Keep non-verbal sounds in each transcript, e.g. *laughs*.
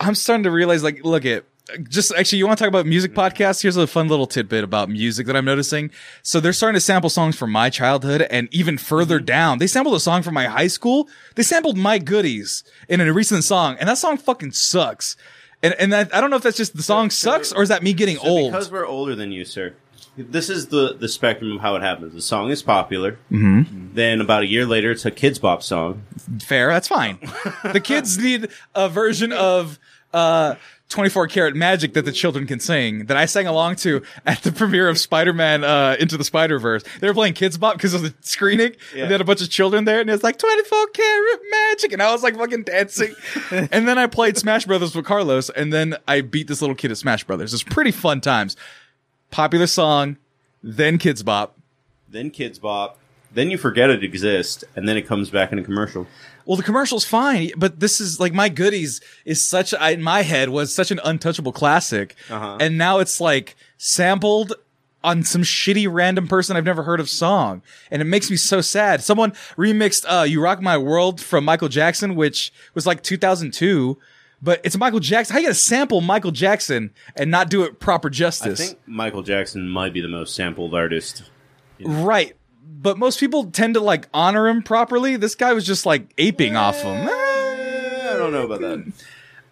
I'm starting to realize, like, look at just actually, you want to talk about music podcasts? Here's a fun little tidbit about music that I'm noticing. So they're starting to sample songs from my childhood and even further mm-hmm. down. They sampled a song from my high school. They sampled My Goodies in a recent song, and that song fucking sucks. And and that, I don't know if that's just the song sucks or is that me getting So old? Because we're older than you, sir. This is the the spectrum of how it happens. The song is popular. Mm-hmm. Then about a year later, it's a Kidz Bop song. Fair, that's fine. *laughs* the kids need a version of uh 24 karat magic that the children can sing that I sang along to at the premiere of Spider-Man uh Into the Spider-Verse. They were playing Kidz Bop because of the screening. Yeah. And they had a bunch of children there and it's like 24 karat magic and I was like fucking dancing. *laughs* and then I played Smash Brothers with Carlos and then I beat this little kid at Smash Brothers. It's pretty fun times. Popular song, then Kidz Bop. Then Kidz Bop. Then you forget it exists, and then it comes back in a commercial. Well, the commercial's fine, but this is like my goodies is such I, in my head was such an untouchable classic, Uh-huh. and now it's like sampled on some shitty random person I've never heard of song, and it makes me so sad. Someone remixed uh, "You Rock My World" from Michael Jackson, which was like 2002. But it's Michael Jackson. How you gonna sample Michael Jackson and not do it proper justice? I think Michael Jackson might be the most sampled artist. Right. But most people tend to like honor him properly. This guy was just like aping off him. Eh, I don't know about that.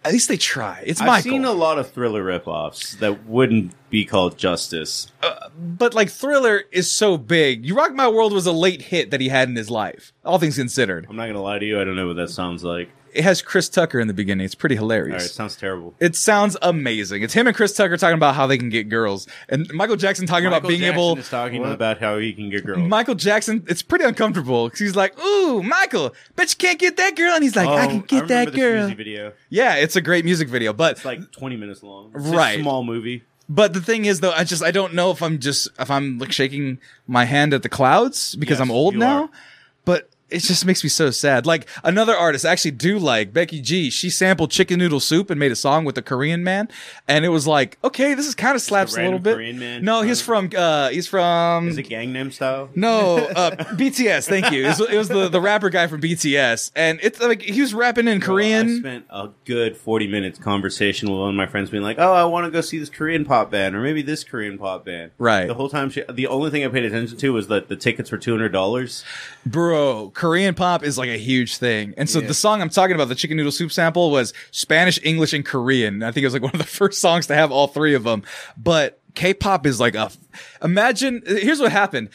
At least they try. It's I've Michael. seen a lot of thriller ripoffs that wouldn't be called justice. but like Thriller is so big. You Rock My World was a late hit that he had in his life. All things considered. I'm not gonna lie to you, I don't know what that sounds like. It has Chris Tucker in the beginning. It's pretty hilarious. All right, hilarious. sounds terrible. it sounds amazing. It's him and Chris Tucker talking about how they can get girls, and Michael Jackson talking about Michael being Jackson able. is talking What? about how he can get girls. Michael Jackson, it's pretty uncomfortable because he's like, "Ooh, Michael, bet you can't get that girl," and he's like, "I Oh, can get remember that this girl." music video. Yeah, it's a great music video, but It's like 20 minutes long. It's Right. a small movie. But the thing is, though, I just I don't know if I'm just if I'm like shaking my hand at the clouds because Yes, I'm old now. are. But it just makes me so sad. Like another artist I actually do like Becky G. She sampled chicken noodle soup and made a song with a Korean man, and it was like, okay, this is kind of slaps a little bit. Korean man? No, he's from uh he's from Is it Gangnam Style? *laughs* no, uh, *laughs* BTS. Thank you. It was, it was the, the rapper guy from BTS, and it's like he was rapping in I Korean. spent a good 40 minutes conversation with one of my friends being like, oh, I want to go see this Korean pop band or maybe this Korean pop band. Right. The whole time, she, the only thing I paid attention to was that the tickets were $200. Bro, Korean pop is like a huge thing. And so Yeah. the song I'm talking about, the chicken noodle soup sample, was Spanish, English, and Korean. I think it was like *laughs* one of the first songs to have all three of them. But K-pop is like a, imagine, here's what happened.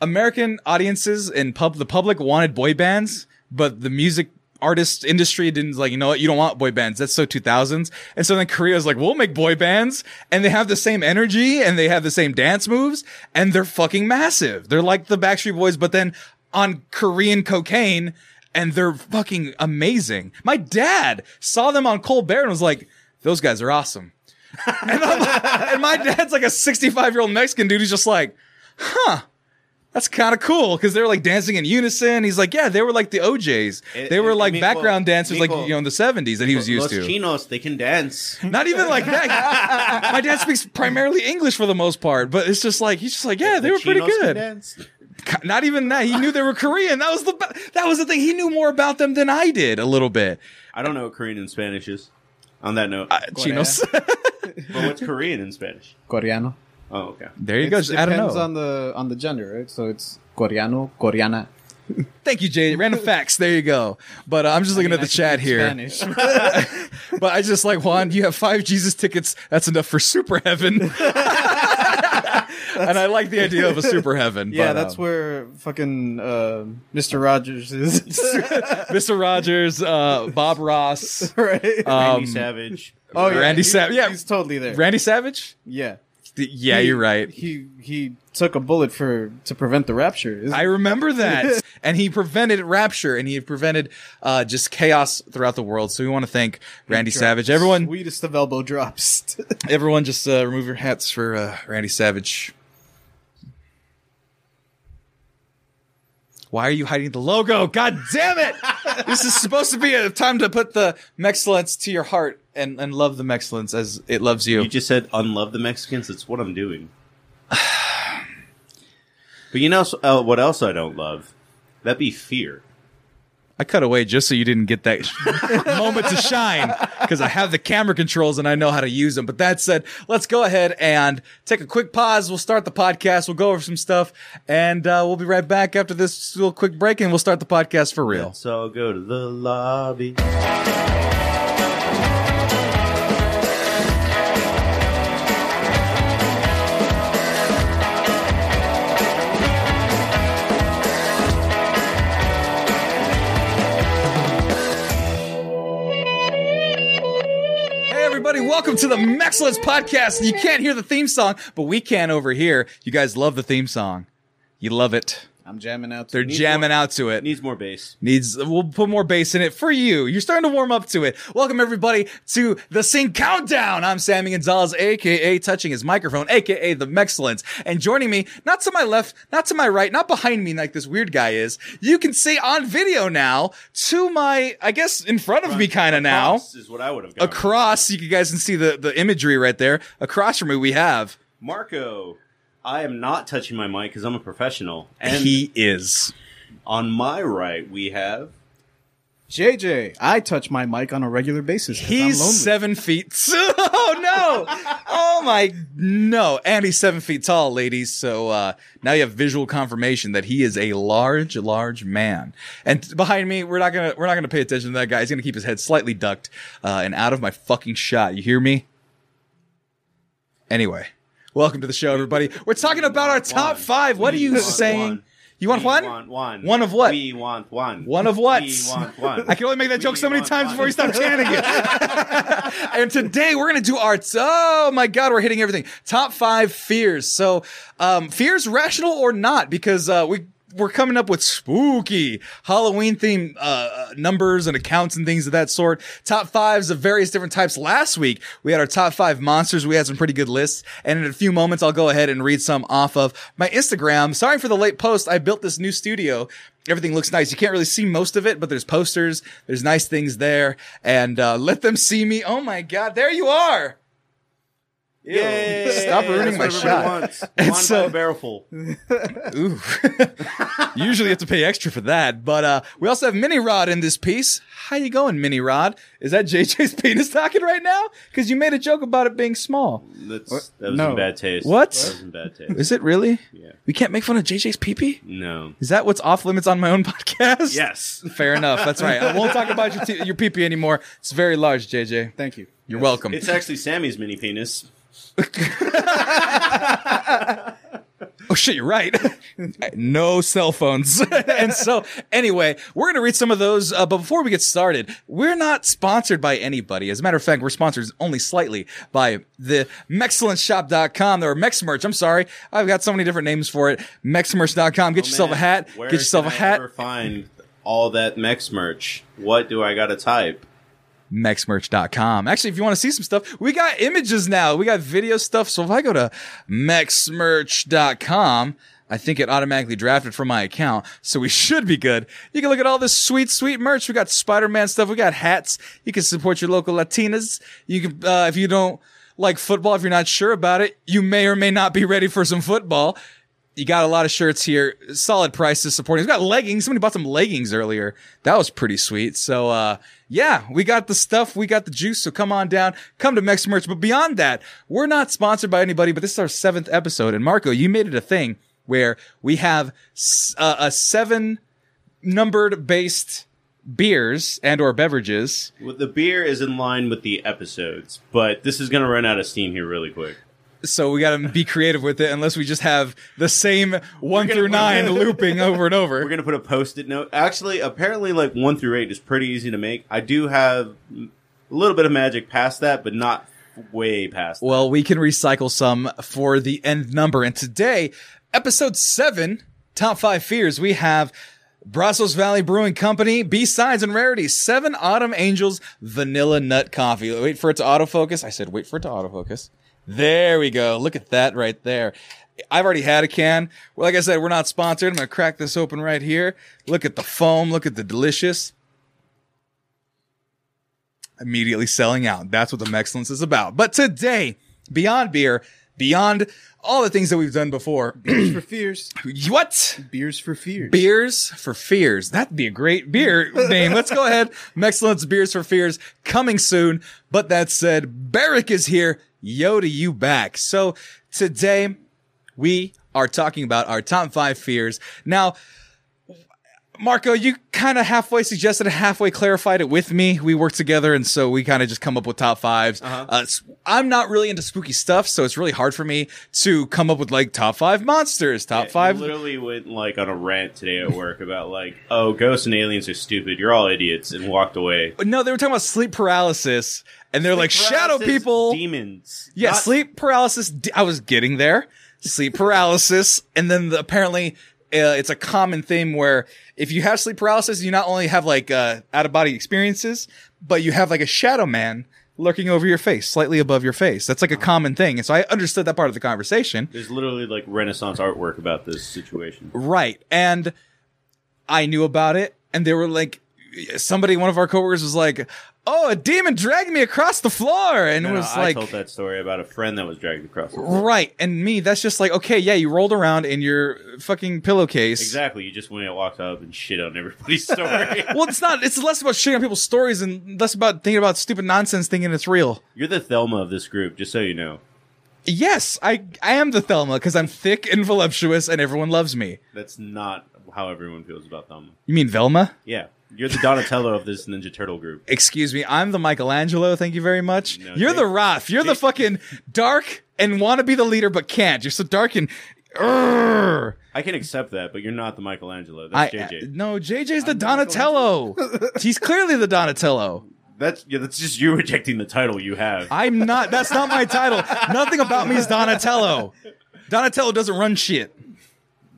American audiences and pub, the public wanted boy bands, but the music artist industry didn't like, you know what, you don't want boy bands. That's so 2000s. And so then Korea's like, we'll make boy bands and they have the same energy and they have the same dance moves and they're fucking massive. They're like the Backstreet Boys, but then on Korean cocaine and they're fucking amazing. My dad saw them on Colbert and was like, those guys are awesome. *laughs* and, and my dad's like a 65 year old Mexican dude who's just like, huh. That's kind of cool because they're like dancing in unison. He's like, yeah, they were like the OJs. Eh, They were like Mico- background dancers, like you know in the seventies that he was used Los to. chinos, they can dance. Not even like that. *laughs* My dad speaks primarily English for the most part, but it's just like he's just like, yeah, they The were pretty chinos good. Dance. Not even that. He knew they were Korean. That was the that was the thing. He knew more about them than I did a little bit. I don't know what Korean and Spanish is. On that note, Uh, Chinos. *laughs* but what's Korean in Spanish? Coreano. Oh, okay. there you go. It I don't depends know. on the on the gender, right? So it's Coreano, Coreana. *laughs* Thank you, Jay. Random facts. There you go. But uh, I'm just looking I mean, at the I chat here. Spanish. *laughs* But I just like Juan. You have five Jesus tickets. That's enough for super heaven. And I like the idea of a *laughs* super heaven. yeah, but, that's um, where fucking uh, Mr. Rogers is. *laughs* Mr. Rogers, uh, Bob Ross, *laughs* right? Randy um, Savage. oh yeah, Randy he- Sav- yeah. he's totally there. Randy Savage. yeah, Yeah, He- you're right. He he took a bullet for to prevent the rapture. I remember that. and he prevented rapture and he prevented uh, just chaos throughout the world. So we want to thank Randy Savage. Everyone, sweetest of elbow drops. everyone, just uh, remove your hats for uh, Randy Savage. Why are you hiding the logo? God damn it! *laughs* this is supposed to be a time to put the Mexcellence to your heart and, and love the Mexcellence as it loves you. You just said unlove the Mexicans. It's what I'm doing. *sighs* but you know uh, what else I don't love? That'd be fear. I cut away just so you didn't get that *laughs* moment to shine because I have the camera controls and I know how to use them. But that said, let's go ahead and take a quick pause. We'll start the podcast. We'll go over some stuff and uh, we'll be right back after this little quick break and we'll start the podcast for real. So go to the lobby. Welcome to the Mexcellence Podcast. You can't hear the theme song, but we can over here. You guys love the theme song. You love it. I'm jamming out. To They're jamming out to it. Needs more bass. needs we'll put more bass in it for you. You're starting to warm up to it. Welcome everybody to the CincountDown. I'm Sammy Gonzalez, aka touching his microphone, aka the Mexcellence. And joining me, not to my left, not to my right, not behind me like this weird guy is. You can see on video now to my, I guess, in front of me kind of now. Is what I would have. Across, you guys can see the, the imagery right there. Across from me, we have. Marco, I am not touching my mic because I'm a professional. And he is. on my right, we have. JJ. I touch my mic on a regular basis. 'cause I'm He's lonely. seven feet. *laughs* Oh no! Oh my no! And he's seven feet tall, ladies. So uh, now you have visual confirmation that he is a large, large man. And behind me, we're not gonna we're not gonna pay attention to that guy. He's gonna keep his head slightly ducked uh, and out of my fucking shot. You hear me? Anyway, welcome to the show, everybody. We're talking about our top One. five. What are you saying? one. You want we one? Want one. One of what? We want one. One of what? We want one. I can only make that joke We so many times one. before you stop chanting it. *laughs* and today we're gonna do our oh my god, we're hitting everything. Top five fears. So um fears rational or not, because uh we we're coming up with spooky Halloween themed uh, numbers and accounts and things of that sort. Top fives of various different types. Last week we had our top five monsters. We had some pretty good lists, and in a few moments I'll go ahead and read some off of my Instagram. Sorry for the late post. I built this new studio. Everything looks nice. You can't really see most of it, but there's posters. There's nice things there, and uh, let them see me. Oh my god, there you are. Yay! Stop ruining my everybody shot. Wants. And One so- by the barrelful. *laughs* Ooh. *laughs* Usually you have to pay extra for that. But uh we also have Mini Rod in this piece. How you going, Mini Rod? Is that JJ's *laughs* penis talking right now? Because you made a joke about it being small. That's, that was No. in bad taste. What? That was in bad taste. Is it really? Yeah. We can't make fun of JJ's pee-pee? No. Is that what's off limits on my own podcast? Yes. Fair enough. That's right. I won't talk about your, t- your pee-pee anymore. It's very large, JJ. Thank you. You're welcome. It's actually Sammy's mini penis. *laughs* Oh shit, you're right. *laughs* no cell phones. *laughs* and so, anyway, we're going to read some of those. Uh, but before we get started, we're not sponsored by anybody. As a matter of fact, we're sponsored only slightly by the Mexcellenceshop.com or Mex merch. I'm sorry. I've got so many different names for it. Mexmerch.com. Get yourself Oh, Man, a hat. where Get yourself a I hat. ever find all that Mex merch? What do I got to type? mexmerch.com. Actually, if you want to see some stuff, we got images now. We got video stuff. So if I go to mexmerch.com, I think it automatically drafted from my account. So we should be good. You can look at all this sweet, sweet merch. We got Spider-Man stuff. We got hats. You can support your local Latinas. You can, uh, if you don't like football, if you're not sure about it, you may or may not be ready for some football. You got a lot of shirts here, solid prices supporting. We got leggings. Somebody bought some leggings earlier. That was pretty sweet. So, uh, yeah, we got the stuff. We got the juice. So come on down, come to Mex Merch. But beyond that, we're not sponsored by anybody, but this is our seventh episode. And Marco, you made it a thing where we have s- uh, a seven numbered based beers and or beverages. Well, the beer is in line with the episodes, but this is going to run out of steam here really quick. So we got to be creative with it unless we just have the same one through nine *laughs* looping over and over. We're going to put a post-it note. Actually, apparently, like one through eight is pretty easy to make. I do have a little bit of magic past that, but not way past. that. Well, we can recycle some for the end number. And today, episode seven, top five fears, we have Brazos Valley Brewing Company, B-Sides and Rarities, Seven Autumn Angels Vanilla Nut Coffee. Wait for it to autofocus. I said, wait for it to autofocus. There we go. Look at that right there. I've already had a can. Well, like I said, we're not sponsored. I'm going to crack this open right here. Look at the foam. Look at the delicious immediately selling out. That's what the Mexcellence is about. But today, beyond beer, beyond all the things that we've done before. *clears throat* Beers for fears. what? Beers for fears. Beers for Fears. That'd be a great beer *laughs* name. Let's go ahead. Mexcellence Beers for Fears coming soon. But that said, Barrick is here. Yo to you back. So today we are talking about our top five fears. Now, Marco, you kind of halfway suggested it, halfway clarified it with me. We work together, and so we kind of just come up with top 5s Uh-huh. Uh, I'm not really into spooky stuff, so it's really hard for me to come up with like top five monsters, top five. literally went like on a rant today at work about like, oh, ghosts and aliens are stupid. You're all idiots, and walked away. No, they were talking about sleep paralysis, and they're like shadow people. demons. Yeah, Not- sleep paralysis. I was getting there. Sleep paralysis, and then the, apparently uh, it's a common thing where if you have sleep paralysis, you not only have like uh, out of body experiences, but you have like a shadow man lurking over your face, slightly above your face. That's like a common thing, and so I understood that part of the conversation. There's literally like Renaissance artwork about this situation. Right. And I knew about it, and they were like, somebody, one of our coworkers was like, "Oh, a demon dragged me across the floor," and No, it no, was I like, "I told that story about a friend that was dragged across the floor. right. And me, that's just like, okay, yeah, you rolled around in your fucking pillowcase. Exactly. You just went and walked up and shit on everybody's *laughs* story. *laughs* Well, it's not. It's less about shitting on people's stories and less about thinking about stupid nonsense, thinking it's real. You're the Thelma of this group, just so you know. Yes, I I am the Thelma because I'm thick and voluptuous, and everyone loves me. That's not how everyone feels about Thelma. You mean Velma? Yeah. You're the Donatello of this Ninja Turtle group. Excuse me, I'm the Michelangelo. Thank you very much. No, You're the Raph. You're the fucking dark and want to be the leader but can't. You're so dark and. Urgh. I can accept that, but you're not the Michelangelo. I That's JJ. Uh, no, JJ's the Donatello. He's clearly the Donatello. That's yeah. That's just you rejecting the title you have. I'm not. That's not my title. Nothing about me is Donatello. Donatello doesn't run shit.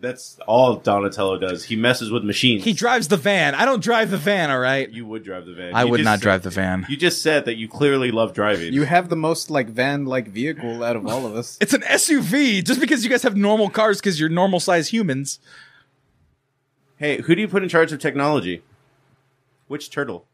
That's all Donatello does. He messes with machines. He drives the van. I don't drive the van. All right. you would drive the van. I You would just not said- drive the van. You just said that you clearly love driving. You have the most like van-like vehicle out of all of us. It's an SUV. Just because you guys have normal cars, because you're normal sized humans. hey, who do you put in charge of technology? Which turtle?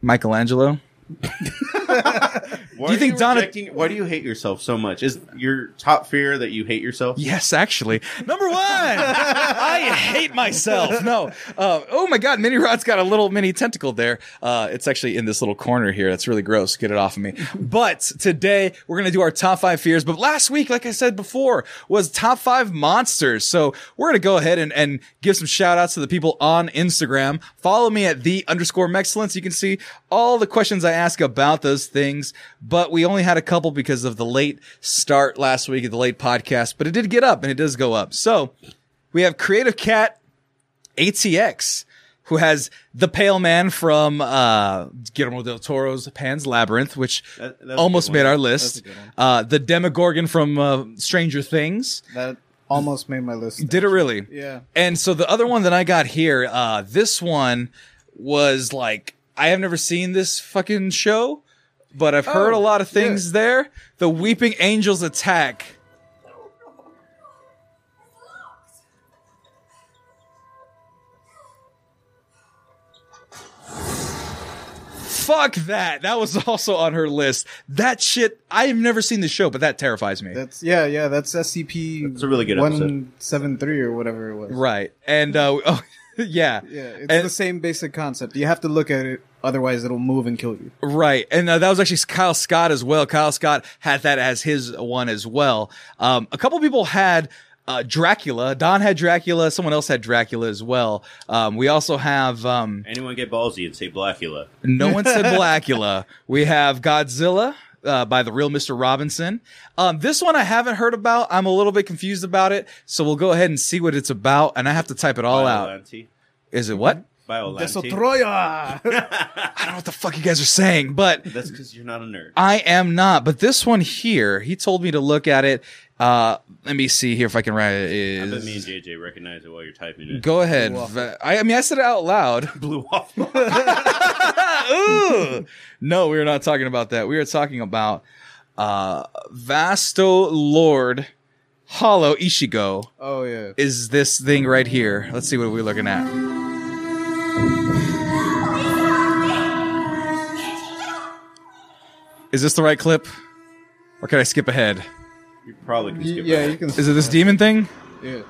Michelangelo. *laughs* *laughs* Why Do you think Donna- rejecting- Why do you hate yourself so much? Is your top fear that you hate yourself? Yes, actually. Number one, I hate myself. No. Uh, oh my God, Mini Rod's got a little mini tentacle there. Uh, it's actually in this little corner here. That's really gross. Get it off of me. But today we're going to do our top five fears. But last week, like I said before, was top five monsters. So we're going to go ahead and, and give some shout outs to the people on Instagram. Follow me at the underscore mexcellence. You can see all the questions I ask about those things. But we only had a couple because of the late start last week, of the late podcast, but it did get up and it does go up. So we have Creative Cat ATX, who has the pale man from uh, Guillermo del Toro's Pan's Labyrinth, which That- that's a almost made our list. That's a good one. Uh, the Demogorgon from uh, Stranger Things. That almost made my list. Did it really? Yeah. And so the other one that I got here, uh, this one was like, I have never seen this fucking show, but I've heard a Oh, lot of things yeah. there. The Weeping Angels Attack. Fuck that. That was *laughs* also on her list. That shit, I've never seen the show, but that terrifies me. That's yeah, yeah. That's SCP. That's a really good episode. One seven three or whatever it was. right. And, uh, *laughs* oh, *laughs* yeah. Yeah, it's And- the same basic concept. You have to look at it, otherwise it'll move and kill you. Right. And uh, that was actually Kyle Scott as well. Kyle Scott had that as his one as well. Um, a couple people had uh, Dracula. Don had Dracula. Someone else had Dracula as well. Um, we also have, um, Anyone get ballsy and say Blackula? no one said *laughs* Blackula. We have Godzilla. Uh, by the real Mr. Robinson. Um, this one I haven't heard about. I'm a little bit confused about it. So we'll go ahead and see what it's about. And I have to type it all out. Is it what? Biollante? Destoroyah! *laughs* I don't know what the fuck you guys are saying, but That's because you're not a nerd. I am not, but this one here, he told me to look at it. Uh, let me see here if I can write it. I bet me and JJ recognize it while you're typing it. go ahead. Blew off. Va- I, I mean, I said it out loud. *laughs* Blew off. *laughs* Ooh. no, we are not talking about that. We are talking about uh, Vasto Lorde Hollow Ichigo. Oh yeah. Is this thing right here? Let's see what we're looking at. Is this the right clip, or can I skip ahead? You probably can skip yeah, that. you can. Is it this demon thing? Yeah.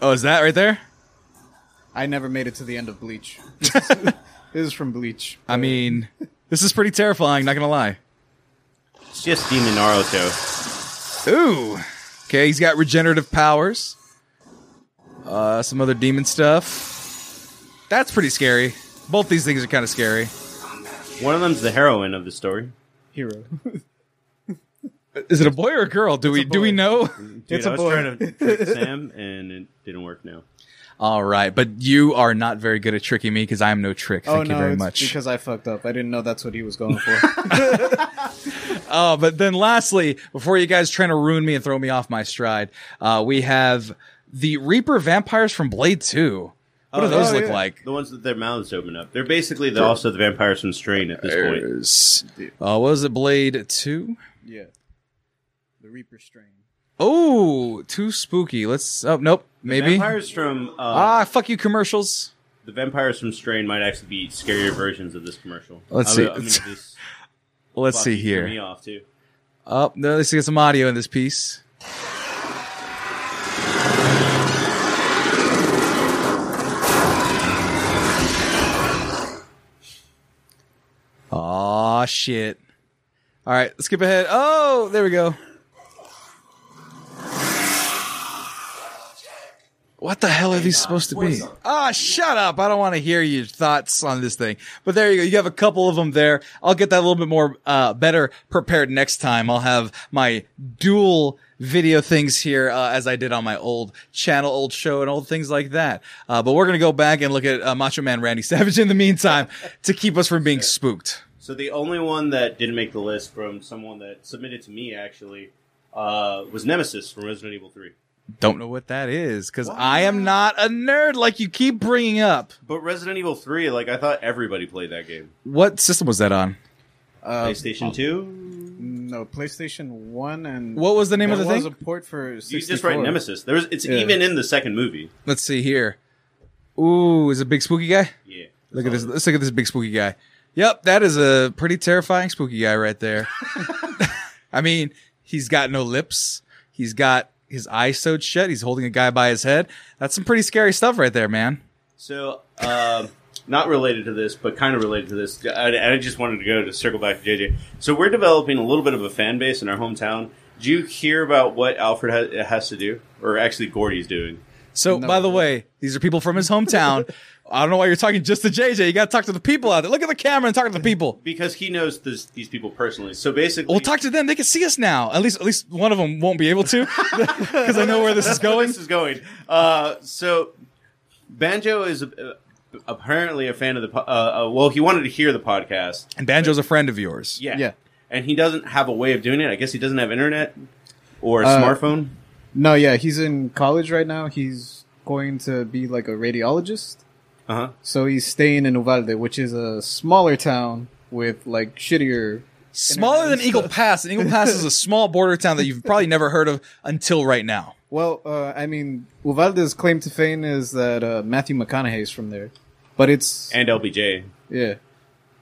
Oh, is that right there? I never made it to the end of Bleach. *laughs* *laughs* this is from Bleach. I mean, this is pretty terrifying. Not gonna lie. It's just Demon Naruto. Ooh. Okay, he's got regenerative powers. Uh, some other demon stuff. That's pretty scary. Both these things are kind of scary. One of them's the heroine of the story. Hero. *laughs* Is it a boy or a girl? Do we do we know? Dude, It's I a was boy. trying to trick *laughs* Sam, and it didn't work now. All right, but you are not very good at tricking me because I am no trick. Thank oh you no, very it's much. because I fucked up. I didn't know that's what he was going for. *laughs* Oh, but then lastly, before you guys trying to ruin me and throw me off my stride, uh, we have the Reaper vampires from Blade Two. What do Oh, those yeah. look Yeah. like? The ones that their mouths open up. They're basically the, also the vampires from Strain at this point. There's, uh, what was it? Blade Two. yeah. The Reaper strain. Oh, too spooky. Let's. Oh, nope. Maybe. Vampires from uh, Ah, fuck you, commercials. the vampires from Strain might actually be scarier versions of this commercial. Let's I'm see. gonna- I'm gonna just Let's see you, threw Me here. off too. Oh, no, let's get some audio in this piece. Aw, shit. All right, let's skip ahead. Oh, there we go. What the hell are these supposed to be? Ah, shut up. I don't want to hear your thoughts on this thing. But there you go. You have a couple of them there. I'll get that a little bit more, uh, better prepared next time. I'll have my dual video things here, uh, as I did on my old channel, old show and old things like that. Uh, but we're going to go back and look at uh, Macho Man Randy Savage in the meantime to keep us from being spooked. So the only one that didn't make the list from someone that submitted to me actually uh, was Nemesis from Resident Evil 3. Don't know what that is because I am not a nerd like you keep bringing up. But Resident Evil 3, like I thought everybody played that game. What system was that on? Uh, PlayStation 2. No, PlayStation One and What was the name of the was thing? a port for. 64. You just write Nemesis. There's it's Yeah. even in the second movie. Let's see here. Ooh, is it a big spooky guy? Yeah. Look at this. Let's look at this big spooky guy. Yep, that is a pretty terrifying spooky guy right there. *laughs* I mean, he's got no lips. He's got his eyes sewed shut. He's holding a guy by his head. That's some pretty scary stuff right there, man. So, um, not related to this, but kind of related to this. I, I just wanted to go to circle back to JJ. So we're developing a little bit of a fan base in our hometown. Do you hear about what Alfred ha- has to do, or actually Gordy's doing? So, No. by the way, these are people from his hometown. *laughs* I don't know why you're talking just to JJ. You got to talk to the people out there. Look at the camera and talk to the people. Because he knows this, these people personally. So basically, we'll talk to them. They can see us now. At least, at least one of them won't be able to, *laughs* because I know where this is going. This is going. Uh, so Banjo is uh, apparently a fan of the. po- Uh, uh, well, he wanted to hear the podcast. And Banjo's a friend of yours. Yeah. Yeah. And he doesn't have a way of doing it. I guess he doesn't have internet or a Uh, smartphone. No, yeah, he's in college right now. He's going to be like a radiologist. Uh huh. So he's staying in Uvalde, which is a smaller town with like shittier. Smaller than Eagle Pass, and Eagle Pass is a *laughs* small border town that you've probably never heard of until right now. Well, uh, I mean, Uvalde's claim to fame is that uh, Matthew McConaughey's from there, but it's And LBJ. yeah,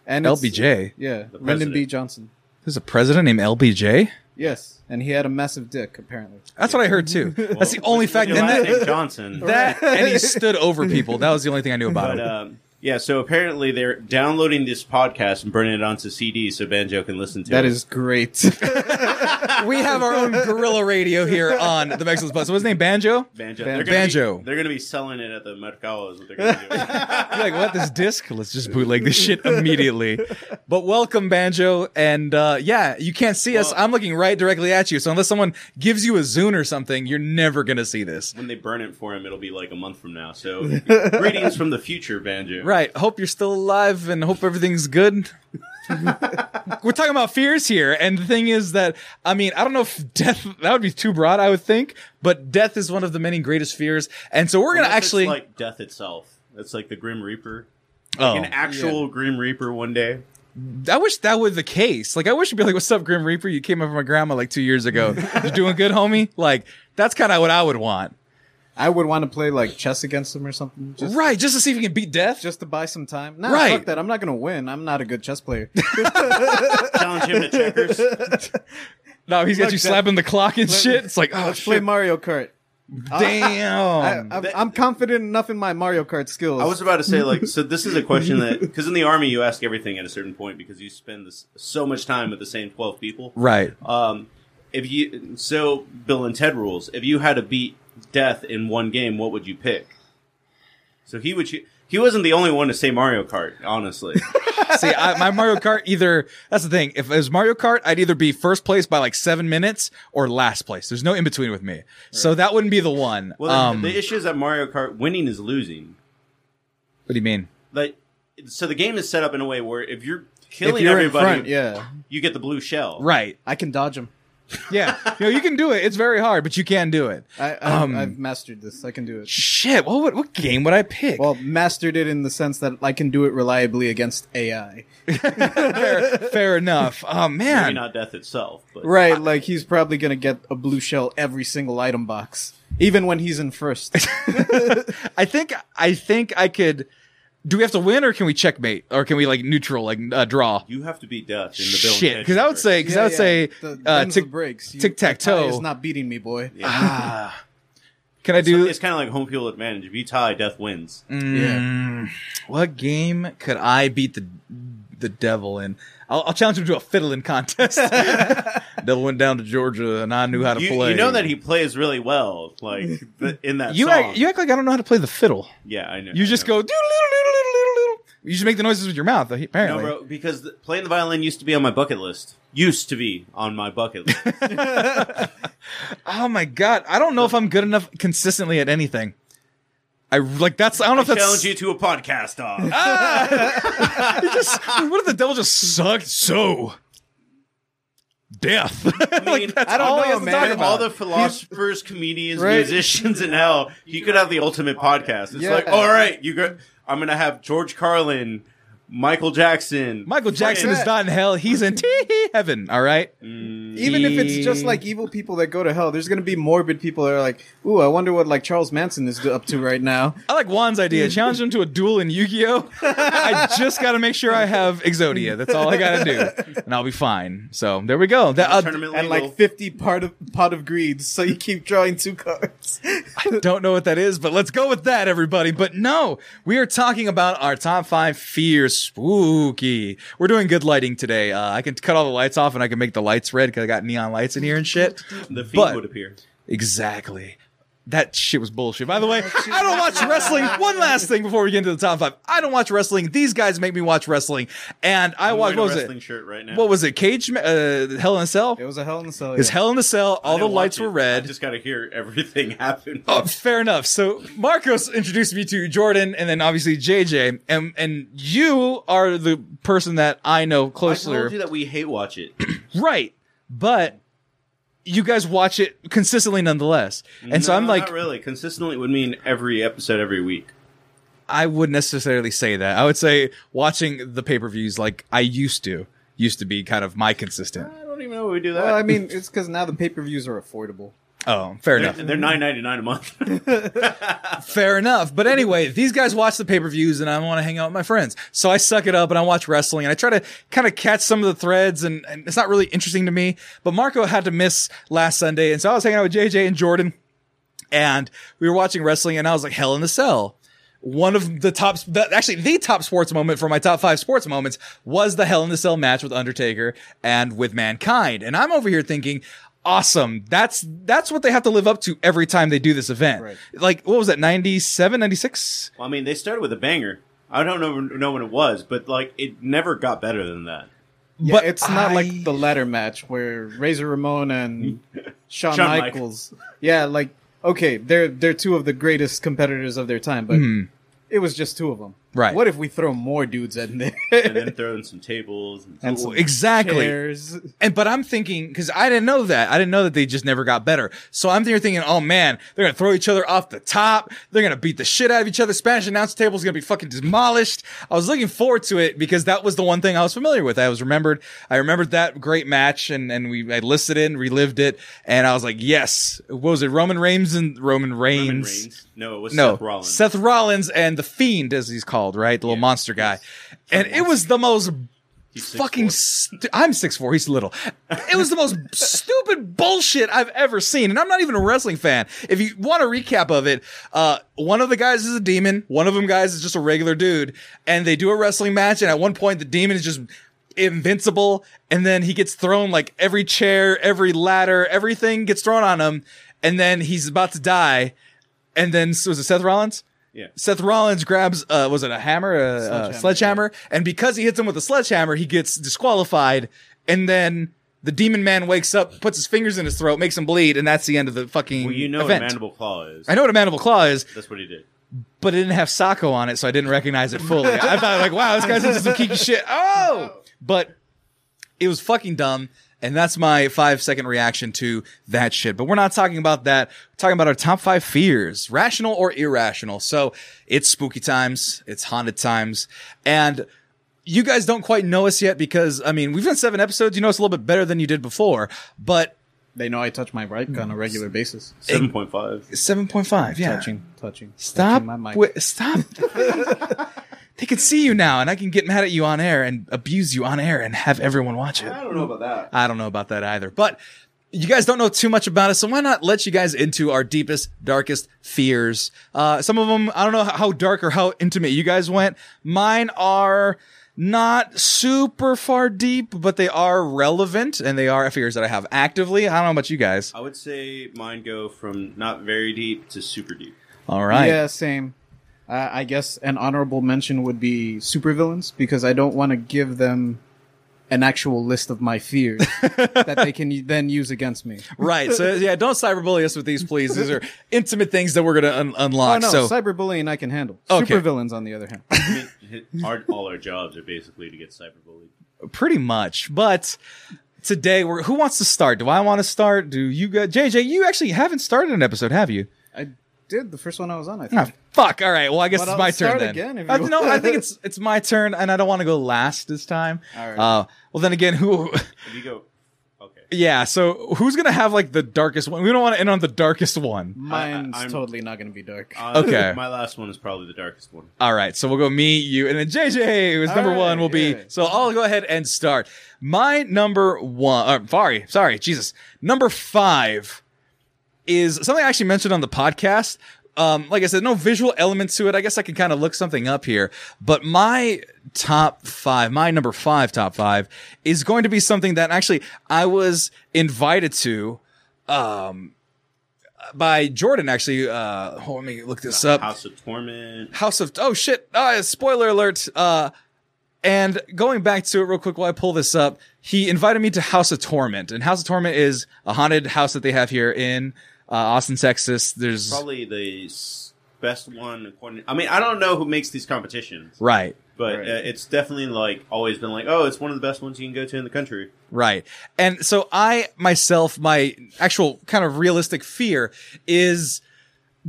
and it's- LBJ. yeah, The Lyndon. B. Johnson. There's a president named LBJ. Yes, and he had a massive dick apparently. That's what I heard too. That's the only fact. And that, Johnson. that and he stood over people. That was the only thing I knew about But him. um, yeah, so apparently they're downloading this podcast and burning it onto CD so Banjo can listen to That it. is great. *laughs* we have our own guerrilla radio here on the Mexicans Bus. So what's his name? Banjo? Banjo. Ban- They're gonna Banjo. Be, they're going to be selling it at the Mercado. Is what they're going to do. You're like, what? This disc? Let's just bootleg this shit immediately. But welcome, Banjo. And uh, yeah, you can't see us. Well- I'm looking right directly at you. So unless someone gives you a Zune or something, you're never gonna see this. when they burn it for him, it'll be like a month from now. So *laughs* greetings from the future, Banjo. Right. Hope you're still alive and hope everything's good. *laughs* We're talking about fears here, and the thing is that I mean I don't know if death that would be too broad. I would think, but death is one of the many greatest fears, and so we're gonna Unless it's actually. like death itself. It's like the Grim Reaper. oh, An actual Grim Reaper one day. I wish that were the case. Like I wish you'd be like, "What's up, Grim Reaper? You came over my grandma like two years ago. you doing good, homie?" Like that's kind of what I would want. I would want to play like chess against him or something. Just, right, just to see if you can beat death. just to buy some time. Nah, Right. fuck that. I'm not gonna win. I'm not a good chess player. *laughs* Challenge him to checkers. *laughs* no, he's got Look, you that- slapping the clock and let- shit. It's like, oh Let's play Mario Kart. I, damn. I'm, I'm confident enough in my Mario Kart skills. I was about to say, like, so this is a question that *laughs* because in the army you ask everything at a certain point because you spend this, so much time with the same twelve people. right. Um, if you so Bill and Ted rules, if you had to beat death in one game, what would you pick? So he would. choo- He wasn't the only one to say Mario Kart, honestly. *laughs* See, I, my Mario Kart either that's the thing. If it was Mario Kart, I'd either be first place by like seven minutes or last place. There's no in between with me, so that wouldn't be the one. Well, um, the issue is that Mario Kart winning is losing. what do you mean? Like, so the game is set up in a way where if you're killing if you're everybody, front, yeah, you get the blue shell. Right. I can dodge him. Yeah. you know, you can do it. It's very hard, but you can do it. I, I, Um, I've mastered this. I can do it. Shit. What would, what game would I pick? Well, mastered it in the sense that I can do it reliably against AI. *laughs* fair, fair enough. Oh Maybe man. not death itself, but Right, like he's probably gonna get a blue shell every single item box, even when he's in first. *laughs* I think I think I could. Do we have to win or can we checkmate or can we like neutral like uh, draw? you have to beat death in the Bill. Shit, because I would say because I would say the, uh, tic, the breaks. You- tic-tac-toe. the tie is not beating me, boy. Yeah. ah. Can I So do? it's kind of like home field advantage. If you tie, death wins. Mm, What game could I beat the the devil in? I'll, I'll challenge him to a fiddling contest. *laughs* devil went down to Georgia and I knew how to You, play. you know that he plays really well, like the, in that You song. act, you act like I don't know how to play the fiddle. yeah, I know. You I just know. go doodle doodle doodle doodle doodle. You just make the noises with your mouth. No, Apparently, bro, because the, playing the violin used to be on my bucket list. Used to be on my bucket list. *laughs* Oh my god, I don't know if I'm good enough consistently at anything. I like that's I don't know I if that's challenge you to a podcast dog. *laughs* Ah! *laughs* just what if the devil just sucked so death. I mean, like, that's I don't all know, he has to man. Of all the philosophers, comedians, Right. musicians in hell, you could have the ultimate podcast. It's Yeah. like, all right, you got. I'm gonna have George Carlin, Michael Jackson. Michael Jackson is not in hell. He's in tee heaven. All right. Even if it's just like evil people that go to hell, there's gonna be morbid people that are like, "Ooh, I wonder what like Charles Manson is up to right now." *laughs* I like Juan's idea. Challenge him to a duel in Yu-Gi-Oh. *laughs* I just got to make sure I have Exodia. That's all I got to do, and I'll be fine. So there we go. That, uh, Tournament And legal. like 50 part of pot of greed, so you keep drawing two cards. *laughs* I don't know what that is, but let's go with that, everybody. But no, we are talking about our top five fears. Spooky. We're doing good lighting today. Uh, I can cut all the lights off and I can make the lights red because I got neon lights in here and shit. the fiend but- would appear. Exactly. That shit was bullshit. By the way, *laughs* I don't watch wrestling. One last thing before we get into the top five. I don't watch wrestling. These guys make me watch wrestling. And I I'm watched, wearing what a was wrestling it? shirt right now. What was it? Cage, uh, Hell in a Cell? It was a hell in the cell. It's yeah. Hell in a Cell. All the lights were red. I just got to hear everything *laughs* happen. Oh, fair enough. So Marcos introduced me to Jordan, and then obviously JJ, and and you are the person that I know closer. I closer, told you that we hate watch it. *clears throat* right? But you guys watch it consistently, nonetheless. And so I'm like, not really. Consistently would mean every episode every week. I wouldn't necessarily say that. I would say watching the pay per views like I used to used to be kind of my consistent. I don't even know we do that. Well, I mean, it's because now the pay per views are affordable. Oh, fair they're, enough. they're nine ninety nine a month. *laughs* *laughs* Fair enough. But anyway, these guys watch the pay per views and I want to hang out with my friends. So I suck it up and I watch wrestling and I try to kind of catch some of the threads and, and it's not really interesting to me. But Marco had to miss last Sunday. And so I was hanging out with JJ and Jordan and we were watching wrestling and I was like, hell in the cell. One of the top, actually the top sports moment for my top five sports moments was the Hell in the Cell match with Undertaker and with Mankind. And I'm over here thinking, awesome. That's, that's what they have to live up to every time they do this event. Right. Like, what was that? 97, 96? well, I mean, they started with a banger. I don't know know when it was, but like it never got better than that. Yeah, But it's not I- like the ladder match where Razor Ramon and *laughs* Shawn, Shawn Michaels. Yeah, like okay, they're they're two of the greatest competitors of their time, but Hmm. it was just two of them. Right. What if we throw more dudes in there? and then throw in some tables and, And some- some Exactly. chairs. And but I'm thinking because I didn't know that. I didn't know that they just never got better. So I'm there thinking, oh man, they're gonna throw each other off the top. They're gonna beat the shit out of each other. Spanish announce table is gonna be fucking demolished. I was looking forward to it because that was the one thing I was familiar with. I was remembered. I remembered that great match and and we I listed it and relived it. And I was like, yes. What was it? Roman Reigns and Roman Reigns. Roman Reigns. No, it was No, Seth Rollins. Seth Rollins and the Fiend, as he's called, right? The little Yeah. monster guy. And it was the most He's fucking stu- I'm 6'4, he's little. It was the most *laughs* stupid bullshit I've ever seen. And I'm not even a wrestling fan. If you want a recap of it, uh, one of the guys is a demon, one of them guys is just a regular dude, and they do a wrestling match, and at one point the demon is just invincible, and then he gets thrown like every chair, every ladder, everything gets thrown on him, and then he's about to die, and then so was it Seth Rollins? Yeah. Seth Rollins grabs, uh, was it a hammer, a sledgehammer, Sledgehammer, sledgehammer and because he hits him with a sledgehammer, he gets disqualified, and then the demon man wakes up, puts his fingers in his throat, makes him bleed, and that's the end of the fucking Well, you know event. what mandible claw is. I know what a mandible claw is, That's what he did. but it didn't have Socko on it, so I didn't recognize it fully. I thought like, wow, this guy's into some geeky shit. Oh, but it was fucking dumb. And that's my five second reaction to that shit. But we're not talking about that. We're talking about our top five fears, rational or irrational. So it's spooky times. It's haunted times. And you guys don't quite know us yet because, I mean, we've done seven episodes. You know us a little bit better than you did before, but They know I touch my bike on a regular basis. Seven point five. 7.5. Yeah. Touching, touching. Stop. touching my mic. wi- stop. *laughs* *laughs* they can see you now, and I can get mad at you on air and abuse you on air and have everyone watch it. I don't know about that. I don't know about that either. But you guys don't know too much about us, so why not let you guys into our deepest, darkest fears? Uh, some of them, I don't know how dark or how intimate you guys went. Mine are not super far deep, but they are relevant and they are fears that I have actively. I don't know about you guys. I would say mine go from not very deep to super deep. All right. Yeah, same. Uh, I guess an honorable mention would be supervillains because I don't want to give them an actual list of my fears *laughs* that they can then use against me. Right. So yeah, don't cyberbully us with these, please. These are intimate things that we're gonna un- Oh unlock. no, so cyberbullying I can handle. Okay. Supervillains, on the other hand. I mean, our, all our jobs are basically to get cyberbullied. pretty much. But today, we're who wants to start? Do I want to start? Do you guys? JJ, you actually haven't started an episode, have you? I did the first one I was on. I think. Fuck. All right. Well, I guess But it's I'll my turn start then. again if Uh, you no, I think *laughs* it's it's my turn, and I don't want to go last this time. All right. Uh, well, then again, who? *laughs* If you go, okay. Yeah. So who's gonna have like the darkest one? We don't want to end on the darkest one. Mine's I- totally not going to be dark. Uh, *laughs* Okay. My last one is probably the darkest one. All right, so we'll go me, you, and then JJ, who's number All one, right, will be. So I'll go ahead and start. My number one, uh, sorry, sorry, Jesus, number five is something I actually mentioned on the podcast. Um, like I said, no visual elements to it. I guess I can kind of look something up here. But my top five, my number five top five is going to be something that actually I was invited to, um, by Jordan actually. Uh, hold, let me look this up. House of Torment. House of oh shit! Uh, spoiler alert. Uh, and going back to it real quick while I pull this up, he invited me to House of Torment, and House of Torment is a haunted house that they have here in uh, Austin, Texas. There's Probably the best one. According, I mean, I don't know who makes these competitions, right, but Right. uh, it's definitely like always been like, oh, it's one of the best ones you can go to in the country. right. And so I myself, my actual kind of realistic fear is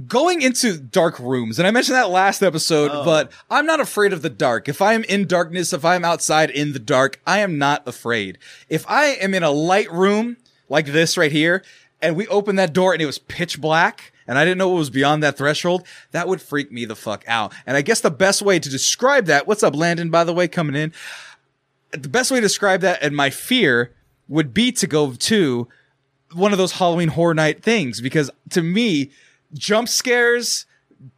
going into dark rooms. And I mentioned that last episode, Oh. but I'm not afraid of the dark. If I'm in darkness, if I'm outside in the dark, I am not afraid. If I am in a light room like this right here, and we opened that door and it was pitch black, and I didn't know what was beyond that threshold, that would freak me the fuck out. And I guess the best way to describe that, what's up, Landon, by the way, coming in? The best way to describe that and my fear would be to go to one of those Halloween horror night things because to me, jump scares,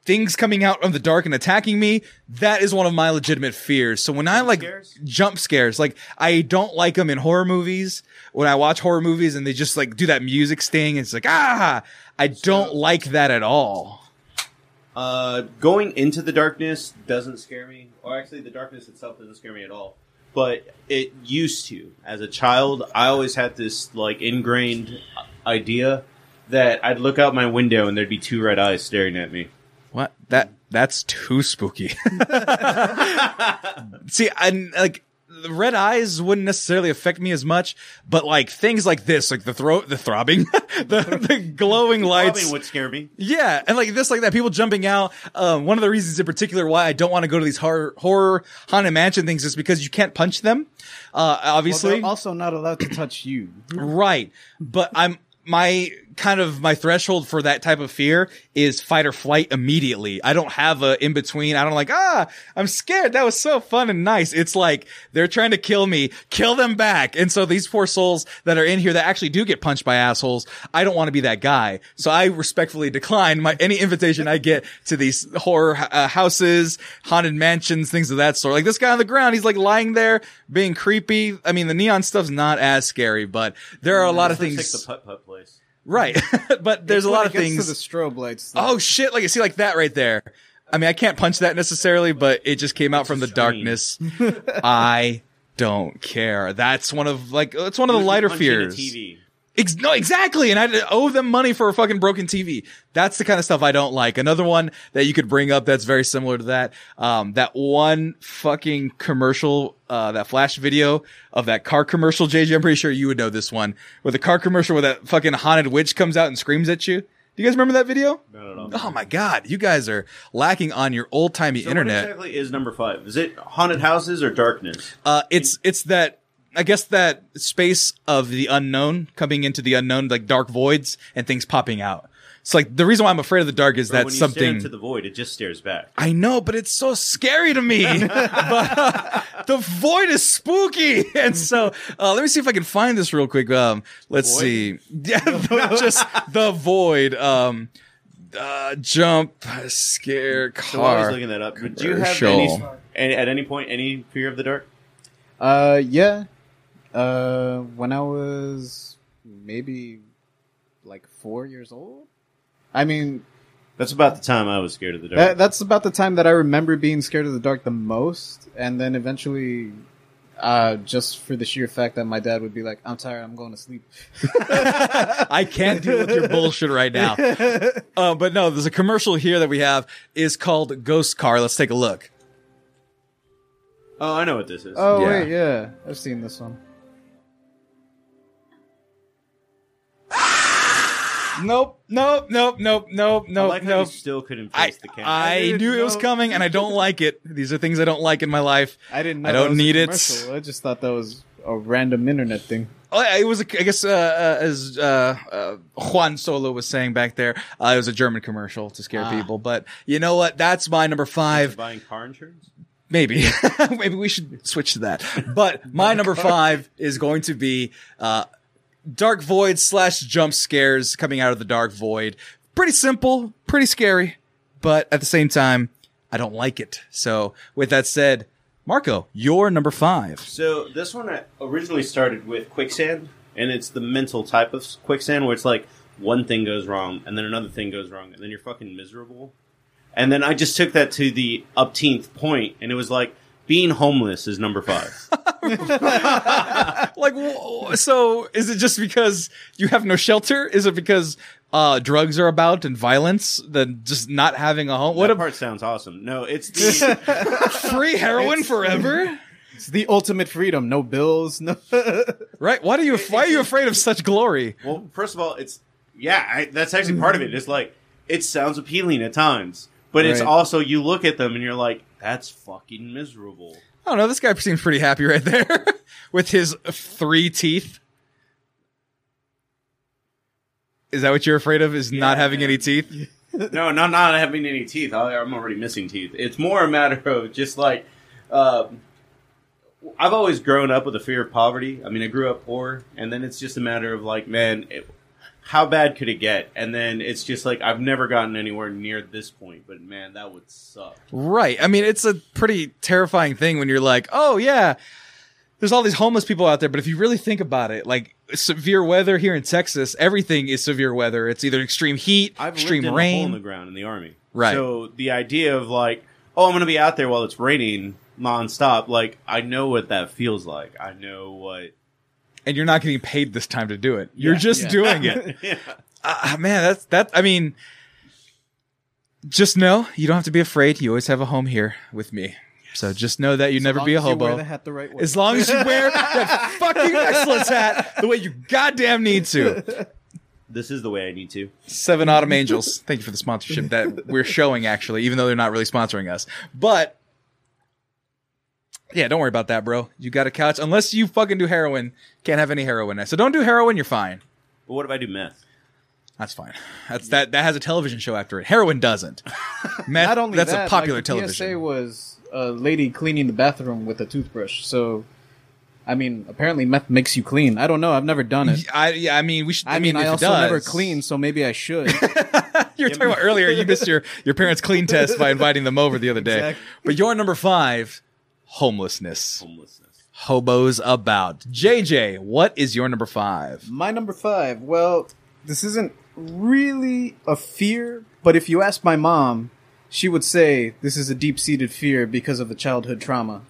things coming out of the dark and attacking me, that is one of my legitimate fears. So when I like scares? jump scares, like I don't like them in horror movies. When I watch horror movies and they just like do that music sting, it's like, ah, I don't like that at all. Uh, going into the darkness doesn't scare me, or actually, the darkness itself doesn't scare me at all. But it used to. As a child, I always had this like ingrained idea that I'd look out my window and there'd be two red eyes staring at me. What? That That's too spooky. *laughs* See, and like the red eyes wouldn't necessarily affect me as much, but like things like this, like the throat, the throbbing, *laughs* the, the glowing lights. Robbing would scare me. Yeah, and like this, like that, people jumping out. Um, one of the reasons in particular why I don't want to go to these horror, horror haunted mansion things is because you can't punch them. Uh, Well, obviously, they're also not allowed to touch you. right. But I'm my kind of my threshold for that type of fear is fight or flight immediately. I don't have a in between. I don't like, ah, I'm scared. That was so fun and nice. It's like they're trying to kill me, kill them back. And so these poor souls that are in here that actually do get punched by assholes, I don't want to be that guy. So I respectfully decline my any invitation I get to these horror uh, houses, haunted mansions, things of that sort. Like this guy on the ground, he's like lying there being creepy. I mean, the neon stuff's not as scary, but there are a lot of things. like the putt putt place. Right. *laughs* but there's a When lot it of gets things. to the strobe lights. oh shit. Like I see like that right there. I mean, I can't punch that necessarily, but it just came out from the screen. darkness. *laughs* I don't care. That's one of like, it's one of the lighter a fears. TV. Ex- no, exactly. And I owe them money for a fucking broken TV. That's the kind of stuff I don't like. Another one that you could bring up that's very similar to that. Um, that one fucking commercial, uh, that flash video of that car commercial, JJ. I'm pretty sure you would know this one where the car commercial where that fucking haunted witch comes out and screams at you. Do you guys remember that video? Not at all. Oh my God. You guys are lacking on your old timey So internet. What exactly is number five? Is it haunted houses or darkness? Uh, it's it's that I guess that space of the unknown coming into the unknown, like dark voids and things popping out. It's like the reason why I'm afraid of the dark is Bro, that when you stare something. into the void, it just stares back. I know, but it's so scary to me. *laughs* but uh, the void is spooky, *laughs* and so uh, let me see if I can find this real quick. Um, let's Void? see. *laughs* Yeah, just the void. Um, uh, jump scare car. So I was car. looking that up, but do you have any, any at any point any fear of the dark? Uh, yeah. Uh, when I was maybe like four years old. I mean, That's about the time I was scared of the dark. that, that's about the time that I remember being scared of the dark the most, and then eventually, uh, just for the sheer fact that my dad would be like, "I'm tired, I'm going to sleep." *laughs* I can't deal with your bullshit right now. *laughs* Uh, but no, there's a commercial here that we have is called Ghost Car. Let's take a look. oh, I know what this is. Oh Yeah. wait, yeah, I've seen this one. Nope, nope, nope, nope, nope, I nope, like how nope. you still couldn't I, face the camera. I didn't knew it was coming and I don't *laughs* like it. These are things I don't like in my life. I didn't. Know I don't was a need it. *laughs* I just thought that was a random internet thing. Oh, It was, a, I guess, uh, uh, as uh, uh, Juan Solo was saying back there, uh, it was a German commercial to scare Ah. people. But you know what? That's my number five. buying car insurance. Maybe. *laughs* Maybe we should switch to that. But my number five is going to be uh, Dark Void slash jump scares coming out of the Dark Void. Pretty simple, pretty scary, but at the same time, I don't like it. So, with that said, Marco, you're number five. So this one I originally started with quicksand, and it's the mental type of quicksand where it's like one thing goes wrong, and then another thing goes wrong, and then you're fucking miserable. And then I just took that to the upteenth point, and it was like being homeless is number five. *laughs* Like, so is it just because you have no shelter? Is it because uh, drugs are about and violence than just not having a home? What that a part sounds awesome. No, it's the *laughs* free heroin forever? It's the ultimate freedom. No bills. No. *laughs* Right? Why do you? Why are you afraid of such glory? well. First of all, it's yeah. I, that's actually part of it. It's like it sounds appealing at times, but it's also you look at them and you're like, that's fucking miserable. I don't know. This guy seems pretty happy right there *laughs* with his three teeth. Is that what you're afraid of? Is not having man. any teeth? *laughs* No, not not having any teeth. I, I'm already missing teeth. It's more a matter of just like um I've always grown up with a fear of poverty. I mean, I grew up poor, and then it's just a matter of like, man, it, how bad could it get? And then it's just like I've never gotten anywhere near this point, but man, that would suck. Right. I mean, it's a pretty terrifying thing when you're like, oh yeah, there's all these homeless people out there, but if you really think about it, like severe weather here in Texas, everything is severe weather. It's either extreme heat, I've extreme lived in a hole rain. in the ground in the army, Right. So the idea of like, oh, I'm going to be out there while it's raining nonstop, like I know what that feels like. I know what. And you're not getting paid this time to do it. You're Yeah. just Yeah. doing it. *laughs* yeah. Ah, man, that's that. I mean, just know you don't have to be afraid. You always have a home here with me. So just know that you never As be a long as you wear hobo. the hat the right way. As long as you wear *laughs* that fucking excellence hat the way you goddamn need to. This is the way I need to. Seven Autumn Angels. Thank you for the sponsorship that we're showing, actually, even though they're not really sponsoring us. But yeah, don't worry about that, bro. You got a couch. Unless you fucking do heroin, can't have any heroin. So don't do heroin. You're fine. But what if I do meth? That's fine. That's that. That has a television show after it. Heroin doesn't. *laughs* Meth. Not only that's that, a popular like, the television. PSA was a lady cleaning the bathroom with a toothbrush. So, I mean, apparently meth makes you clean. I don't know. I've never done it. I yeah. I mean, we should. I, mean, if I it also does- never clean, so maybe I should. *laughs* You were talking about earlier. You missed your your parents' clean test by inviting them over the other day. Exactly. But your number five, homelessness. Homelessness. Hobos about. JJ, what is your number five? My number five. Well, this isn't really a fear, but if you ask my mom, she would say this is a deep seated fear because of the childhood trauma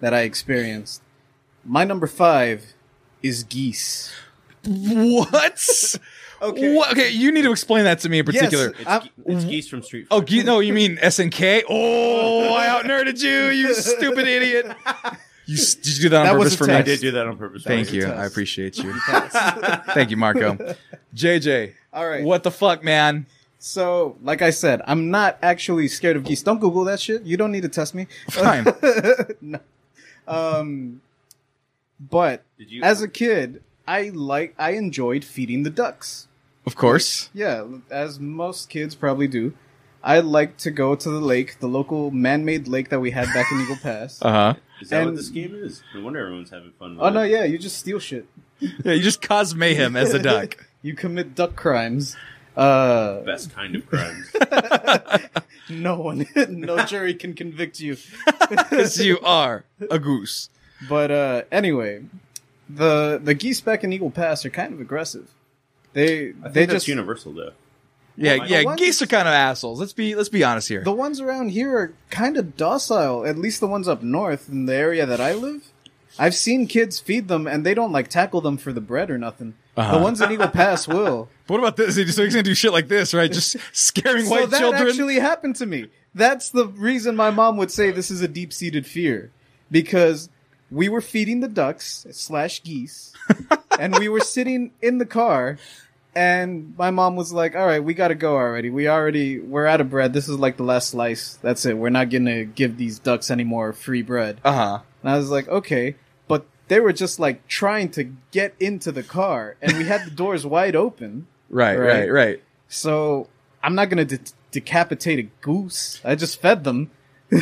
that I experienced. My number five is geese. *laughs* What? Okay. What? Okay, you need to explain that to me in particular. It's, ge- it's geese from Street Oh, Fighter. ge- no, you mean SNK? Oh, I outnerded you, you *laughs* stupid idiot. You, did you do that on That purpose for test. I me? did do that on purpose. Thank you. I appreciate you. *laughs* Thank you, Marco. JJ. All right. What the fuck, man? So, like I said, I'm not actually scared of geese. Don't Google that shit. You don't need to test me. Fine. *laughs* Um, but you- as a kid, I like I enjoyed feeding the ducks. Of course. Yeah, as most kids probably do. I like to go to the lake, the local man-made lake that we had back in Eagle Pass. *laughs* Uh huh. Is that what and- this game is? No wonder everyone's having fun. With oh no, yeah, you just steal shit. *laughs* Yeah, you just cause mayhem as a *laughs* duck. You commit duck crimes. Uh, Best kind of crimes. no one, no jury can convict you. Because you are a goose. But uh, anyway, the the geese back in Eagle Pass are kind of aggressive. They I think they that's just universal though. Yeah, Well, yeah. ones- Geese are kind of assholes. Let's be let's be honest here. the ones around here are kind of docile. At least the ones up north in the area that I live. I've seen kids feed them, and they don't like tackle them for the bread or nothing. Uh-huh. The ones in Eagle Pass will. But *laughs* what about this? So he's gonna do shit like this, right? Just *laughs* scaring so white that children. actually happened to me. That's the reason my mom would say this is a deep seated fear because we were feeding the ducks slash geese, *laughs* and we were sitting in the car, and my mom was like, "All right, we got to go already. We already we're out of bread. This is like the last slice. That's it. We're not gonna give these ducks any more free bread." uh huh. And I was like, "Okay." But they were just like trying to get into the car, and we had the doors wide open. *laughs* Right, right, Right. right. So I'm not gonna de- decapitate a goose. I just fed them.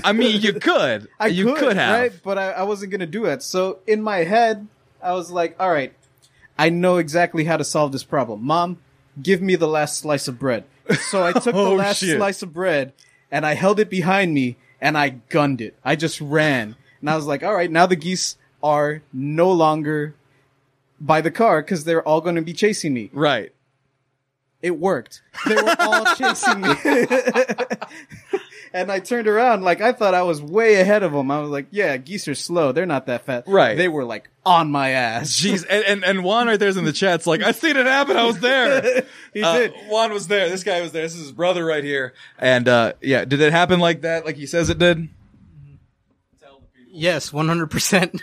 I mean, you *laughs* could. I you could, have. right? But I, I wasn't gonna do it. So in my head, I was like, "All right, I know exactly how to solve this problem. Mom, give me the last slice of bread." So I took *laughs* the Oh, last shit. slice of bread and I held it behind me and I gunned it. I just ran and I was like, "All right, now the geese are no longer by the car because they're all going to be chasing me." Right. it worked. They were all *laughs* chasing me. And I turned around like I thought I was way ahead of them. I was like, yeah, geese are slow. They're not that fast. Right. They were like on my ass. Jeez, and, and and Juan right there's in the chat's like, I seen it happen. I was there. *laughs* he Uh, did. Juan was there. This guy was there. This is his brother right here. And uh yeah, did it happen like that? Like he says it did? Yes, one hundred percent.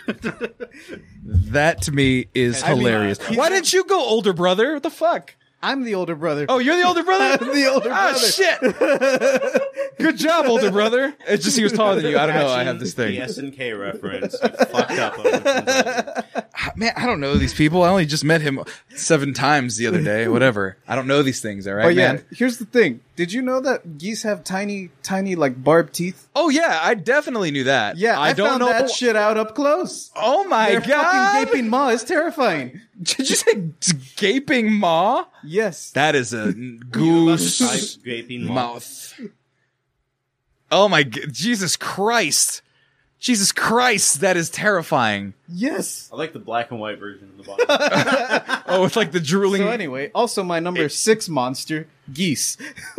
That to me is I mean, hilarious. he's- Why didn't you go older brother? What the fuck? I'm the older brother. Oh, you're the older *laughs* brother? I'm the older ah, brother. Oh, shit. *laughs* Good job, older brother. It's just he was taller than you. I don't know. I have this thing. SNK reference. You fucked up. On which one's right. Man, I don't know these people. I only just met him seven times the other day. *laughs* Whatever. I don't know these things. All right, But yeah, man. here's the thing. Did you know that geese have tiny, tiny, like barbed teeth? Oh yeah, I definitely knew that. Yeah, I, I, don't found know. that shit out up close. Oh my Their god! fucking gaping maw is terrifying. *laughs* Did you say gaping maw? Yes. That is a *laughs* goose gaping mouth. mouth. Oh my g- Jesus Christ! Jesus Christ, that is terrifying. yes. I like the black and white version of the bottom. *laughs* Oh, it's like the drooling. So anyway, also my number six monster, geese. *laughs*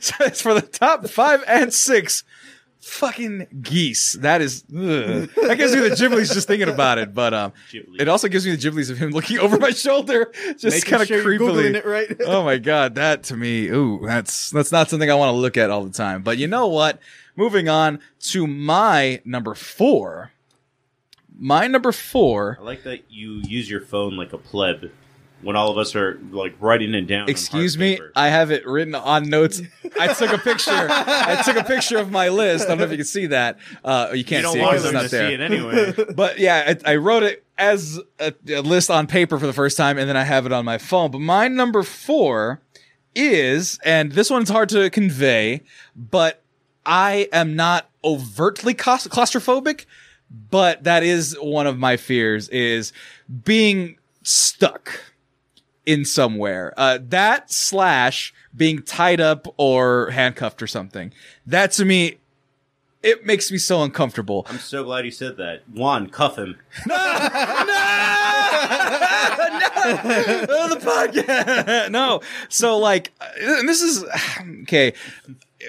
So it's for the top five and six fucking geese. That is, ugh. that gives me the Ghiblies just thinking about it. But um, Ghibli. it also gives me the Ghiblies of him looking over my shoulder, just Making kind of sure you're creepily. Googling it right. oh my god, that to me, ooh, that's that's not something I want to look at all the time. But you know what? Moving on to my number four. My number four. I like that you use your phone like a pleb when all of us are like writing it down. Excuse me, paper. I have it written on notes. I took a picture. I took a picture of my list. I don't know if you can see that. Uh, you you can't don't see it want because it's them not there. see it anyway. *laughs* but yeah, I, I wrote it as a, a list on paper for the first time, and then I have it on my phone. But my number four is, and this one's hard to convey, but I am not overtly claustrophobic, but that is one of my fears is being stuck in somewhere. Uh, that slash being tied up or handcuffed or something. That to me, it makes me so uncomfortable. I'm so glad you said that. Juan, cuff him. *laughs* Oh, *laughs* the podcast. *laughs* no. So like, uh, this is *sighs* okay.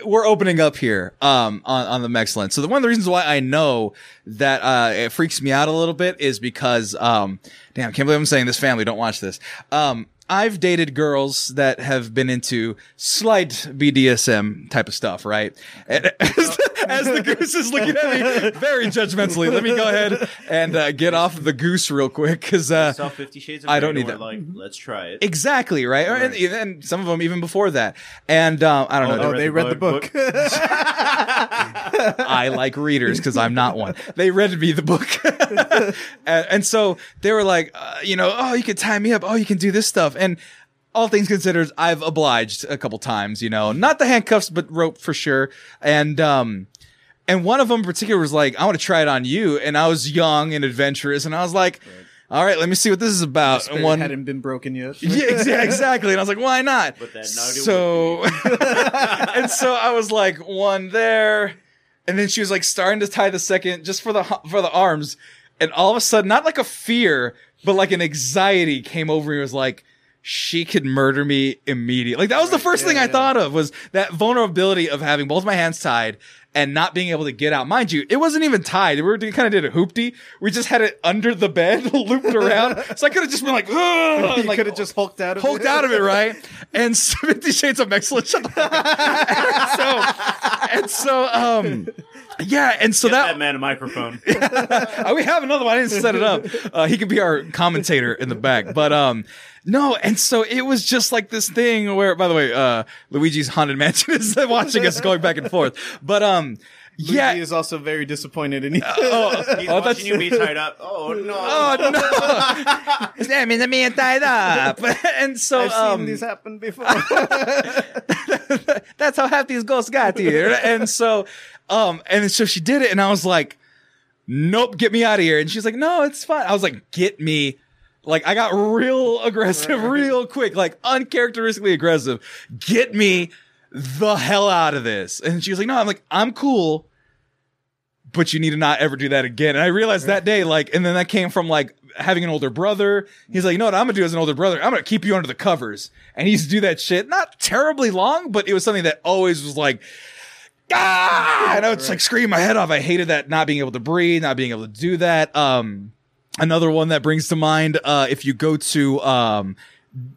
We're opening up here um, on on the Mexcellence. So the, one of the reasons why I know that uh, it freaks me out a little bit is because, um, damn, I can't believe I'm saying this. Family, don't watch this. Um, I've dated girls that have been into slight BDSM type of stuff, right? And *laughs* as, as the goose is looking at me very judgmentally, let me go ahead and uh, get off the goose real quick because uh, Saw Fifty Shades of I don't need that. Like, let's try it. Exactly right, Or- and, and some of them even before that. And um, I don't know. Oh, they read the book. *laughs* I like readers because I'm not one. They read me the book, *laughs* and, and so they were like, uh, you know, oh, you can tie me up. Oh, you can do this stuff. And all things considered, I've obliged a couple times. You know, not the handcuffs, but rope for sure. And um, and one of them in particular was like, I want to try it on you. And I was young and adventurous, and I was like, all right, let me see what this is about. And one hadn't been broken yet. *laughs* yeah, exa- exactly. And I was like, why not? But that so, *laughs* and so I was like, one there, and then she was like starting to tie the second just for the for the arms, and all of a sudden, not like a fear, but like an anxiety came over me. It was like. She could murder me immediately. Like that was the first thing I yeah. thought of was that vulnerability of having both my hands tied and not being able to get out. Mind you, it wasn't even tied. We were kind of did a hoopty. We just had it under the bed, *laughs* looped around. So I could have just been like, "Ugh," you like, could have just hulked out of it. hulked it. out of it, right? And *laughs* Fifty Shades of Excellent. Shut the and so, and so, um, yeah, and so Get that that, man a microphone. *laughs* uh, we have another one. I didn't set it up. Uh, he can be our commentator in the back, but um, no. And so it was just like this thing where, by the way, uh, Luigi's haunted mansion *laughs* is watching us going back and forth, but um. Yeah, Yeah. is also very disappointed in you. Oh, *laughs* He's oh, that's- watching you be tied up. Oh *laughs* no! Oh no! That means I'm being tied up, and so I've um, seen this happen before. that's how half these ghosts got here. And so, um, and so she did it, and I was like, nope, get me out of here. And she's like, no, it's fine. I was like, get me. Like, I got real *laughs* aggressive real quick, like uncharacteristically aggressive. Get me the hell out of this. And she was like, no, I'm like, I'm cool. But you need to not ever do that again. And I realized that day, like, and then that came from like having an older brother. He's like, you know what I'm gonna do as an older brother? I'm gonna keep you under the covers. And he used to do that shit, not terribly long, but it was something that always was like, ah, and I would just like scream my head off. I hated that not being able to breathe, not being able to do that. Um, another one that brings to mind, uh, if you go to, um,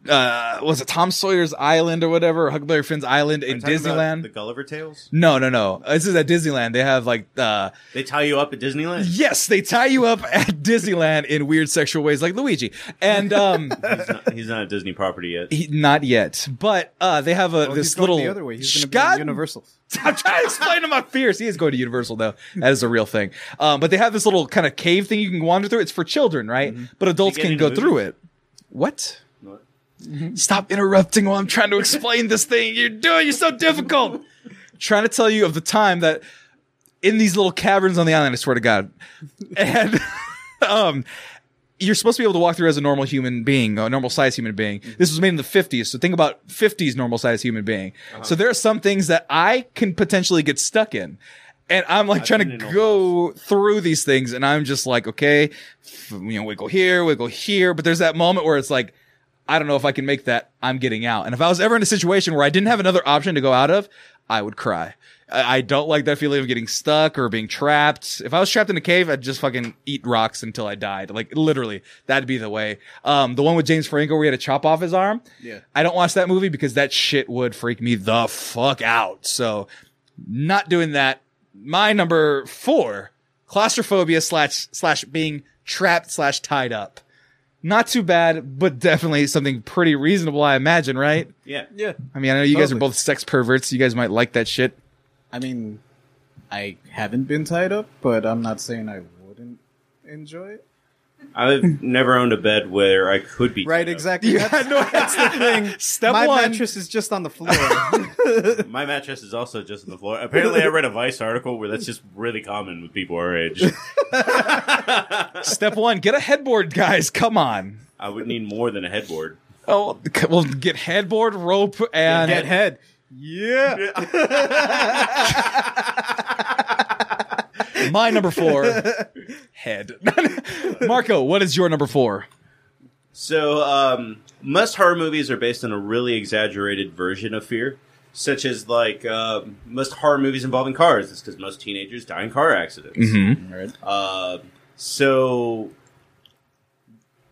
uh, was it Tom Sawyer's Island or whatever, or Huckleberry Finn's Island in Disneyland? the Gulliver Tales. no, no, no. This is at Disneyland. They have like, uh, They tie you up at Disneyland. yes, they tie you up at Disneyland in weird sexual ways like Luigi. And, um, *laughs* He's not, he's not a Disney property yet. he, not yet, but, uh, they have a, Oh, this he's going little, the other way. He's going to be God Universal. *laughs* I'm trying to explain to my fears. He is going to Universal though. That is a real thing. Um, but they have this little kind of cave thing you can wander through. It's for children, right? But adults Mm-hmm. You can go into through it. What? Stop interrupting while I'm trying to explain this thing you're doing. You're so difficult. trying to tell you of the time that in these little caverns on the island, I swear to God. And *laughs* um you're supposed to be able to walk through as a normal human being, a normal sized human being. This was made in the 50s, so think about 50s normal sized human being. So there are some things that I can potentially get stuck in. And I'm like trying to go through these things, and I'm just like, okay, you know, wiggle here, wiggle here. But there's that moment where it's like, I don't know if I can make that. I'm getting out. And if I was ever in a situation where I didn't have another option to go out of, I would cry. I I don't like that feeling of getting stuck or being trapped. If I was trapped in a cave, I'd just fucking eat rocks until I died. Like literally, that'd be the way. Um, the one with James Franco where he had to chop off his arm. Yeah. I don't watch that movie because that shit would freak me the fuck out. So, not doing that. My number four, claustrophobia slash slash being trapped slash tied up. Not too bad, but definitely something pretty reasonable, I imagine, right? Yeah. Yeah. I mean, I know you guys are Totally. both sex perverts. You guys might like that shit. I mean, I haven't been tied up, but I'm not saying I wouldn't enjoy it. I've never owned a bed where I could be. Right, tied up. exactly. That's, that's the thing. Step My one. mattress is just on the floor. *laughs* My mattress is also just on the floor. Apparently, I read a Vice article where that's just really common with people our age. *laughs* Step one, get a headboard, guys. Come on. I would need more than a headboard. Oh, c- well, get headboard, rope, and Get head. Yeah. *laughs* my number four, *laughs* head. *laughs* Marco, what is your number four? So, um, most horror movies are based on a really exaggerated version of fear, such as like uh, most horror movies involving cars. It's because most teenagers die in car accidents. Right. Uh, so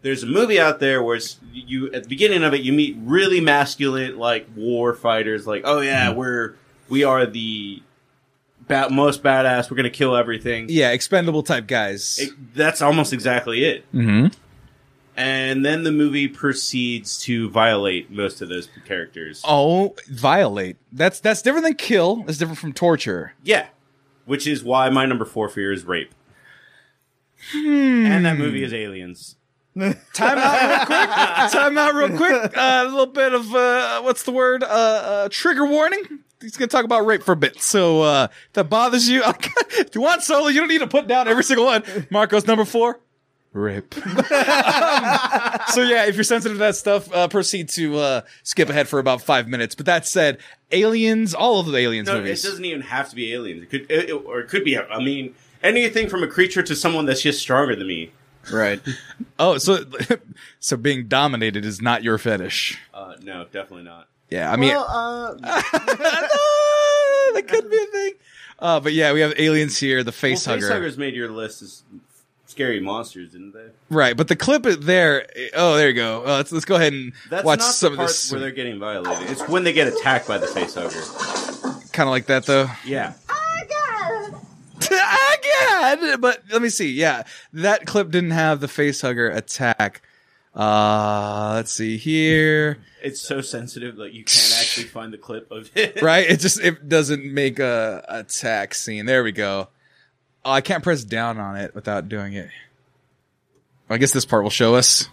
there's a movie out there where it's, you at the beginning of it you meet really masculine like war fighters like oh yeah we're we are the ba- most badass we're gonna kill everything Yeah, expendable type guys. It- that's almost exactly it mm-hmm. and then the movie proceeds to violate most of those characters Oh, violate. That's that's different than kill. It's different from torture. yeah which is why my number four fear is rape and that movie is aliens *laughs* Time out real quick. Time out real quick. Uh, a little bit of uh, what's the word? Uh, uh, trigger warning. He's gonna talk about rape for a bit. So uh, if that bothers you, *laughs* if you want solo, you don't need to put down every single one. Marco's number four. Rape. Um, *laughs* so yeah, if you're sensitive to that stuff, uh, proceed to uh, skip ahead for about five minutes. But that said, aliens, all of the aliens No, movies. it doesn't even have to be aliens. It could, it, it- or it could be. I mean, anything from a creature to someone that's just stronger than me. Right. *laughs* Oh, so so being dominated is not your fetish. Uh, no, definitely not. Yeah, I mean, uh, *laughs* that could be a thing. Uh, but yeah, we have aliens here, the face well, hugger. facehuggers made your list as scary monsters, didn't they? Right, but the clip there. Oh, there you go. Uh, let's let's go ahead and That's watch not some the of this. where they're getting violated. It's when they get attacked by the face facehugger. Kind of like that though. Yeah. *laughs* Again, but let me see. Yeah, that clip didn't have the face hugger attack. Uh, let's see here. It's so sensitive that you can't actually *laughs* find the clip of it. Right, it just it doesn't make a attack scene. There we go. Oh, I can't press down on it without doing it. I guess this part will show us.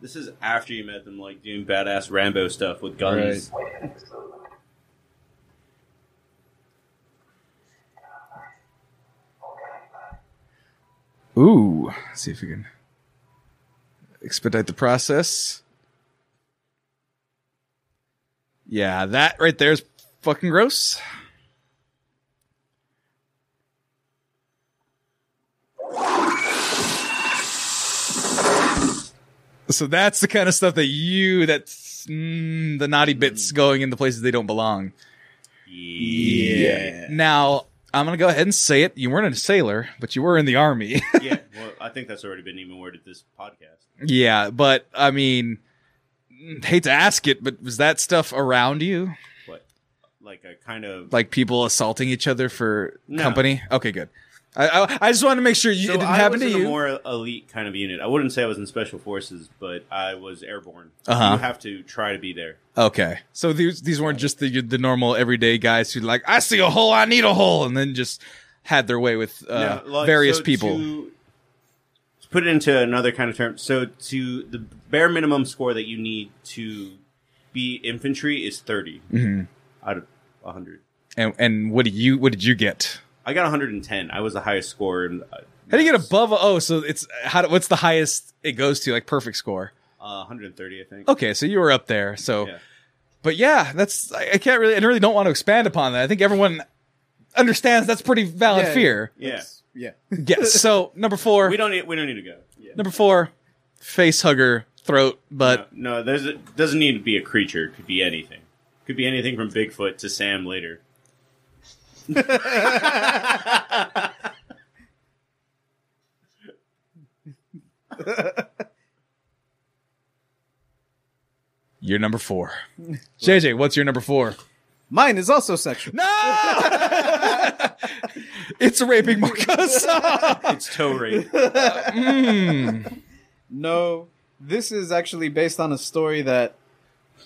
This is after you met them, like doing badass Rambo stuff with guns. *laughs* Ooh, let's see if we can expedite the process. Yeah, that right there is fucking gross. So that's the kind of stuff that you, that's mm, the naughty bits going into places they don't belong. Yeah. Now, I'm going to go ahead and say it. You weren't a sailor, but you were in the army. *laughs* yeah. Well, I think that's already been even worded this podcast. Yeah, but I mean, hate to ask it, but was that stuff around you? What? Like a kind of Like people assaulting each other for No. company? Okay, good. I, I I just wanted to make sure you, So it didn't I happen was to in you. a more elite kind of unit. I wouldn't say I was in special forces, but I was airborne. Uh-huh. You have to try to be there. okay, so these these weren't just the the normal everyday guys who like I see a hole, I need a hole, and then just had their way with uh, like, various so people. To, to put it into another kind of term, so to the bare minimum score that you need to be infantry is 30 Mm-hmm. out of hundred. and and what did you what did you get? I got 110. I was the highest score. In, uh, How do you get above? a- Oh, so it's how? do- What's the highest it goes to? Like perfect score. Uh, 130, I think. Okay, so you were up there. So Yeah. But yeah, that's I I can't really I really don't want to expand upon that. I think everyone understands that's pretty valid Yeah. fear. Yeah. Yeah. Yes. So *laughs* number four, We don't need. We don't need to go. Yeah. number four, face hugger throat, but no, there's a, doesn't need to be a creature. It could be anything. Could be anything from Bigfoot to Sam later. *laughs* you're number four. JJ, what's your number four? Mine is also sexual. No, *laughs* it's raping Marcos. *laughs* It's toe rape. Mm. No, this is actually based on a story that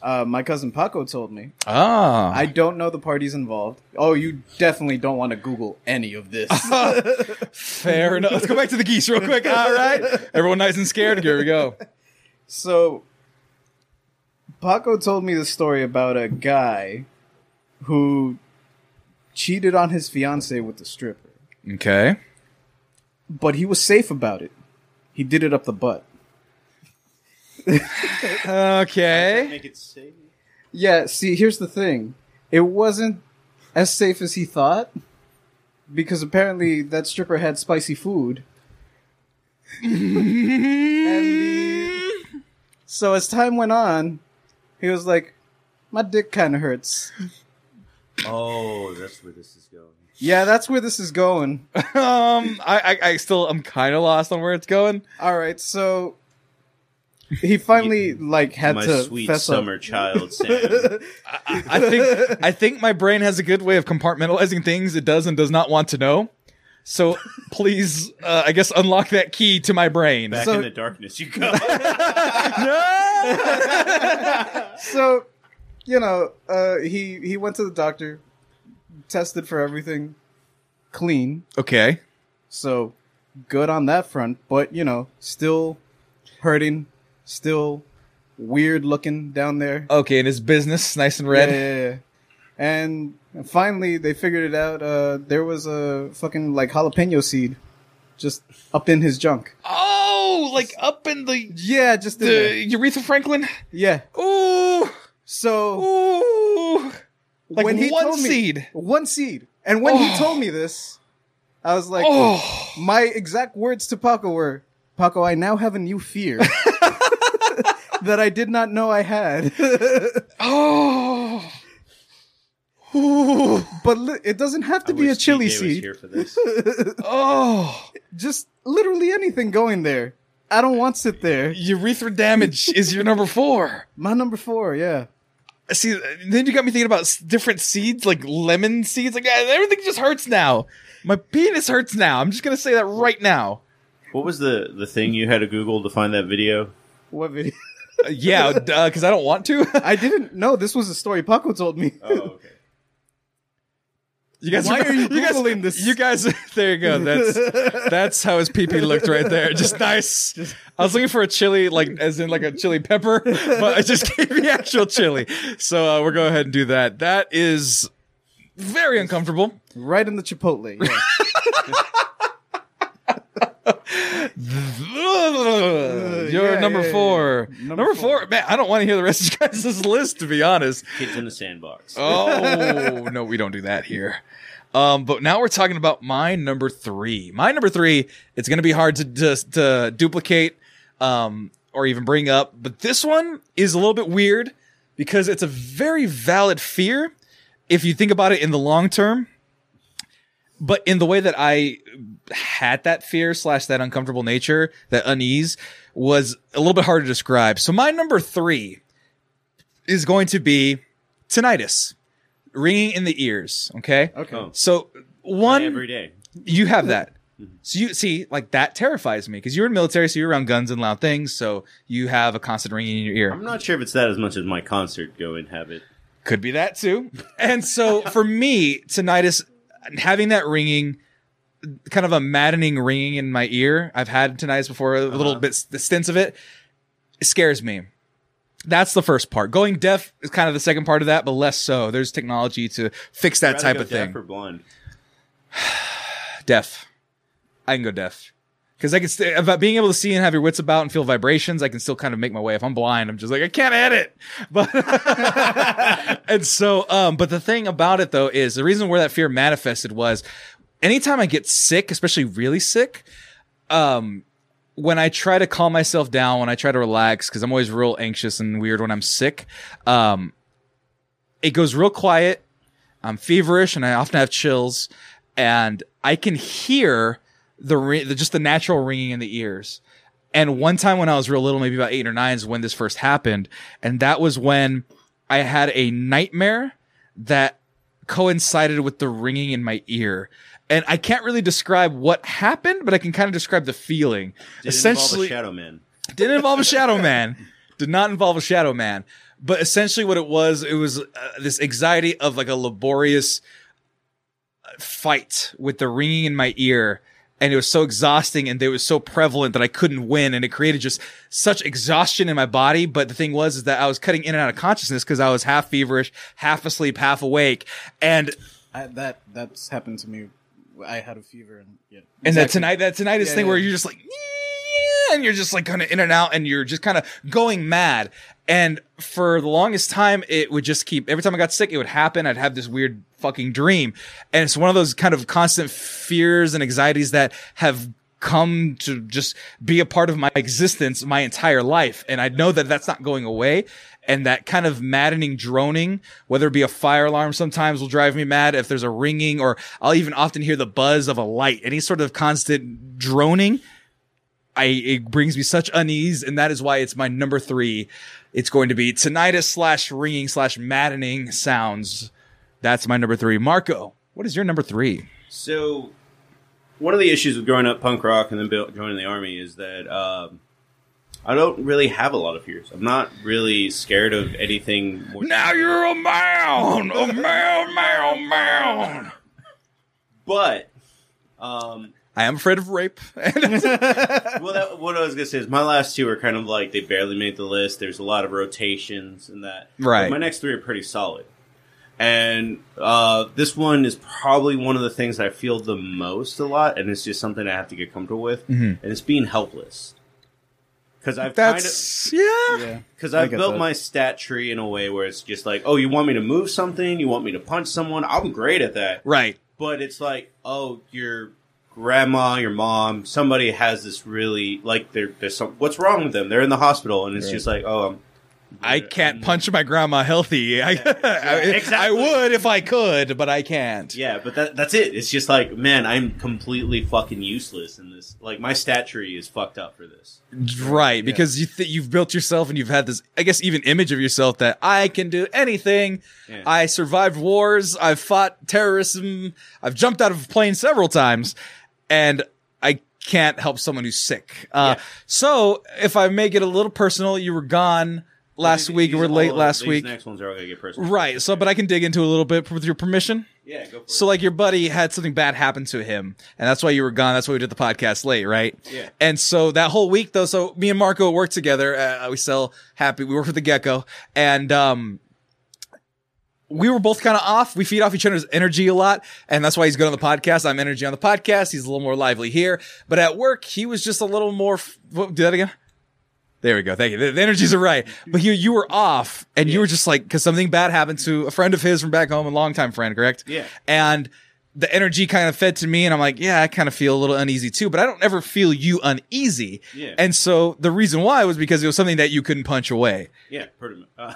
uh, my cousin Paco told me. ah, I don't know the parties involved. Oh, you definitely don't want to Google any of this. *laughs* fair enough. Let's go back to the geese real quick. All right, everyone nice and scared. Here we go. so, Paco told me the story about a guy who cheated on his fiance with the stripper, Okay. but he was safe about it. He did it up the butt. *laughs* Okay. Make it safe. Yeah, see, here's the thing. It wasn't as safe as he thought because apparently that stripper had spicy food. and the, so as time went on, he was like, "My dick kind of hurts." Oh, that's where this is going. Yeah, that's where this is going. Um, I, I, I still, I'm kind of lost on where it's going. All right, so he *laughs* finally like had My to sweet fess summer up. child, Sam. *laughs* I, I think, I think my brain has a good way of compartmentalizing things it does and does not want to know. So *laughs* please, uh, I guess, unlock that key to my brain. Back So- in the darkness, you go. so you know uh he he went to the doctor tested for everything clean okay. so good on that front but you know still hurting still weird looking down there Okay, and his business, nice and yeah, red. yeah, yeah. and finally they figured it out uh there was a fucking like jalapeno seed just up in his junk Oh, like up in the yeah just the Aretha Franklin. yeah Ooh, so ooh. Like when he one told me, seed. one seed, and when he Oh. told me this, I was like, Oh, my exact words to Paco were, "Paco, I now have a new fear *laughs* that I did not know I had." *laughs* oh. Ooh. but li- it doesn't have to I be a wish chili TJ was seed; here for this. *laughs* Oh. just literally anything going there. I don't want sit there. Urethra damage *laughs* is your number four. My number four, yeah. See, then you got me thinking about different seeds, like lemon seeds. Like everything just hurts now. My penis hurts now. I'm just gonna say that right now. What was the the thing you had to Google to find that video? What video? Uh, yeah, because I don't want to. *laughs* I didn't know this was a story Paco told me. Oh, okay. *laughs* You guys, Why are *laughs* you guys- Googling this? You guys, there you go. That's that's how his PP looked right there. Just nice. I was looking for a chili, like as in like a chili pepper, but I just gave me actual chili. So uh, we're going ahead and do that. That is very uncomfortable. right in the chipotle. Yeah. You're yeah, number yeah, four. yeah. Number, Number four. four. Man, I don't want to hear the rest of you guys' *laughs* list, to be honest. Kids in the sandbox. Oh *laughs* no, we don't do that here. Um, but now we're talking about my number three. My number three. It's going to be hard to just to duplicate, um, or even bring up. But this one is a little bit weird because it's a very valid fear if you think about it in the long term. But in the way that I had that fear slash that uncomfortable nature, that unease was a little bit hard to describe. So my number three is going to be tinnitus, ringing in the ears. Okay. Okay. Oh, So one, every day. you have that. Mm-hmm. So you see, like that terrifies me because you're in military, so you're around guns and loud things. So you have a constant ringing in your ear. I'm not sure if it's that as much as my concert going habit. Could be that too. And so for me, tinnitus, having that ringing, kind of a maddening ringing in my ear. I've had tinnitus before, a little Uh-huh. bit, the stints of it, it scares me. That's the first part. Going deaf is kind of the second part of that, but less so. There's technology to fix that type of deaf thing. Or blind. *sighs* Deaf. I can go deaf. Because I can st- about being able to see and have your wits about and feel vibrations, I can still kind of make my way. If I'm blind, I'm just like I can't edit. *laughs* But *laughs* and so, um, but the thing about it though is the reason where that fear manifested was anytime I get sick, especially really sick, um, when I try to calm myself down, when I try to relax, because I'm always real anxious and weird when I'm sick, um, it goes real quiet. I'm feverish and I often have chills, and I can hear the, ri- the just the natural ringing in the ears. And one time when I was real little, maybe about eight or nine, is when this first happened, and that was when I had a nightmare that coincided with the ringing in my ear. And I can't really describe what happened, but I can kind of describe the feeling. Did it Essentially, involve a Shadow Man? didn't involve a shadow *laughs* man. Did not involve a shadow man. But essentially, what it was, it was uh, this anxiety of like a laborious uh, fight with the ringing in my ear. And it was so exhausting and it was so prevalent that I couldn't win. And it created just such exhaustion in my body. But the thing was, is that I was cutting in and out of consciousness because I was half feverish, half asleep, half awake. And I, that that's happened to me. I had a fever and yeah. And that tonight, that tonight is Yeah, thing where you're just like, and you're just like kind of in and out, and you're just kind of going mad. And for the longest time, it would just keep. Every time I got sick, it would happen. I'd have this weird fucking dream, and it's one of those kind of constant fears and anxieties that have come to just be a part of my existence my entire life. And I know that that's not going away. And that kind of maddening droning, whether it be a fire alarm sometimes will drive me mad. If there's a ringing or I'll even often hear the buzz of a light, any sort of constant droning. I, it brings me such unease. And that is why it's my number three. It's going to be tinnitus slash ringing slash maddening sounds. That's my number three. Marco, what is your number three? So, one of the issues with growing up punk rock and then joining the army is that um, I don't really have a lot of fears. I'm not really scared of anything. More Now you're a man, a man, man, man. but um, I am afraid of rape. *laughs* well, that, what I was gonna say is my last two are kind of like they barely made the list. There's a lot of rotations and that. Right. But my next three are pretty solid, and uh, this one is probably one of the things I feel the most a lot, and it's just something I have to get comfortable with, and it's being helpless. Because I've kind of That's yeah. Yeah. because I I've built that. my stat tree in a way where it's just like, oh, you want me to move something? You want me to punch someone? I'm great at that. Right. But it's like, oh, your grandma, your mom, somebody has this really like there, there's some what's wrong with them? They're in the hospital, and it's Right. just like, oh, I'm, I can't punch my grandma healthy. *laughs* I, I, exactly. I would if I could, but I can't. Yeah, but that that's it. It's just like, man, I'm completely fucking useless in this. Like my stat tree is fucked up for this. Right, because you th- you've built yourself and you've had this, I guess, even image of yourself that I can do anything. Yeah. I survived wars. I've fought terrorism. I've jumped out of a plane several times, and I can't help someone who's sick. Uh, Yeah. So, if I make it a little personal, you were gone last week. Were late last week. Next ones are all gonna get personal. Right. So, but I can dig into a little bit with your permission. Yeah, go for So, it. like, your buddy had something bad happen to him, and that's why you were gone. That's why we did the podcast late, right? Yeah. And so that whole week, though, so me and Marco work together. Uh, we sell happy. We work with the Gecko, and um, we were both kind of off. We feed off each other's energy a lot, and that's why he's good on the podcast. I'm energy on the podcast. He's a little more lively here, but at work, he was just a little more. F- what, do that again. There we go. Thank you. The, the energies are right. But you you were off and you were just like because something bad happened to a friend of his from back home, a longtime friend, correct? Yeah. And the energy kind of fed to me, and I'm like, yeah, I kind of feel a little uneasy too, but I don't ever feel you uneasy. Yeah. And so the reason why was because it was something that you couldn't punch away. Yeah, pretty much. Uh,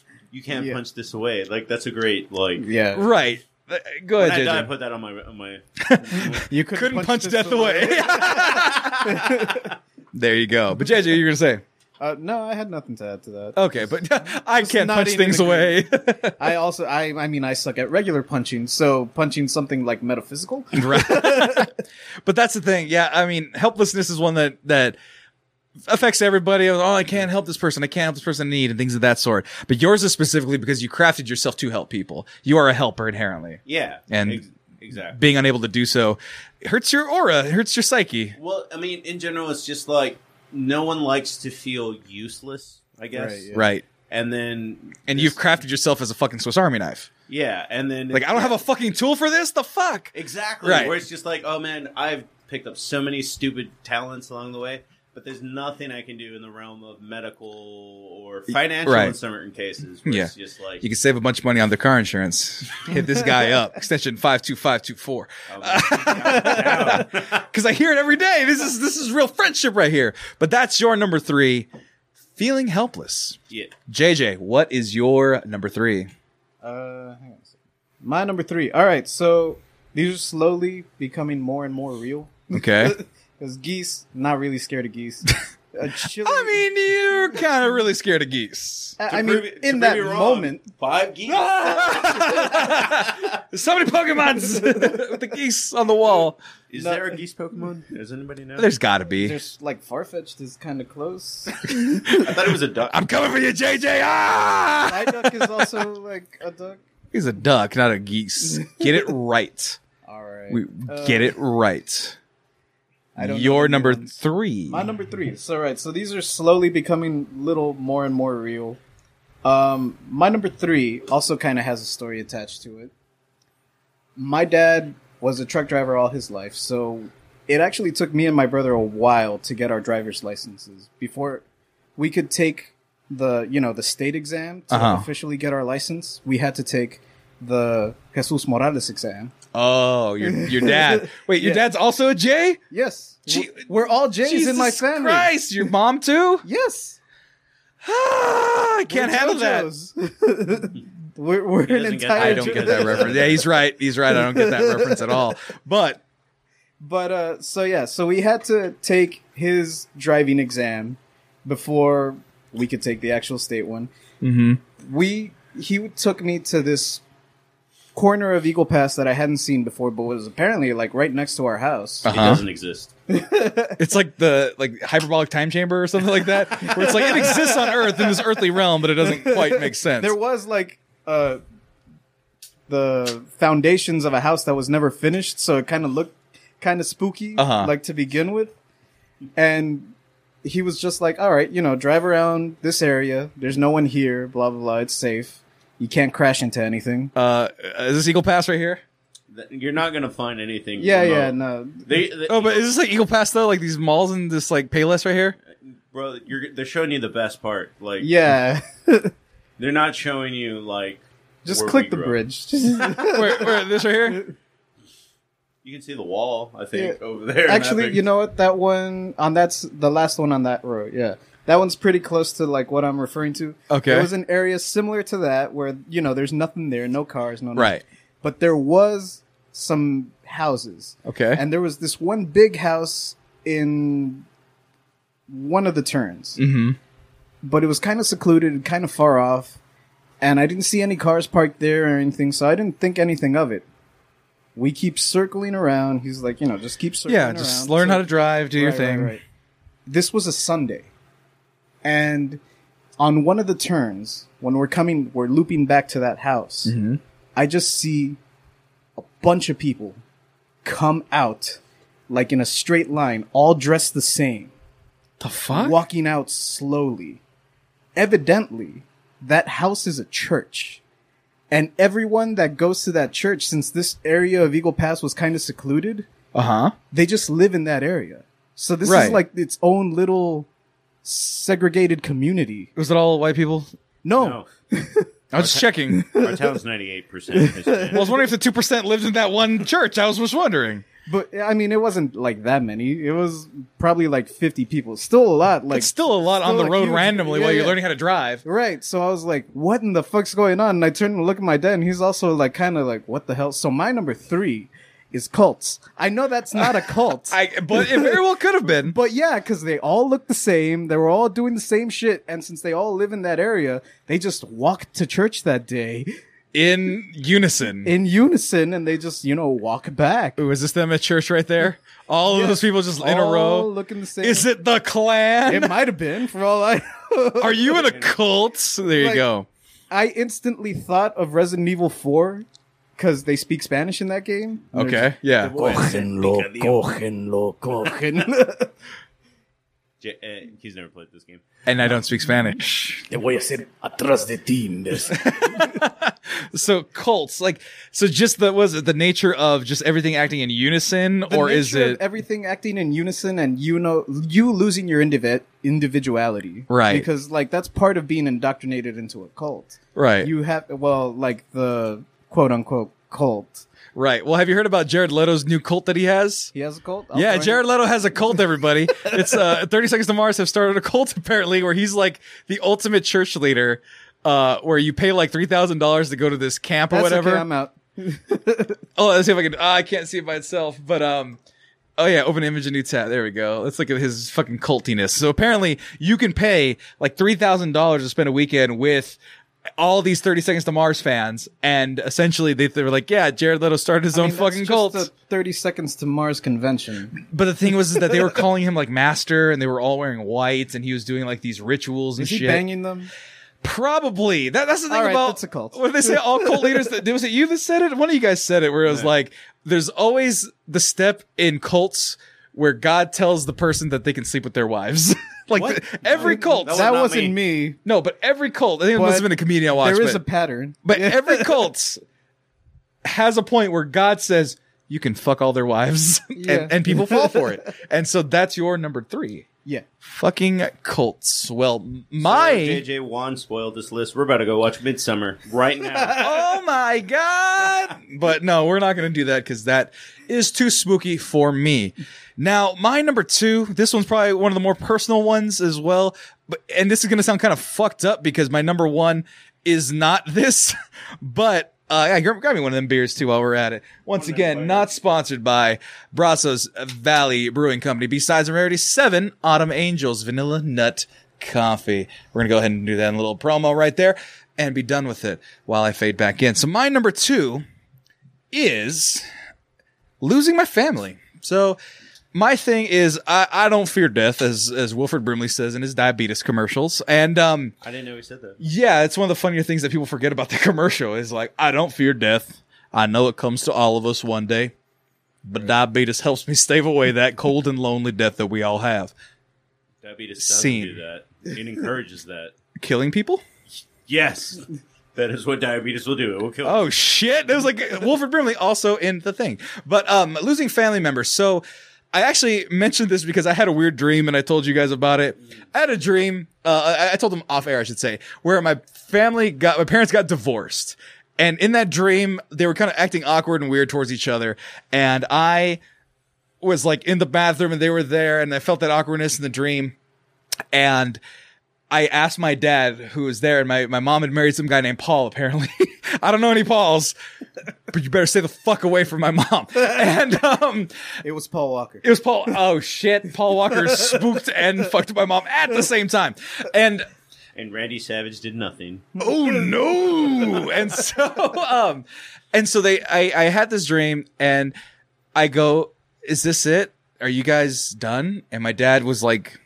*laughs* you can't Yeah. punch this away. Like that's a great like. Yeah. Right. Uh, Go When ahead, I die, I put that on my on my. *laughs* You Couldn't punch, this death away. *laughs* there you go. But JJ, you're gonna say Uh, no, I had nothing to add to that. okay, but *laughs* I can't punch things away. *laughs* I also, I, I mean, I suck at regular punching. So punching something like metaphysical, *laughs* right. but that's the thing. Yeah, I mean, helplessness is one that that affects everybody. Oh, I can't help this person. I can't help this person in need and things of that sort. But yours is specifically because you crafted yourself to help people. You are a helper inherently. Yeah, And- ex- exactly. Being unable to do so hurts your aura, it hurts your psyche. Well, I mean, in general, it's just like no one likes to feel useless. I guess. Right, yeah. Right. And then And this- you've crafted yourself as a fucking Swiss Army knife. yeah, and then Like, I don't have a fucking tool for this? The fuck? exactly Right. where it's just like, oh man, I've picked up so many stupid talents along the way. But but there's nothing I can do in the realm of medical or financial Right. in certain cases. Yeah. It's just like You can save a bunch of money on the car insurance. *laughs* Hit this guy up. Extension five two five two four. oh, Because *laughs* I hear it every day. This is this is real friendship right here. But that's your number three. Feeling helpless. yeah. JJ, what is your number three? Uh, hang on a second. My number three. All right, so these are slowly becoming more and more real. Okay. *laughs* Because geese, not really scared of geese. *laughs* A chili- I mean, you're kind of really scared of geese. I, I mean, prove it- to in prove that you wrong, moment, five geese. There's so many Pokemons *laughs* with the geese on the wall. Is No. there a geese Pokemon? Does anybody know? There's got to be. there's like Farfetch'd is kind of close. *laughs* I thought it was a duck. I'm coming for you, JJ. Ah! Psyduck is also like a duck. He's a duck, not a geese. Get it right. All right, We Uh, get it right. I don't Your number ones. three. My number three. So right, so these are slowly becoming little more and more real. Um, my number three also kind of has a story attached to it. My dad was a truck driver all his life, so it actually took me and my brother a while to get our driver's licenses before we could take the you know the state exam to Uh-huh. officially get our license. We had to take the Jesus Morales exam. Oh, your your dad. *laughs* Wait, your Yeah. dad's also a J? Yes, Gee- we're all J's Jesus in my family. Christ, your mom too? *laughs* Yes. Ah, I can't We're handle that. We're we're an doesn't get- entire. I don't get that reference. Yeah, he's right. He's right. I don't get that reference at all. But But uh, so yeah, so we had to take his driving exam before we could take the actual state one. Mhm. We he took me to this corner of Eagle Pass that I hadn't seen before, but was apparently like right next to our house. It Uh-huh. doesn't exist. It's like the like hyperbolic time chamber or something like that, where it's like it exists on Earth in this earthly realm, but it doesn't quite make sense. There was like uh the foundations of a house that was never finished, so it kind of looked kind of spooky, Uh-huh. like to begin with. And he was just like, "All right, you know, drive around this area. There's no one here. Blah blah blah. It's safe. You can't crash into anything." uh, is this Eagle Pass right here? Th- You're not gonna find anything. Yeah, remote. yeah, no. They, they, Oh, but is this like Eagle Pass though? Like these malls and this like Payless right here? bro, you're they're showing you the best part. Like, Yeah, *laughs* they're not showing you like. just click the grew bridge. *laughs* Where, where this right here? You can see the wall. I think Yeah. over there. Actually, you know what? That one on that's the last one on that road. Yeah, that one's pretty close to like what I'm referring to. Okay. It was an area similar to that where you know there's nothing there, no cars, no nothing. Right. But there was some houses, Okay. and there was this one big house in one of the turns, mm-hmm. but it was kind of secluded and kind of far off, and I didn't see any cars parked there or anything, so I didn't think anything of it. We keep circling around. He's like, you know, just keep circling Yeah, around. just learn So- how to drive, do your Right, right, thing. right. This was a Sunday, and on one of the turns, when we're coming, we're looping back to that house. Mm-hmm. I just see a bunch of people come out like in a straight line, all dressed the same, The fuck? walking out slowly. Evidently, that house is a church. And everyone that goes to that church, since this area of Eagle Pass was kind of secluded, Uh huh. they just live in that area. So this Right. is like its own little segregated community. Was it all white people? No, No, *laughs* I was just checking. our town's ninety eight percent. *laughs* I was wondering if the two percent lived in that one church. I was just wondering. but I mean, it wasn't like that many. It was probably like 50 people. Still a lot. Like, It's still a lot on the a road huge- randomly yeah, while you're yeah. learning how to drive. Right. So I was like, what in the fuck's going on? And I turned to look at my dad and he's also like, kind of like, what the hell? So my number three is cults. I know that's not a cult. *laughs* I, but it very well could have been. *laughs* But yeah, because they all look the same. They were all doing the same shit. And since they all live in that area, they just walked to church that day in unison. in unison and they just, you know, walk back. Ooh, is this them at church right there? All of those people just in a row. looking the same. Is it the Klan? It might have been for all I know. *laughs* Are you in a cult? There you Like- go. I instantly thought of Resident Evil 4 because they speak Spanish in that game. Okay, yeah. Cógenlo, cógenlo, cógenlo. *laughs* J- uh, he's never played this game. and I don't speak Spanish. Te voy a hacer atrás de ti. *laughs* So cults, like, so just the was it the nature of just everything acting in unison, The or is nature of it everything acting in unison and you know you losing your indivi- individuality Right. because like that's part of being indoctrinated into a cult right? you have well like the quote unquote cult right. Well, have you heard about Jared Leto's new cult that he has? he has a cult I'll Yeah, Jared. Leto has a cult. Everybody, *laughs* it's uh, Thirty Seconds to Mars have started a cult *laughs* apparently, where he's like the ultimate church leader, uh, where you pay like three thousand dollars to go to this camp or That's whatever. okay, i'm out *laughs* Oh, let's see if I can. ah, I can't see it by itself, but um. Oh yeah, open image a new tab. There we go. Let's look at his fucking cultiness. So apparently, you can pay like three thousand dollars to spend a weekend with all these Thirty Seconds to Mars fans, and essentially they, they were like, "Yeah, Jared Leto started his I own mean, fucking cult." a 30 seconds to mars convention But the thing was is that they were *laughs* calling him like master, and they were all wearing whites, and he was doing like these rituals and is he shit. banging them Probably. That, that's the thing All right, about that's a cult. What did they say? All cult *laughs* leaders. That, was it you that said it? One of you guys said it, where it was like, "There's always the step in cults where God tells the person that they can sleep with their wives." *laughs* like What? the- every cult. That was that not wasn't me. me, no, but every cult. I think it must have been a comedian I watched. there is but, a pattern but Yeah. every *laughs* cult has a point where God says you can fuck all their wives, *laughs* Yeah. and, and people fall for it. *laughs* And so that's your number three. yeah Fucking cults. Well, my. JJ Wan spoiled this list. We're about to go watch Midsummer right now. oh my god! But no, we're not going to do that because that is too spooky for me. Now, my number two, this one's probably one of the more personal ones as well. But and this is going to sound kind of fucked up because my number one is not *laughs* this, but. Uh, yeah, grab me one of them beers too while we're at it. Once again, not sponsored by Brazos Valley Brewing Company. Besides a Rarity 7, Autumn Angels Vanilla Nut Coffee. We're going to go ahead and do that in a little promo right there and be done with it while I fade back in. So my number two is losing my family. So my thing is I, I don't fear death as as Wilford Brimley says in his diabetes commercials. And um I didn't know he said that. yeah, it's one of the funnier things that people forget about the commercial is like I don't fear death. I know it comes to all of us one day. But diabetes helps me stave away that cold and lonely death that we all have. Diabetes Scene. do that. It encourages that. Killing people? Yes, that is what diabetes will do. It will kill. Oh shit! It was like Wilford Brimley also in the thing, but um, losing family members. So I actually mentioned this because I had a weird dream and I told you guys about it. I had a dream. Uh, I, I told them off air, I should say, where my family got my parents got divorced, and in that dream they were kind of acting awkward and weird towards each other, and I was like in the bathroom and they were there, and I felt that awkwardness in the dream, and. I asked my dad who was there, and my, my mom had married some guy named Paul, apparently. *laughs* I don't know any Pauls, but you better stay the fuck away from my mom. *laughs* And um, it was paul walker it was Paul. Oh shit. Paul Walker *laughs* spooked and fucked my mom at the same time. And And Randy Savage did nothing. oh no. And so, um, and so they, I, I had this dream and I go, is this it? Are you guys done? And my dad was like,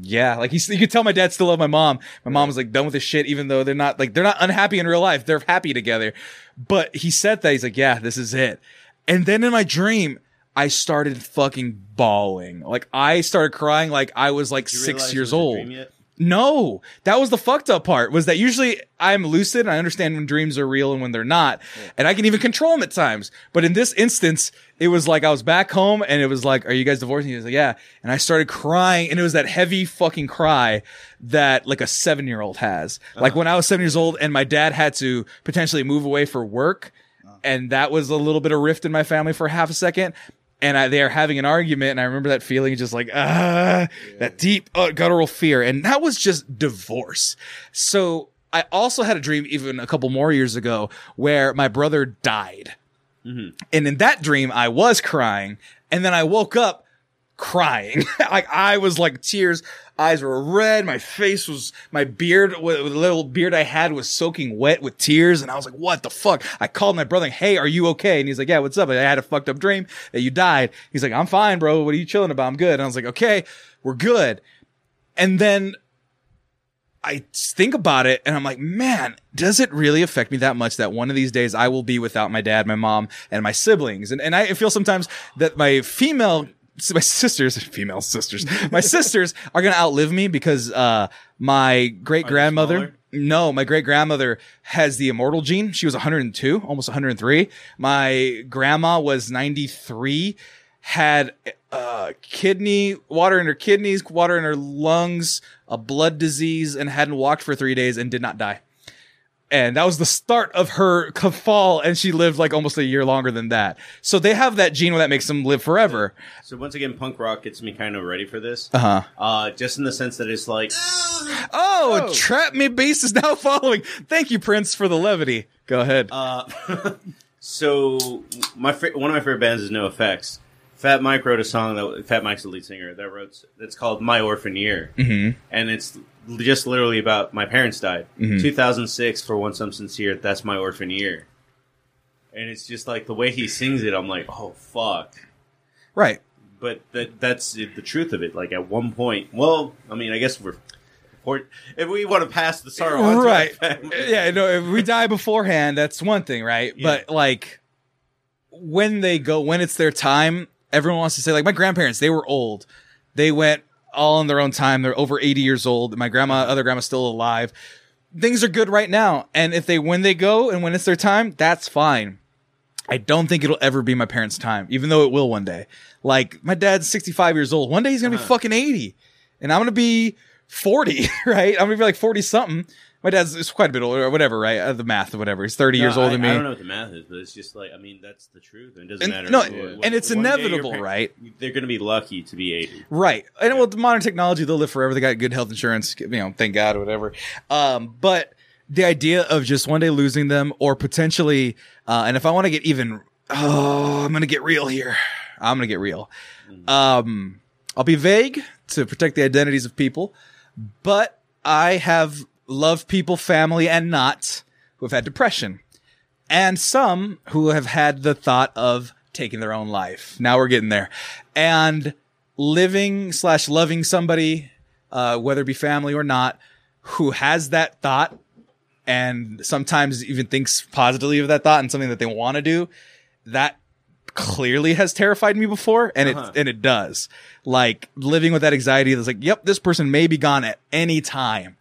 yeah, like he's, you could tell my dad still loved my mom. My mom was like done with this shit, even though they're not like, they're not unhappy in real life. They're happy together. But he said that he's like, yeah, this is it. And then in my dream, I started fucking bawling. Like I started crying like I was like Did you realize six it years was a old. dream yet? No, that was the fucked up part. Was that usually I'm lucid and I understand when dreams are real and when they're not, and I can even control them at times. But in this instance, it was like I was back home and it was like, "Are you guys divorcing?" He was like, "Yeah," and I started crying, and it was that heavy fucking cry that like a seven year old has. Uh-huh. Like when I was seven years old and my dad had to potentially move away for work, uh-huh. and that was a little bit of rift in my family for half a second. And I, they are having an argument, and I remember that feeling, just like ah, that deep uh, guttural fear, and that was just divorce. So I also had a dream, even a couple more years ago, where my brother died, and in that dream, I was crying, and then I woke up crying. *laughs* like I was like tears, eyes were red, my face was, my beard, with the little beard I had was soaking wet with tears. And I was like, what the fuck? I called my brother, hey, are you okay? And he's like, yeah, what's up? I had a fucked up dream that you died. He's like, I'm fine, bro. What are you chilling about? I'm good. And I was like, okay, we're good. And then I think about it and I'm like, man, does it really affect me that much that one of these days I will be without my dad, my mom, and my siblings? And, and I feel sometimes that my female *laughs* my sisters, female sisters, my sisters are gonna outlive me because uh my great grandmother. No, my great grandmother has the immortal gene. She was 102, almost 103. My grandma was 93, had uh kidney water in her kidneys, water in her lungs, a blood disease, and hadn't walked for three days and did not die and that was the start of her fall and she lived like almost a year longer than that so they have that gene that makes them live forever So once again, punk rock gets me kind of ready for this. uh-huh Uh, just in the sense that it's like, oh, Oh. trap me bass is now *laughs* following thank you prince for the levity go ahead uh, *laughs* so my one of my favorite bands is NOFX. Fat Mike wrote a song that Fat Mike's the lead singer that wrote that's called My Orphan Year, mm-hmm. and it's just literally about my parents died. Mhm. 2006 for once I'm sincere. That's my orphan year, and it's just like the way he sings it. I'm like, oh fuck. right but that that's the truth of it. Like at one point, well, I mean, I guess we're if we want to pass the sorrow on, to right yeah no if we die beforehand that's one thing right Yeah. but like when they go when it's their time everyone wants to say like my grandparents they were old they went all in their own time they're over 80 years old my grandma other grandma's still alive things are good right now and if they when they go and when it's their time that's fine I don't think it'll ever be my parents' time, even though it will one day. Like my dad's 65 years old. One day he's gonna be Uh-huh. fucking 80, and I'm gonna be 40, *laughs* right? I'm gonna be like 40 something. My dad's is quite a bit older, or whatever, right? Uh, the math or whatever. He's 30 years No, older I, than me. I don't know what the math is, but it's just like I mean, that's the truth. and It doesn't And- matter. no, What- and it's one day your inevitable, par- right? They're going to be lucky to be 80. Right. And with modern technology, they'll live forever. They got good health insurance, you know, thank God or whatever. Um, but the idea of just one day losing them or potentially, uh, and if I want to get even, oh, I'm going to get real here. I'm going to get real. Um, I'll be vague to protect the identities of people, but I have loved people, family, and not who have had depression and some who have had the thought of taking their own life. Now we're getting there. And living slash loving somebody, uh, whether it be family or not, who has that thought and sometimes even thinks positively of that thought and something that they want to do, that clearly has terrified me before and Uh-huh. it and it does. Like living with that anxiety that's like, yep, this person may be gone at any time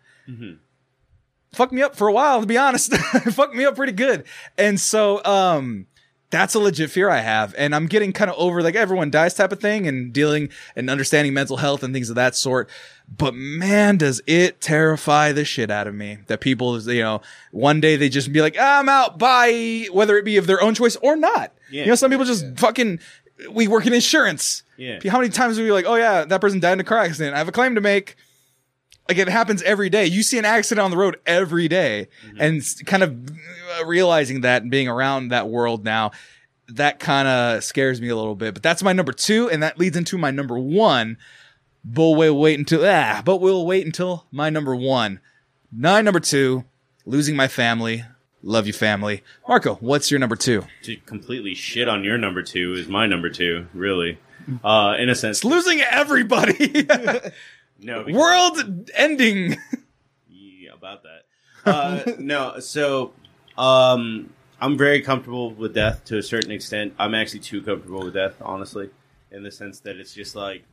fucked me up for a while, to be honest. *laughs* fucked me up pretty good. And so, um, that's a legit fear I have. And I'm getting kind of over like everyone dies type of thing and dealing and understanding mental health and things of that sort. But man, does it terrify the shit out of me that people, you know, one day they just be like, ah, I'm out, bye, whether it be of their own choice or not. Yeah. You know, some people just fucking, we work in insurance. Yeah. How many times are we like, oh yeah, that person died in a car accident. I have a claim to make like it happens every day. You see an accident on the road every day. and kind of uh, realizing that and being around that world now, that kind of scares me a little bit. But that's my number two, and that leads into my number one. But we'll wait until ah, but we'll wait until my number one. My number two, losing my family. Love you, family. Marco, what's your number two? To completely shit on your number two is my number two, really. Uh, in a sense, It's losing everybody. *laughs* no, World ending. Yeah, about that. Uh, *laughs* no, so um, I'm very comfortable with death to a certain extent. I'm actually too comfortable with death, honestly, in the sense that it's just like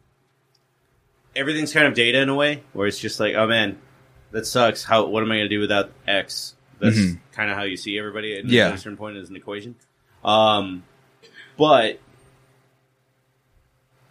everything's kind of data in a way, where it's just like, oh man, that sucks. How? What am I going to do without X? That's Mhm. kind of how you see everybody at Yeah. a certain point as an equation. Um, but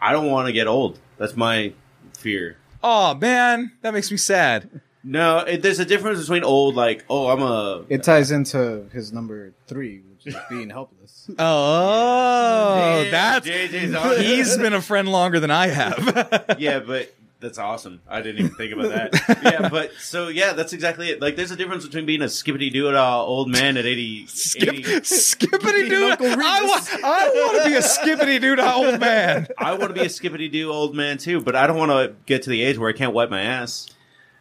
I don't want to get old. That's my fear. Oh man, that makes me sad. No, it, there's a difference between old, like, oh, I'm a. It ties into his number three, which is being helpless. *laughs* Oh, Yeah, that's JJ's on he's been a friend longer than I have. *laughs* yeah, but that's awesome. I didn't even think about that. *laughs* yeah, but so yeah, that's exactly it. Like, there's a difference between being a skippity doo uh, old man at 80. Skip, 80 *laughs* skippity. Uncle Remus. I want, I want to be a skippity dude, old man. *laughs* I want to be a skippity doo old man too, but I don't want to get to the age where I can't wipe my ass.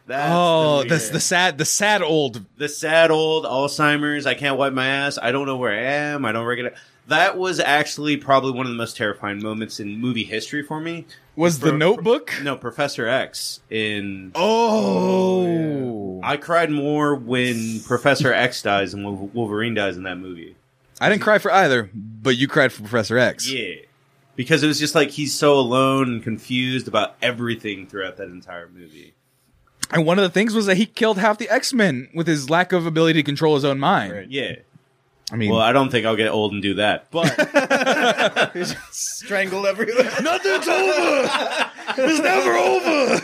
That's Oh, the, that's the sad, the sad old. the sad old Alzheimer's. I can't wipe my ass. I don't know where I am. I don't recognize. That was actually probably one of the most terrifying moments in movie history for me. Was the For- Notebook? No, Professor X in Oh, oh I cried more when Professor X dies than when Wolverine dies in that movie. I didn't cry for either, but you cried for Professor X. Yeah, because it was just like he's so alone and confused about everything throughout that entire movie. And one of the things was that he killed half the X Men with his lack of ability to control his own mind. Right. Yeah. I mean, Well, I don't think I'll get old and do that, but *laughs* Strangle everyone. *laughs* nothing's over. It's never over.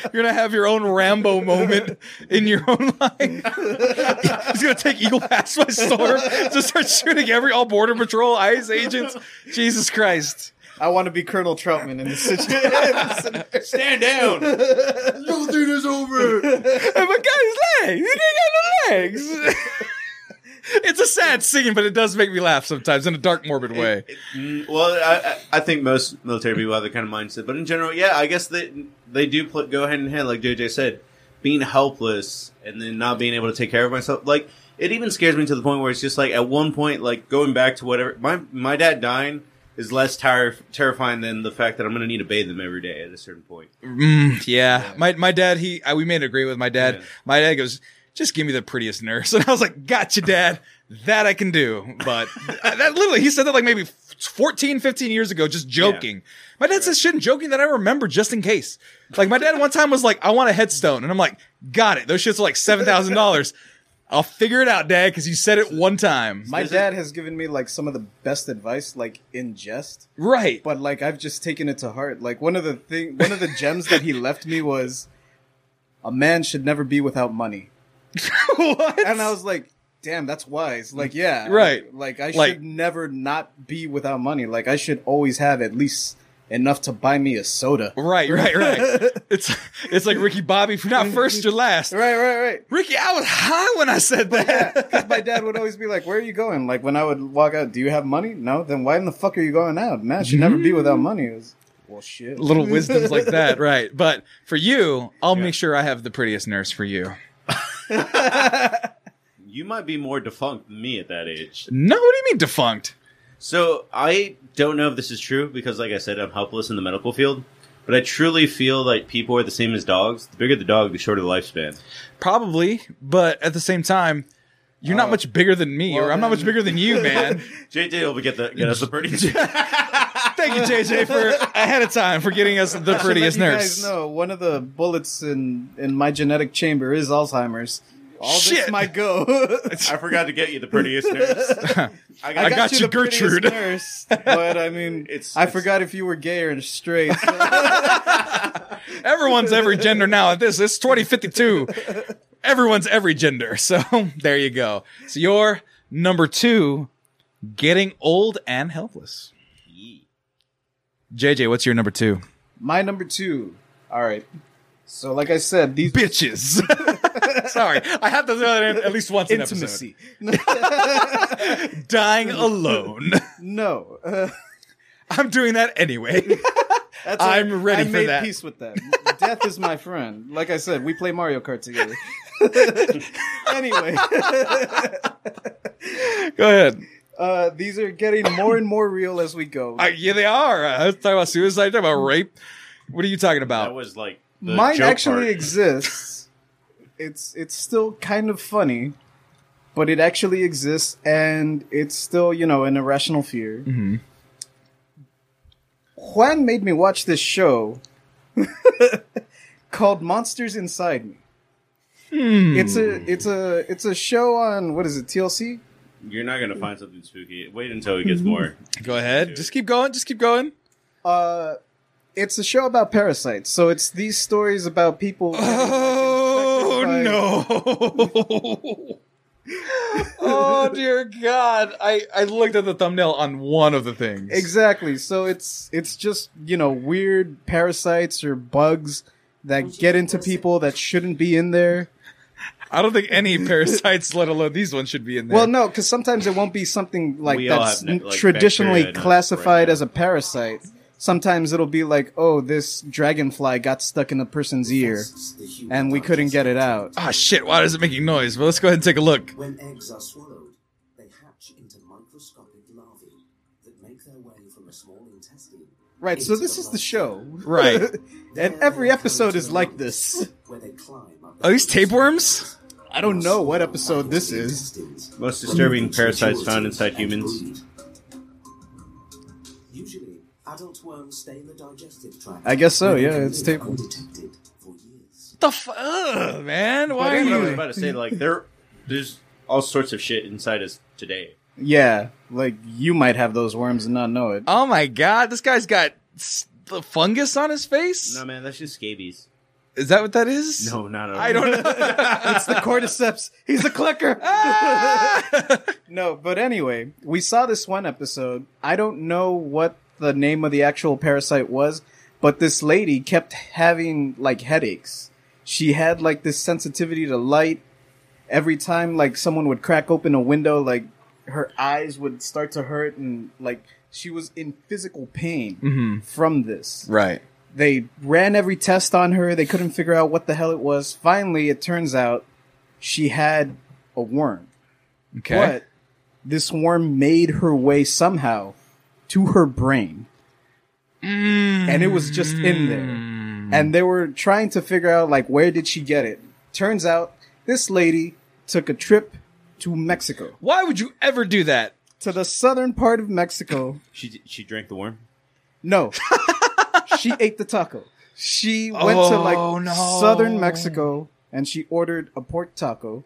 *laughs* You're gonna have your own Rambo moment in your own life. He's gonna take Eagle Pass by storm. Just start shooting every all border patrol, ICE agents. Jesus Christ. I want to be Colonel Trautman in this situation. *laughs* stand down. Nothing is over. And my guy's legs. He ain't got no legs. *laughs* it's a sad scene, but it does make me laugh sometimes in a dark, morbid way. Mm, well, I, I I think most military people have that kind of mindset, but in general, yeah, I guess they they do pl- go hand in hand, like JJ said, being helpless and then not being able to take care of myself. Like it even scares me to the point where it's just like at one point, like going back to whatever my my dad dying is less ter- terrifying than the fact that I'm going to need to bathe them every day at a certain point. Mm, yeah. My my dad, he I, we made an agreement with my dad. Yeah. My dad goes, just give me the prettiest nurse, *laughs* and I was like, gotcha, dad. That I can do. But *laughs* that literally, he said that like maybe 14, 15 years ago, just joking. My dad says shit and joking that I remember just in case. Like my dad one time was like, I want a headstone, and I'm like, got it. Those shits are like seven thousand dollars. I'll figure it out, dad, because you said it one time. My Is it- dad has given me like some of the best advice, like in jest. right. but like I've just taken it to heart. Like one of the thing, one of the gems that he left me was, a man should never be without money. *laughs* what? And I was like, damn, that's wise. Like, yeah, Right. Like I Like- should never not be without money. Like I should always have at least enough to buy me a soda. Right, right, right. *laughs* it's it's like Ricky Bobby, if you're not first, you're last. Right, right, right. Ricky, I was high when I said Yeah, that. 'cause my dad would always be like, "Where are you going?" Like when I would walk out, "Do you have money?" No. Then why in the fuck are you going out? Man should never be without money. It was, well, shit. Little wisdoms like *laughs* that, right? But for you, I'll Yeah. make sure I have the prettiest nurse for you. You might be more defunct than me at that age. No, what do you mean defunct? So I don't know if this is true because, like I said, I'm helpless in the medical field. But I truly feel like people are the same as dogs. The bigger the dog, the shorter the lifespan. Probably, but at the same time, you're not Oh. much bigger than me, Well, or I'm not much bigger than you, *laughs* man. JJ will get the get us the pretty. *laughs* Thank you, JJ, for ahead of time for getting us the I should prettiest you nurse. guys know one of the bullets in in my genetic chamber is Alzheimer's. All Shit. this might go. *laughs* I forgot to get you the prettiest nurse. *laughs* I got, I got you, the prettiest Gertrude. Nurse, but I mean, *laughs* It's- I it's- forgot if you were gay or straight. Everyone's every gender now. At This it's 2052. Everyone's every gender. So there you go. So you're number two, getting old and helpless. JJ, what's your number two? my number two. All right. So, like I said, these Bitches. Sorry, I have to throw that in at least once in intimacy. episode. *laughs* Dying alone. no, uh, *laughs* I'm doing that anyway. *laughs* that's I'm all- ready I for made that. peace with that. Death is my friend. Like I said, we play Mario Kart together. anyway, Go ahead. uh, these are getting more and more real as we go. I, yeah, they are. I was talking about suicide. Talking about rape. What are you talking about? That was like the Mine joke actually part. exists. It's it's still kind of funny, but it actually exists, and it's still you know an irrational fear. Mm-hmm. Juan made me watch this show *laughs* called Monsters Inside Me. Hmm. It's a it's a it's a show on what is it TLC? You're not gonna find something spooky. Wait until it gets more. Go ahead. Just keep going. Just keep going. Uh, it's a show about parasites. So it's these stories about people. *sighs* Oh no! *laughs* oh dear God! I I looked at the thumbnail on one of the things. Exactly. So it's it's just you know weird parasites or bugs that get into people that shouldn't be in there. I don't think any parasites, *laughs* let alone these ones, should be in there. Well, no, because sometimes it won't be something like We all that's have, like, traditionally bacteria in us classified right now. as a parasite. Sometimes it'll be like, oh, this dragonfly got stuck in a person's ear, and we couldn't get it out. Ah shit! Why is it making noise? Well, let's go ahead and take a look. When eggs are swallowed, they hatch into microscopic larvae that make their way from a small intestine. Right. So this is the show, Right. *laughs* and every episode is like this. Where they climb Are these tapeworms? I don't know what episode this is. Most disturbing parasites found inside humans. Adult worms stay in the digestive tract. I guess so, yeah, it's live tape- undetected for years. the f- ugh, man? Why But are I was you? about to say like there, there's all sorts of shit inside us today. Yeah, like you might have those worms and not know it. Oh my god, this guy's got s- the fungus on his face. No man, that's just scabies. Is that what that is? No, not at all. I don't know. *laughs* it's the cordyceps. He's a clicker. *laughs* Ah! *laughs* no, but anyway, we saw this one episode. I don't know what the name of the actual parasite was, but this lady kept having like headaches. She had like this sensitivity to light. Every time like someone would crack open a window, like her eyes would start to hurt and like she was in physical pain mm-hmm. from this. right. They ran every test on her. They couldn't figure out what the hell it was. Finally, it turns out she had a worm. Okay. But this worm made her way somehow to her brain. And it was just in there. Mm. And they were trying to figure out, like, where did she get it? Turns out this lady took a trip to Mexico, Why would you ever do that? to the southern part of Mexico. She she drank the worm. No. *laughs* she ate the taco. She went to Oh, like no. southern Mexico and she ordered a pork taco.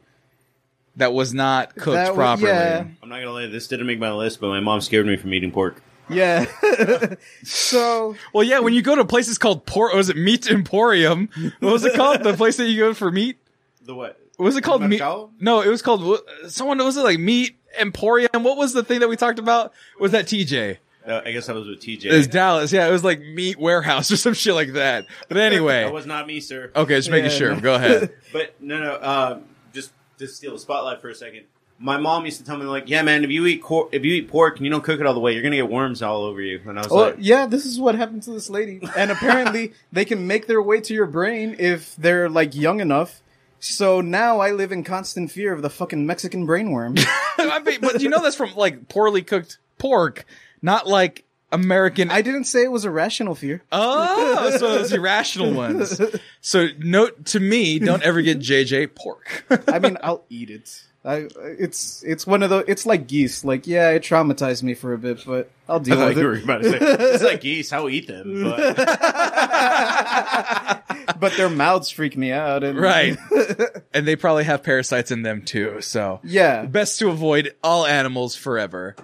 That was not cooked That properly. yeah. I'm not gonna lie, this didn't make my list, but my mom scared me from eating pork. Yeah. *laughs* so Well, yeah, when you go to places called Por, was it Meat Emporium? What was it called? the place that you go for meat? The what? What was it called? Meat? No, it was called someone. Was it like Meat Emporium? What was the thing that we talked about? Was that TJ? Uh, I guess that was with TJ. It was Dallas. Yeah, it was like Meat Warehouse *laughs* or some shit like that. But anyway, that was not me, sir. okay, just making Yeah, sure. no. Go ahead. *laughs* But no, no. Uh, just to steal the spotlight for a second. My mom used to tell me like, "Yeah, man, if you eat cor- if you eat pork and you don't cook it all the way, you're gonna get worms all over you." And I was well, like, yeah, this is what happened to this lady. And apparently *laughs* they can make their way to your brain if they're like young enough. So now I live in constant fear of the fucking Mexican brainworm. *laughs* I mean, but you know that's from like poorly cooked pork, not like American. I didn't say it was a rational fear. oh, so those irrational ones. *laughs* So note to me, don't ever get JJ pork. I mean, I'll eat it. I, it's it's one of the it's like geese. Like, yeah, it traumatized me for a bit, but I'll *laughs* I deal thought with you it. were about to say it's like geese. I'll eat them, but *laughs* but their mouths freak me out. And, right. *laughs* and they probably have parasites in them too. So Yeah. best to avoid all animals forever.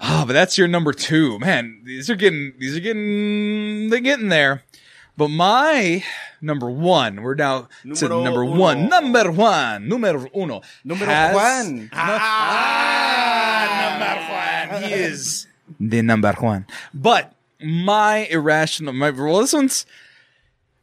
Ah, but that's your number two, man. These are getting, these are getting, they're getting there. But my number one, we're now to number uno. one, number one, numero uno, Numero has- Juan. Ah, number one. He is the number one. But my irrational, my, well, this one's,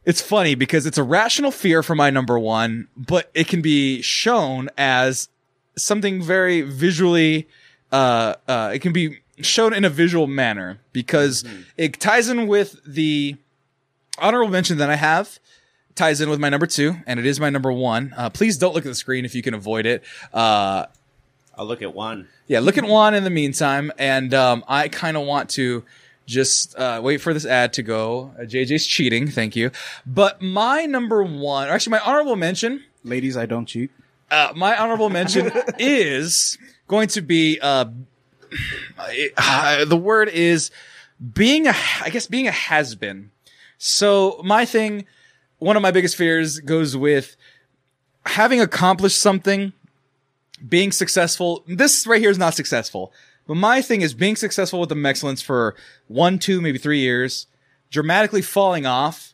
it's funny because it's a rational fear for my number one, but it can be shown as something very visually, uh, uh, it can be shown in a visual manner because it ties in with the honorable mention that I have ties in with my number two, and it is my number one. Uh, please don't look at the screen if you can avoid it. Uh, I'll look at one. yeah, look at one in the meantime, and um, I kind of want to just uh, wait for this ad to go. Uh, JJ's cheating, thank you. But my number one, or actually my honorable mention, Ladies, I don't cheat. uh, my honorable mention *laughs* is going to be uh, *sighs* uh, the word is being a, I guess being a has been. So my thing, one of my biggest fears goes with having accomplished something, being successful. This right here is not successful, but my thing is being successful with the Mexcellence for one, two, maybe three years, dramatically falling off,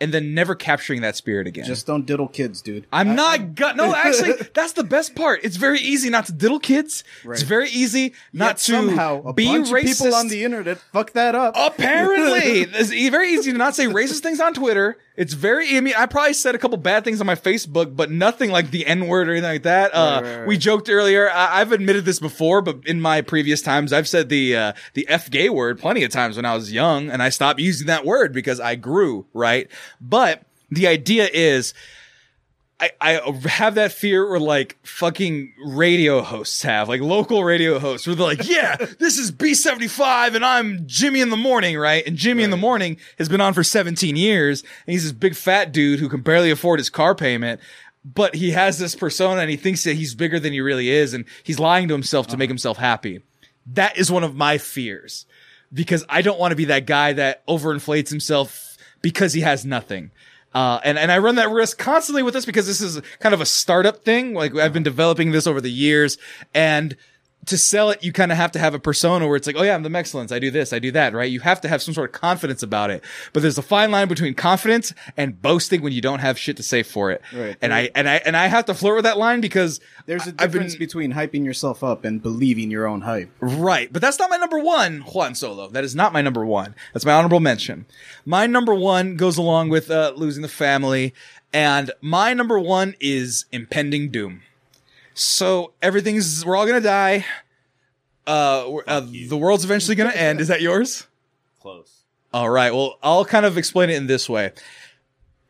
and then never capturing that spirit again. Just don't diddle kids, dude. I'm not gut. No, *laughs* actually, that's the best part. It's very easy not to diddle kids. It's very easy not Yet to somehow a be bunch racist. of people on the internet fuck that up. Apparently, *laughs* it's very easy to not say racist things on Twitter. It's very. I mean, I probably said a couple bad things on my Facebook, but nothing like the N word or anything like that. Uh, right, right. We joked earlier. I, I've admitted this before, but in my previous times, I've said the uh, the f gay word plenty of times when I was young, and I stopped using that word because I grew right. But the idea is. I, I have that fear where like fucking radio hosts have, like local radio hosts where they're like, *laughs* yeah, this is B75 and I'm Jimmy in the morning, right? And Jimmy in the morning has been on for 17 years and he's this big fat dude who can barely afford his car payment. But he has this persona and he thinks that he's bigger than he really is and he's lying to himself to make uh-huh. himself happy. That is one of my fears. because I don't want to be that guy that overinflates himself because he has nothing. Uh, and, and I run that risk constantly with this because this is kind of a startup thing. Like I've been developing this over the years and to sell it, you kind of have to have a persona where it's like, oh yeah, I'm the Mexcellence. I do this, I do that, right? You have to have some sort of confidence about it. But there's a fine line between confidence and boasting when you don't have shit to say for it. Right. And I, and I, and I have to flirt with that line because There's a I've been- difference between hyping yourself up and believing your own hype. Right, but that's not my number one, Juan Solo. That is not my number one. That's my honorable mention. My number one goes along with uh, losing the family, and my number one is impending doom. So everything's we're all gonna die. Uh, uh the world's eventually gonna end. Is that yours? Close. All right. Well, I'll kind of explain it in this way.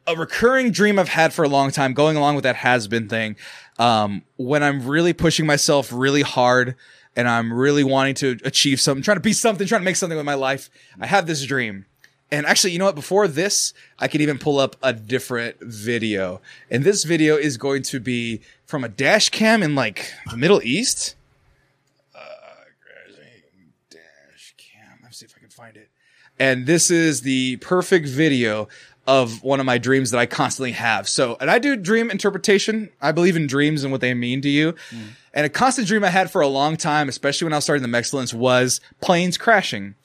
A recurring dream I've had for a long time, going along with that has been thing. Um, when I'm really pushing myself really hard and I'm really wanting to achieve something, trying to be something, trying to make something with my life, I have this dream. And actually, you know what? Before this, I could even pull up a different video. And this video is going to be from a dash cam in like the Middle East. Uh, dash cam. Let's see if I can find it. And this is the perfect video of one of my dreams that I constantly have. So, and I do dream interpretation. I believe in dreams and what they mean to you. And a constant dream I had for a long time, especially when I was starting the Mexcellence, was planes crashing.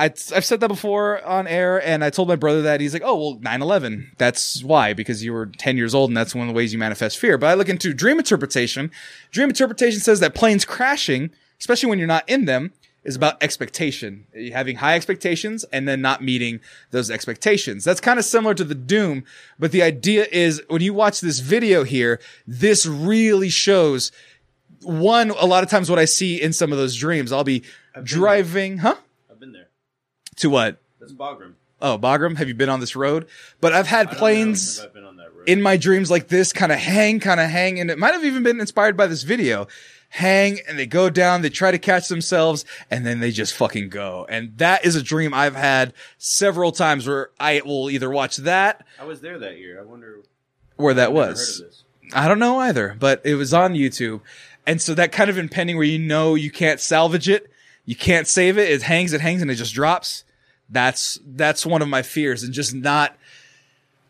I, I've said that before on air, and I told my brother that he's like, "Oh, well, 9/11. That's why because you were 10 years old, and that's one of the ways you manifest fear." But I look into dream interpretation. Dream interpretation says that planes crashing, especially when you're not in them, is about expectation. Having high expectations and then not meeting those expectations. That's kind of similar to the doom, but the idea is when you watch this video here, this really shows one a lot of times what I see in some of those dreams. I'll be driving, huh? I've been there. To what? That's Bagram. Oh, Bagram, have you been on this road? But I've had I don't know planes I've been on that road. in my dreams like this kind of hang, kind of hang, and it might have even been inspired by this video. Hang and they go down, they try to catch themselves, and then they just fucking go. And that is a dream I've had several times where I will either watch that I was there that year. I wonder. where that I've was. Heard of this. I don't know either, but it was on YouTube. And so that kind of impending where you know you can't salvage it, you can't save it, it hangs, it hangs, and it just drops. That's that's one of my fears, and just not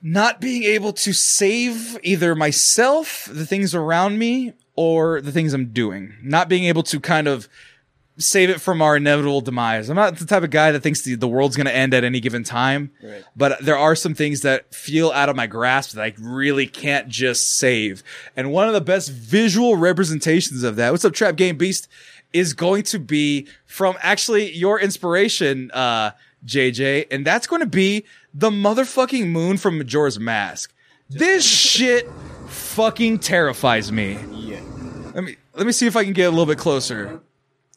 not being able to save either myself, the things around me, or the things I'm doing. Not being able to kind of save it from our inevitable demise. I'm not the type of guy that thinks the, the world's going to end at any given time. Right. But there are some things that feel out of my grasp that I really can't just save. And one of the best visual representations of that, what's up, Trap Game Beast, is going to be from actually your inspiration, uh, JJ. And that's going to be the motherfucking moon from Majora's Mask. This *laughs* shit fucking terrifies me. Yeah. Let me let me see if I can get a little bit closer.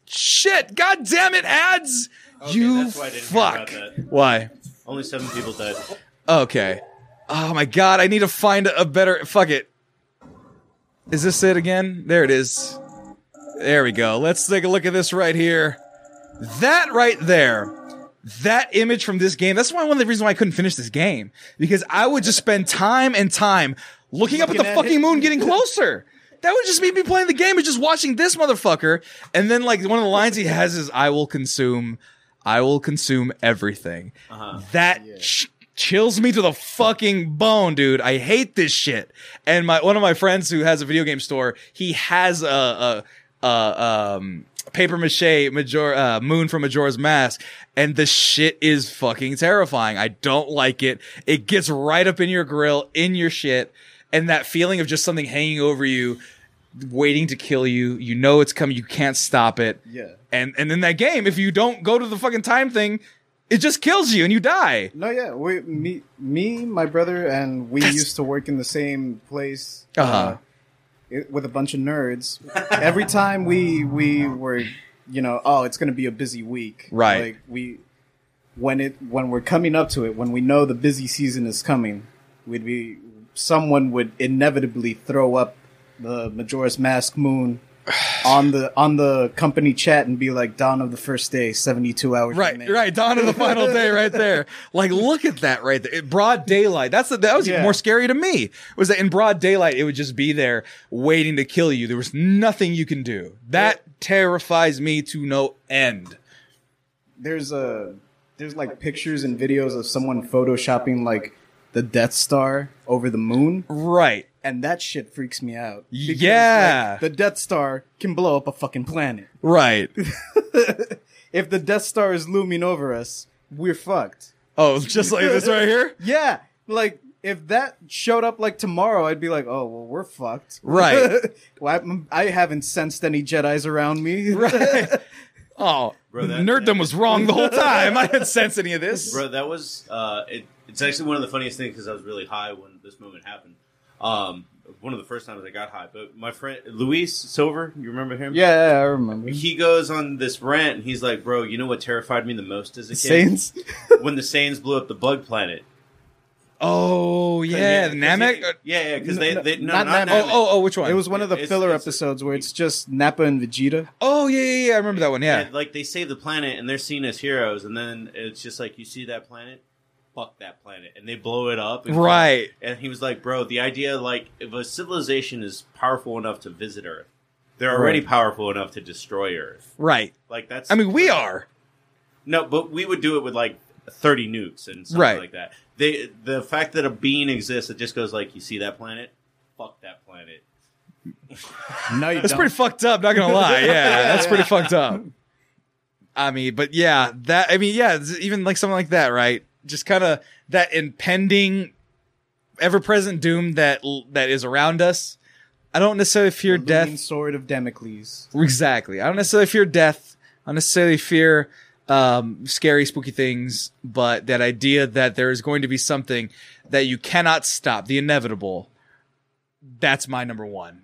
Shit! God damn it, ads! you that's why I didn't hear about fuck. Why? Only seven people died. Okay. Oh my god, I need to find a better. Fuck it. Is this it again? There it is. There we go. Let's take a look at this right here. That right there. That image from this game. That's why one of the reasons why I couldn't finish this game. Because I would just spend time and time looking up at the at fucking it. moon getting *laughs* closer. That would just be me playing the game and just watching this motherfucker. And then like one of the lines he has is I will consume I will consume everything. That ch- chills me to the fucking bone, dude. I hate this shit. And my one of my friends who has a video game store, he has a a, a um paper mache Major uh, moon from Majora's Mask, and the shit is fucking terrifying. I don't like it. It gets right up in your grill, in your shit, and that feeling of just something hanging over you, waiting to kill you. You know it's coming. You can't stop it. Yeah. And and in that game, if you don't go to the fucking time thing, it just kills you and you die. No, yeah, we, me, me, my brother, and we used to work in the same place Uh-huh. it, with a bunch of nerds. Every time we we were, you know, oh, it's gonna be a busy week, Right. Like we, when it when we're coming up to it, when we know the busy season is coming, we'd be someone would inevitably throw up the Majora's Mask moon. On the on the company chat and be like dawn of the first day, seventy two hours. Right, remaining." right. Dawn of the final day, right there. *laughs* Like, look at that right there. It- broad daylight. That's the, that was even more scary to me. Was that in broad daylight, it would just be there waiting to kill you. There was nothing you can do. That terrifies me to no end. there's a there's like pictures and videos of someone photoshopping like the Death Star over the moon, Right. And that shit freaks me out. Because, Yeah. like, the Death Star can blow up a fucking planet. Right. *laughs* if the Death Star is looming over us, we're fucked. Oh, *laughs* just like this right here? *laughs* Yeah, like if that showed up like tomorrow, I'd be like, oh well, we're fucked. Right. well, I'm- I, haven't sensed any Jedi's around me. Right. Oh, Bro, that- nerddom that- was wrong the whole time. I didn't sense any of this. Bro, that was uh, it, it's actually one of the funniest things because I was really high when this moment happened. Um, one of the first times I got high. But my friend Luis Silver, you remember him? yeah, yeah, I remember. He goes on this rant and he's like, "Bro, you know what terrified me the most as a kid? Saiyans. *laughs* when the Saiyans blew up the bug planet." Oh, yeah. 'cause Namek? they- yeah, yeah, because they, they no, not not, Namek. Oh, oh, oh, which one? It was one of the It's- filler it's- episodes where it's just Nappa and Vegeta. Oh, yeah, yeah, yeah. I remember that one. Yeah. Yeah, like they save the planet and they're seen as heroes, and then it's just like you see that planet, fuck that planet, and they blow it up. And Right. And he was like, "Bro, the idea like if a civilization is powerful enough to visit Earth, they're already Right. powerful enough to destroy Earth. Right. Like that's. I mean, we are. No, but we would do it with like thirty nukes and stuff Right. like that. They the fact that a being exists that just goes like, you see that planet, fuck that planet. *laughs* No, you That's don't. pretty fucked up, not gonna lie. *laughs* Yeah, that's pretty fucked up. I mean, but yeah, that I mean, yeah, even like something like that, right? Just kind of that impending, ever-present doom that that is around us. I don't necessarily fear The death. sword of Damocles. Exactly. I don't necessarily fear death. I don't necessarily fear um, scary, spooky things, but that idea that there is going to be something that you cannot stop, the inevitable. That's my number one.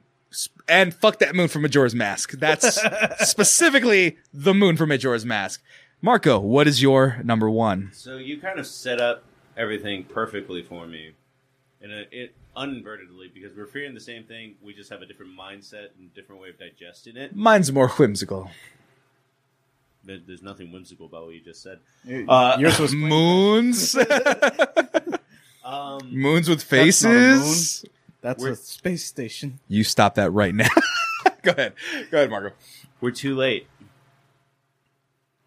And fuck that moon from Majora's Mask. That's *laughs* specifically the moon from Majora's Mask. Marco, what is your number one? So you kind of set up everything perfectly for me, and it, it uninvertedly because we're fearing the same thing. We just have a different mindset and different way of digesting it. Mine's more whimsical. There- There's nothing whimsical about what you just said. Uh, Yours *laughs* was Moons, *laughs* Um, moons with That's not a moon. faces. That's a space station. You stop that right now. *laughs* Go ahead. Go ahead, Marco. we're too late.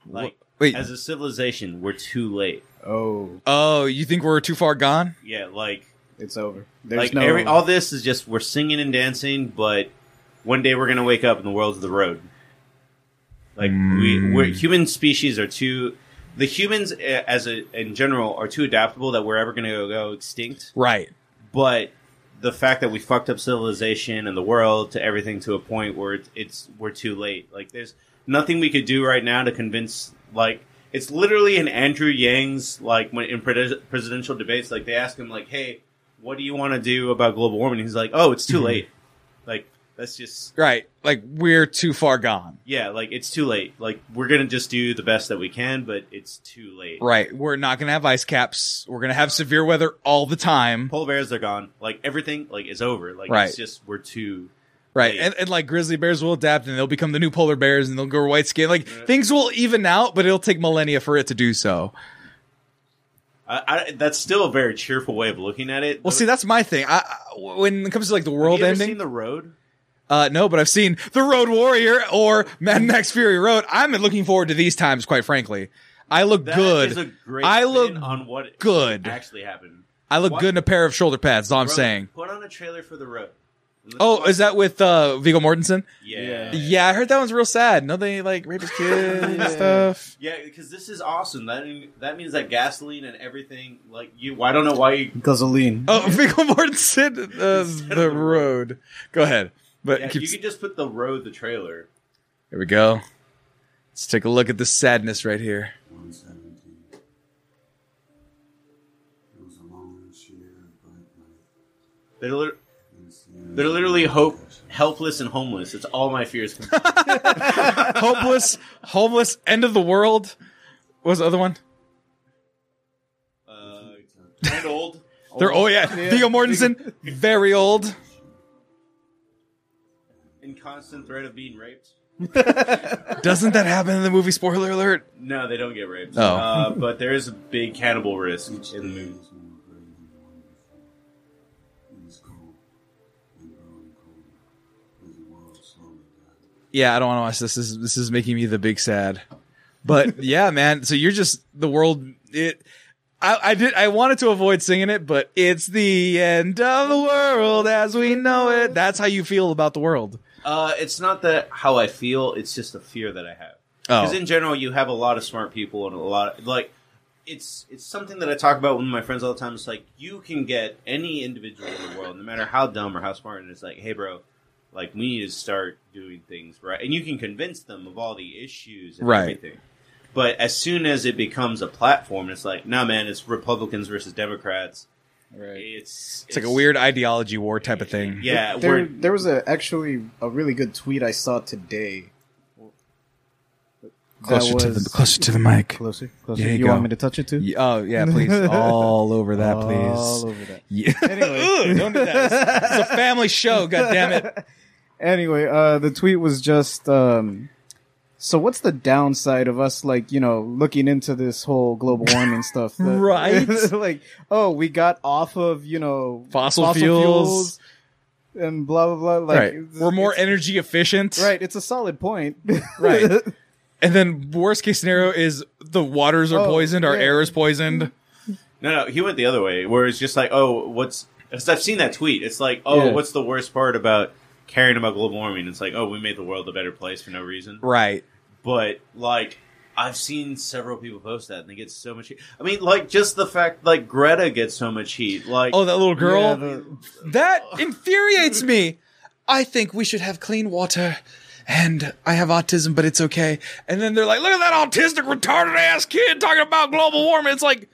Like Wait. as a civilization, we're too late. Oh, Oh, you think we're too far gone? Yeah, like it's over. There's like no. every all this is just we're singing and dancing, but one day we're gonna wake up and the world's the road. Like we, we're human species are too. The humans, eh, as a in general, are too adaptable that we're ever gonna go, go extinct. Right. But the fact that we fucked up civilization and the world to everything to a point where it's, it's we're too late. Like there's nothing we could do right now to convince. Like it's literally in Andrew Yang's like when in presidential debates, like they ask him like, "Hey, what do you want to do about global warming?" He's like, "Oh, it's too Mhm. late." Like that's just Right. Like we're too far gone. yeah, like it's too late. Like we're gonna just do the best that we can, but it's too late. Right. We're not going to have ice caps. We're going to have severe weather all the time. Polar bears are gone. Like everything, like is over. Like Right. it's just we're too. Right. And, and like grizzly bears will adapt and they'll become the new polar bears and they'll grow white skin. Like things will even out, but it'll take millennia for it to do so. I, I, that's still a very cheerful way of looking at it. Well, see, that's my thing. I, when it comes to like the Have world you ever ending, seen the road? uh, no, but I've seen The Road Warrior or Mad Max Fury Road. I'm looking forward to these times, quite frankly. I look That good. is a great I look on what good. actually happened. I look What? good in a pair of shoulder pads. All I'm Bro, saying. Put on a trailer for the road. Let's Oh, is that with uh, Viggo Mortensen? Yeah. Yeah, I heard that one's real sad. No, they like rape his *laughs* kid and stuff. Yeah, because this is awesome. That that means that gasoline and everything, like you, I don't know why you. Gasoline. Oh, *laughs* Viggo Mortensen, uh, the the road. Go ahead, but Yeah, keep, you can just put the road, the trailer. here we go. Let's take a look at the sadness right here. 117. It was a long, sheer, bright night. They're, lit- Against the end they're literally hope, helpless and homeless. It's all my fears. *laughs* Hopeless, homeless, end of the world. What was the other one? uh, and old. *laughs* They're oh yeah, Viggo Mortensen, very old. in constant threat of being raped. *laughs* Doesn't that happen in the movie? Spoiler alert. No, they don't get raped. Oh. Uh, but there is a big cannibal risk in the movie. Yeah, I don't want to watch this. This is, this is making me the big sad. But *laughs* yeah, man. So you're just the world. It. I, I did. I wanted to avoid singing it, but it's the end of the world as we know it. That's how you feel about the world. Uh, it's not that how I feel. It's just a fear that I have. Oh. Because in general, you have a lot of smart people and a lot like it's it's something that I talk about with my friends all the time. It's like you can get any individual in the world, no matter how dumb or how smart, and it's like, hey, bro, like we need to start doing things right, and you can convince them of all the issues and Right. everything. But as soon as it becomes a platform, it's like, nah, man, it's Republicans versus Democrats. Right. It's It's like a weird ideology war type of thing. yeah. There, there was a actually a really good tweet I saw today. Closer That to the closer to the mic. Closer, closer. There you you want me to touch it too? Yeah, Oh yeah, please. *laughs* All over that, please. All over that. Yeah. Anyway. *laughs* Ugh, don't do that. It's, it's a family show. God damn it. *laughs* Anyway, uh, the tweet was just, um, so what's the downside of us, like, you know, looking into this whole global warming stuff? that- *laughs* Right. *laughs* like, oh, we got off of, you know, Fossil fuels. and blah, blah, blah. Like, right. We're more energy efficient. Right. It's a solid point. *laughs* Right. And then worst case scenario is the waters are Oh, poisoned, our yeah. air is poisoned. No, no, he went the other way, where it's just like, oh, what's? Because I've seen that tweet. It's like, oh, Yeah. what's the worst part about caring about global warming? It's like, oh, we made the world a better place for no reason. Right. But like, I've seen several people post that, and they get so much. heat. I mean, like, just the fact, like, Greta gets so much heat. Like, Oh, that little girl. Yeah, the- that infuriates me. I think we should have clean water. And I have autism, but it's okay. And then they're like, look at that autistic, retarded ass kid talking about global warming. It's like,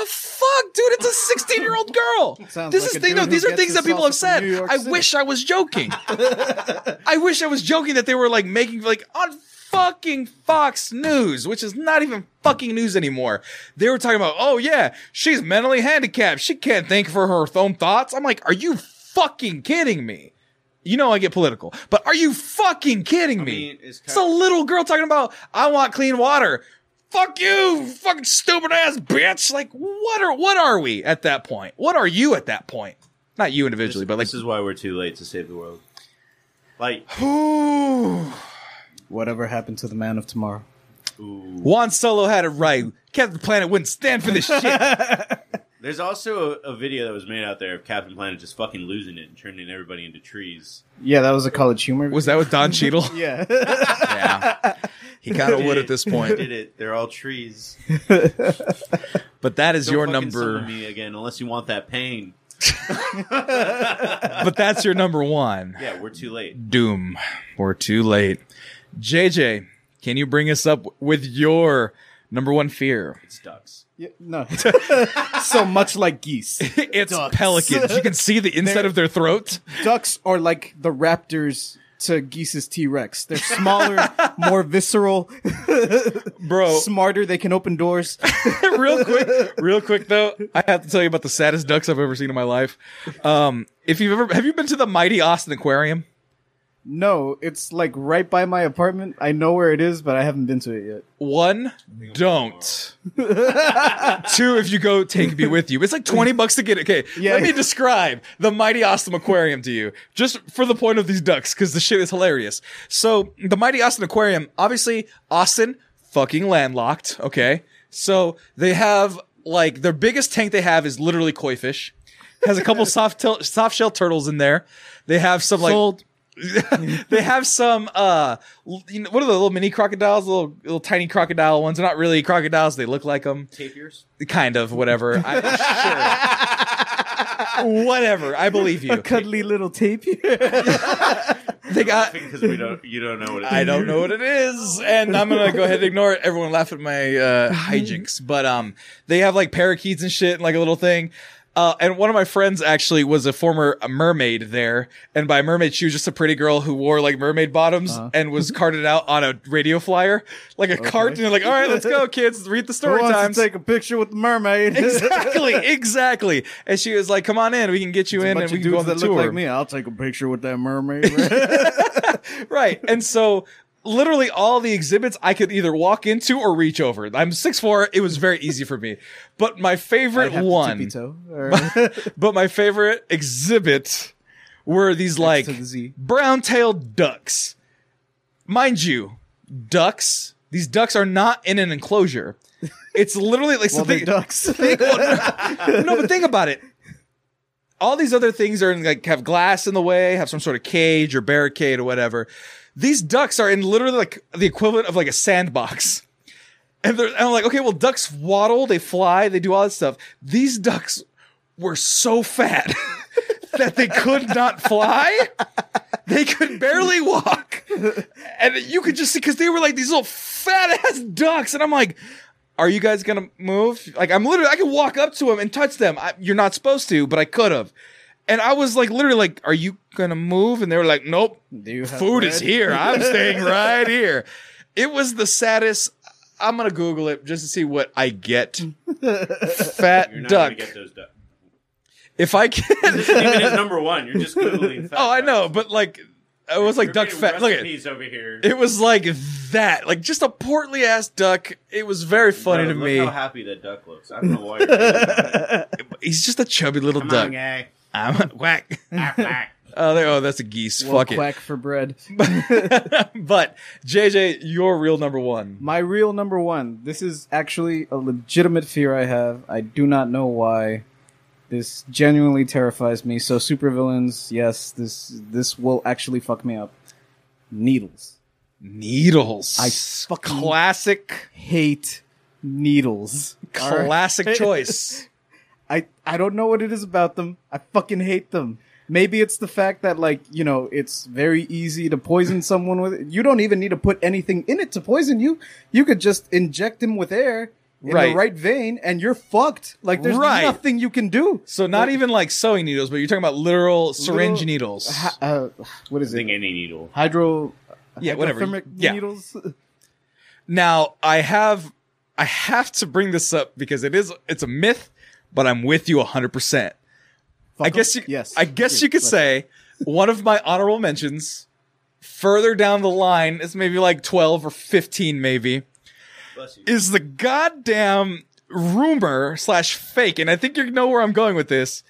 the fuck, dude? It's a *laughs* 16 year old girl. Sounds this like is thing. No, these are things that people have said. I wish I was joking. *laughs* I wish I was joking that they were like making like on fucking Fox News, which is not even fucking news anymore. They were talking about, oh yeah, she's mentally handicapped. She can't think for her own thoughts. I'm like, are you fucking kidding me? You know I get political, but are you fucking kidding I me? mean, it's it's a little girl talking about I want clean water. Fuck you, fucking stupid ass bitch. Like, what are what are we at that point? What are you at that point? Not you individually, this, but like this is why we're too late to save the world. Like, *sighs* Whatever happened to the man of tomorrow? ooh. Juan Solo had it right. Captain Planet wouldn't stand for this shit. *laughs* There's also a, a video that was made out there of Captain Planet just fucking losing it and turning everybody into trees. Yeah, that was a college humor. Was that with Don Cheadle? *laughs* Yeah. yeah. He kind of would at this point. *laughs* did it. They're all trees. *laughs* But that is Don't your fucking summon number. me again unless you want that pain. *laughs* But that's your number one. Yeah, we're too late. Doom. We're too late. JJ, can you bring us up with your number one fear? It's ducks. Yeah, no. so much like geese. It's Ducks. pelicans. You can see the inside They're- of their throat. Ducks are like the raptors to geese's T Rex. They're smaller, *laughs* more visceral, Bro, *laughs* smarter. They can open doors. *laughs* real quick, real quick though, I have to tell you about the saddest ducks I've ever seen in my life. Um, if you've ever have you been to the Mighty Austin Aquarium? No, it's like right by my apartment. I know where it is, but I haven't been to it yet. One, don't. *laughs* Two, if you go, take me with you. It's like 20 *laughs* bucks to get it. Okay, Yeah. let me describe the Mighty Austin Aquarium to you, just for the point of these ducks, because the shit is hilarious. So, the Mighty Austin Aquarium, obviously, Austin, fucking landlocked, okay? So, they have, like, their biggest tank they have is literally koi fish. Has a couple *laughs* soft, tel- soft shell turtles in there. They have some, like, Sold. *laughs* they have some uh you know, what are the little mini crocodiles little little tiny crocodile ones they're not really crocodiles they look like them Tapirs? kind of whatever *laughs* I, sure whatever i believe you A cuddly little tapir. *laughs* they got Because we don't, you don't know what it is. I don't know what it is, and I'm gonna go ahead and ignore it. Everyone laugh at my uh, hijinks, but um, they have like parakeets and shit, and like a little thing. Uh, and one of my friends actually was a former mermaid there, and by mermaid she was just a pretty girl who wore like mermaid bottoms and was *laughs* carted out on a radio flyer, like a cart. And like, "All right, let's go, kids, read the story wants times." to take a picture with the mermaid? *laughs* *laughs* exactly, exactly. And she was like, "Come on in, we can get you in, and we can go on the that look like me. I'll take a picture with that mermaid. Right? right. And so literally all the exhibits I could either walk into or reach over. I'm 6'4. It was very easy for me. But my favorite one, or- *laughs* but my favorite exhibit were these like brown tailed ducks. Mind you, ducks, These ducks are not in an enclosure. It's literally like *laughs* Well, something. ducks. *laughs* no, but think about it. All these other things are in, like have glass in the way, have some sort of cage or barricade or whatever. These ducks are in literally like the equivalent of like a sandbox. And, and I'm like, okay, well, ducks waddle, they fly, they do all that stuff. These ducks were so fat *laughs* that they could not fly. They could barely walk. And you could just see, because they were like these little fat ass ducks. And I'm like, are you guys gonna move? Like, I'm literally, I could walk up to them and touch them. I, you're not supposed to, but I could have. And I was like, literally, like, are you gonna move? And they were like, nope, Do you food is here. I'm staying *laughs* right here. It was the saddest. I'm gonna Google it just to see what I get. *laughs* Fat You're not duck. gonna get those ducks. If I can. This isn't even his number one. You're just googling. *laughs* fat oh, I ducks. know, but like, it was like You're duck fat. Look at recipes over here. it. was like that, like just a portly ass duck. It was very funny Bro, to look me. How happy that duck looks. I don't know why. You're. He's just a chubby little Come duck. on, guy. I'm whack. *laughs* Act. Oh, there, oh, that's a geese. Well, Fuck it. quack for bread. *laughs* but JJ, your real number one. My real number one. This is actually a legitimate fear I have. I do not know why. This genuinely terrifies me. So supervillains, yes, this this will actually fuck me up. Needles. Needles. I fucking- classic, Hate needles. Alright? classic *laughs* choice. I I don't know what it is about them. I fucking hate them. Maybe it's the fact that like, you know, it's very easy to poison *laughs* someone with it. You don't even need to put anything in it to poison you. You could just inject him with air in Right. the right vein and you're fucked. Like there's Right. nothing you can do. So not even like sewing needles, but you're talking about literal syringe Little- needles. Ha- uh, what is I think it? any needle. Hydro Yeah, whatever. hydrothermic Yeah. needles. Now I have I have to bring this up because it is it's a myth, but I'm with you 100. percent I Fuck guess 'em? you yes. I guess you could Let's- say one of my honorable mentions further down the line is maybe like 12 or 15 maybe Bless you. is the goddamn rumor slash fake, and I think you know where I'm going with this,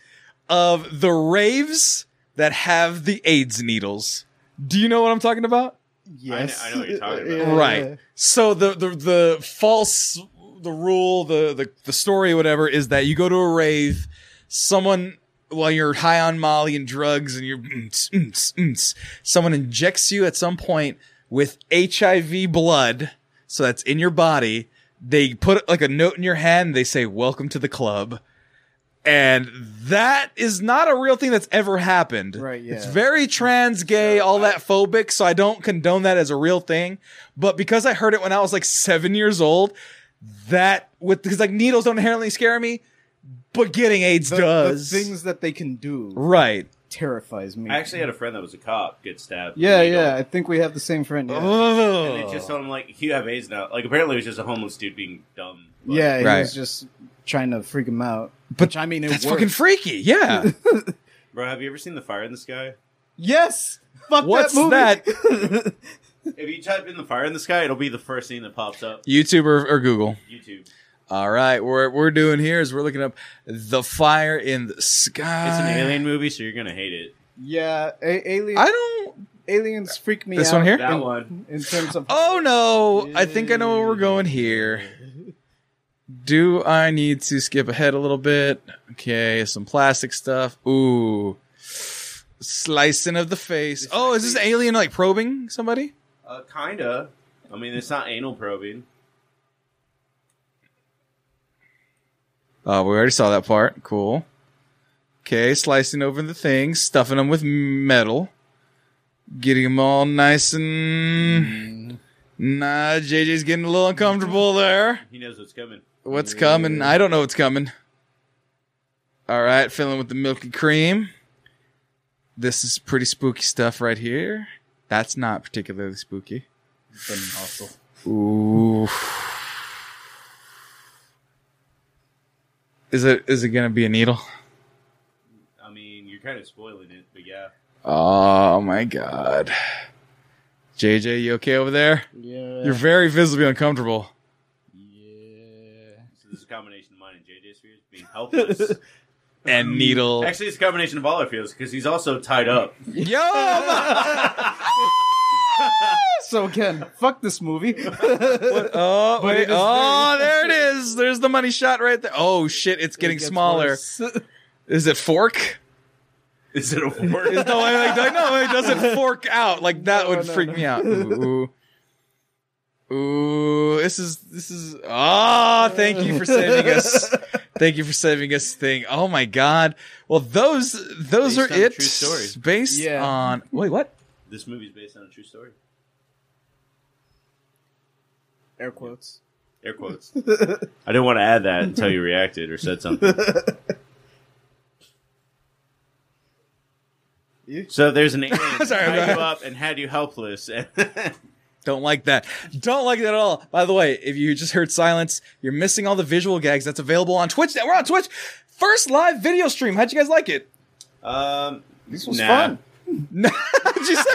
of the raves that have the AIDS needles. Do you know what I'm talking about? Yes. I know what you're talking about. *laughs* Yeah. Right. So the the the false the rule the the the story whatever is that you go to a rave, someone while you're high on Molly and drugs and you're mm, mm, mm, someone injects you at some point with HIV blood, so that's in your body. They put like a note in your hand. They say, "Welcome to the club." And that is not a real thing that's ever happened. Right, yeah. It's very trans, gay, all that phobic. So I don't condone that as a real thing. But because I heard it when I was like seven years old, that with because like needles don't inherently scare me, but getting AIDS The, the does. things that they can do right. terrifies me. I actually had a friend that was a cop get stabbed. yeah, with yeah. I think we have the same friend. Yeah, Oh. And they just told him like, "You have AIDS now." Like apparently it was just a homeless dude being dumb. But- yeah he Right. was just trying to freak him out. But Which, I mean, it That's worked. fucking freaky. Yeah. *laughs* Bro, have you ever seen the fire in the sky? Yes. Fuck What's that movie. *laughs* If you type in the fire in the sky, it'll be the first thing that pops up. YouTube or, or Google. YouTube. All right. What we're doing here is we're looking up the fire in the sky. It's an alien movie, so you're gonna hate it. yeah, a- alien. I don't. aliens freak me This out. one here? That in, one. in terms of. *laughs* Oh no! I think I know where we're going here. Do I need to skip ahead a little bit? Okay, some plastic stuff. Ooh, slicing of the face. Oh, is this alien like probing somebody? Uh, kinda. I mean, it's not anal probing. Oh, we already saw that part. Cool. Okay, slicing over the things, stuffing them with metal, getting them all nice and. Nah, JJ's getting a little uncomfortable there. He knows what's coming. What's coming? I don't know what's coming. All right, filling with the milky cream. This is pretty spooky stuff right here. That's not particularly spooky. Ooh. Is it is it gonna be a needle? I mean, you're kind of spoiling it, but yeah. Oh my god. JJ, you okay over there? Yeah. You're very visibly uncomfortable. yeah. So this is a combination of mine and JJ's fears being helpless. *laughs* And um, needle. Actually, it's a combination of all our fears because he's also tied up. Yo! *laughs* So again, fuck this movie. *laughs* Oh, But wait. it is Oh, very- there it is. There's the money shot right there. Oh shit, it's getting It gets smaller. worse. Is it fork? Is it a word? Is *laughs* no, I like, no, it doesn't fork out. Like that No, would no, freak no. me out. Ooh. Ooh, this is this is ah, thank you for saving us. *laughs* Thank you for saving us thing. Oh my god. Well, those those Based are on it. true story. Based Yeah. on Wait, what? this movie's based on a true story. Air quotes. Air quotes. I didn't want to add that until you reacted or said something. You- So there's an alien *laughs* that Sorry, go tied you up and had you helpless. *laughs* Don't like that. Don't like that at all. By the way, if you just heard silence, you're missing all the visual gags that's available on Twitch. We're on Twitch. First live video stream. How'd you guys like it? um, This was Nah. fun. *laughs* What'd you say?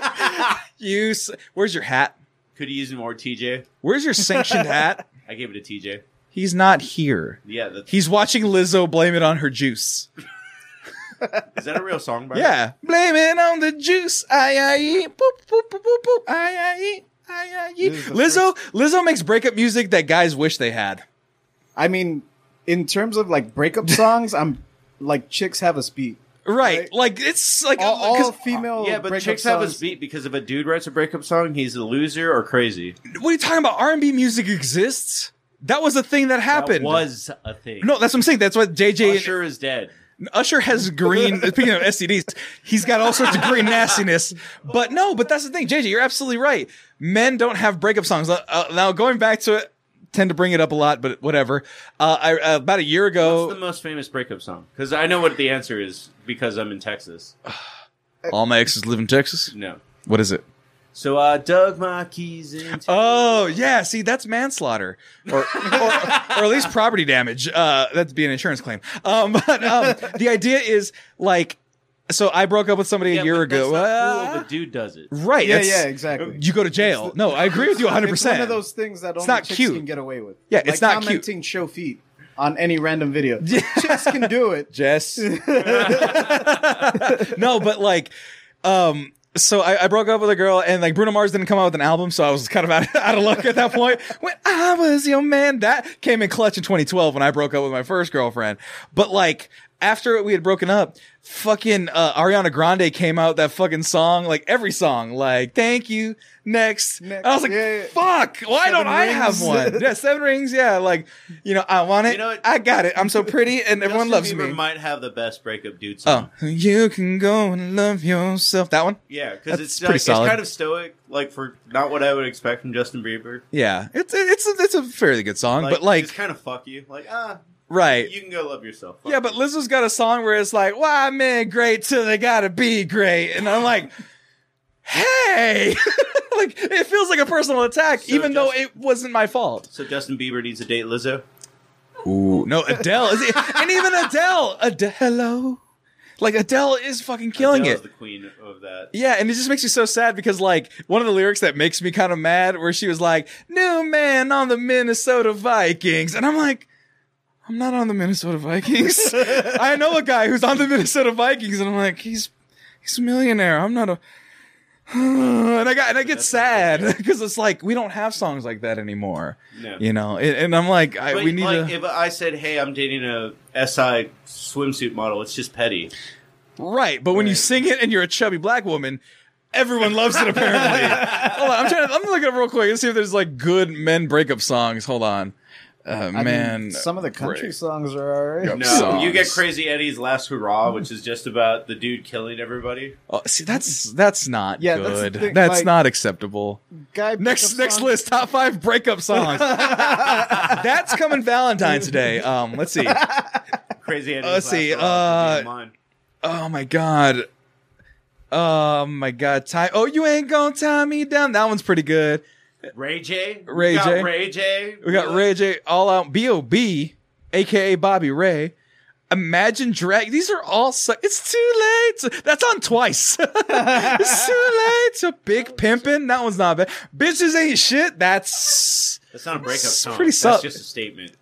you, where's your hat? could you use more TJ? Where's your sanctioned *laughs* hat? I gave it to TJ. He's not here. Yeah, that's, He's watching Lizzo blame it on her juice. *laughs* is that a real song? By? Yeah. Blame it on the juice. Aye, aye, boop, boop, boop, boop, boop. Aye, aye, aye, aye. This is the Lizzo, Lizzo makes breakup music that guys wish they had. I mean, in terms of like breakup *laughs* songs, I'm like chicks have a speed. Right. Right. Like, it's like, All, all 'cause- female. Yeah, but breakup chicks have a songs- beat because if a dude writes a breakup song, he's a loser or crazy. what are you talking about? R&B music exists. That was a thing that happened. That was a thing. No, that's what I'm saying. That's what JJ Usher is dead. Usher has green. *laughs* speaking of STDs, he's got all sorts of green nastiness. But no, but that's the thing, JJ. You're absolutely right. Men don't have breakup songs. Uh, uh, now going back to it, tend to bring it up a lot, but whatever. Uh, I, uh, about a year ago, What's ago, the most famous breakup song? Because I know what the answer is because I'm in Texas. *sighs* all my exes live in Texas. No. What is it? So I dug my keys into. Oh yeah, see that's manslaughter, or or, or at least *laughs* property damage. Uh, that'd be an insurance claim. Um, but um, the idea is like, so I broke up with somebody Yeah, a year but ago. That's not Uh, cool if dude does it. right? Yeah, yeah, exactly. You go to jail. No, I agree with you 100. *laughs* It's one percent of those things that only not chicks cute. can get away with. Yeah, like it's not cute. commenting show feet on any random video. *laughs* Jess can do it. Jess. no, but like, um, so I, I broke up with a girl and like Bruno Mars didn't come out with an album, so I was kind of out, *laughs* out of luck at that point. When I was your man, that came in clutch in 2012 when I broke up with my first girlfriend. But like, after we had broken up, fucking uh, Ariana Grande came out that fucking song, like every song, like "Thank You," next. Next, I was like, yeah, yeah. "Fuck! Why Seven don't I have one?" *laughs* yeah, seven rings. Yeah, like you know, I want it. You know what? I got it. I'm so pretty, and everyone loves Bieber me. might have the best breakup dude song. Oh, you can go and love yourself. That one? Yeah, because it's pretty like, it's kind of stoic, like for not what I would expect from Justin Bieber. Yeah, it's it's a, it's a fairly good song, but like just kind of fuck you, like ah, right. you can go love yourself. Fuck Yeah, but. Lizzo's got a song where it's like, "Why men great till they gotta be great," and I'm like, *laughs* "Hey!" *laughs* like it feels like a personal attack, So even though it wasn't my fault. so Justin Bieber needs to date Lizzo. Ooh, no, Adele, is it, and even Adele, Adele, hello, like Adele is fucking killing Adele's it. the queen of that. Yeah, and it just makes me so sad because like one of the lyrics that makes me kind of mad where she was like, "New man on the Minnesota Vikings." And I'm like, "I'm not on the Minnesota Vikings. *laughs* I know a guy who's on the Minnesota Vikings." And I'm like, "He's he's a millionaire. I'm not a *sighs* and I got and I get That's sad *laughs* because it's like we don't have songs like that anymore, No. you know. And, and I'm like, I, But we need like, to if I said, "Hey, I'm dating a SI swimsuit model," it's just petty. Right, but when you sing it and you're a chubby black woman, everyone loves it. Apparently, *laughs* hold on, I'm trying. To, I'm looking up real quick and see if there's like good men breakup songs. Hold on, uh, I mean, man. some of the country break- songs are alright. No, Songs. you get Crazy Eddie's "Last Hurrah," which is just about the dude killing everybody. Oh, see, that's that's not Yeah, that's the good. That's, thing, like- not acceptable. Guy Next next songs- list, top five breakup songs. *laughs* that's coming Valentine's Day. Um, let's see. Crazy Eddie's Let's "Last see, Hurrah" uh, would be. Oh my god. Oh my god. Tie. Oh, you ain't gonna tie me down. That one's pretty good. Ray J. Ray we J. Ray J. We got Ray J, All Out, B.O.B., aka Bobby Ray. Imagine Drag. These are all. Su- it's too late. That's on twice. *laughs* it's too late. So Big Pimpin'. That one's not bad. Bitches ain't shit. That's. That's not a breakup song. pretty That's just a statement.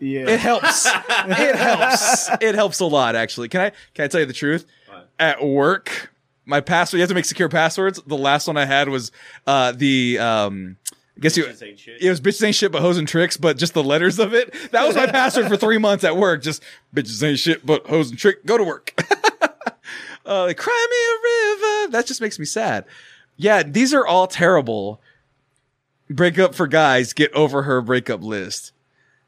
Yeah. It helps. it *laughs* helps. It helps a lot, actually. Can I? Can I tell you the truth? What? At work, my password. You have to make secure passwords. The last one I had was uh the um. I guess you. Ain't shit. It was bitches ain't shit but hoes and tricks, but just the letters of it. That was my password for three months at work. Just bitches ain't shit but hoes and trick. Go to work. *laughs* uh, like, cry me a river. That just makes me sad. Yeah, these are all terrible. Breakup for guys. Get over her breakup list.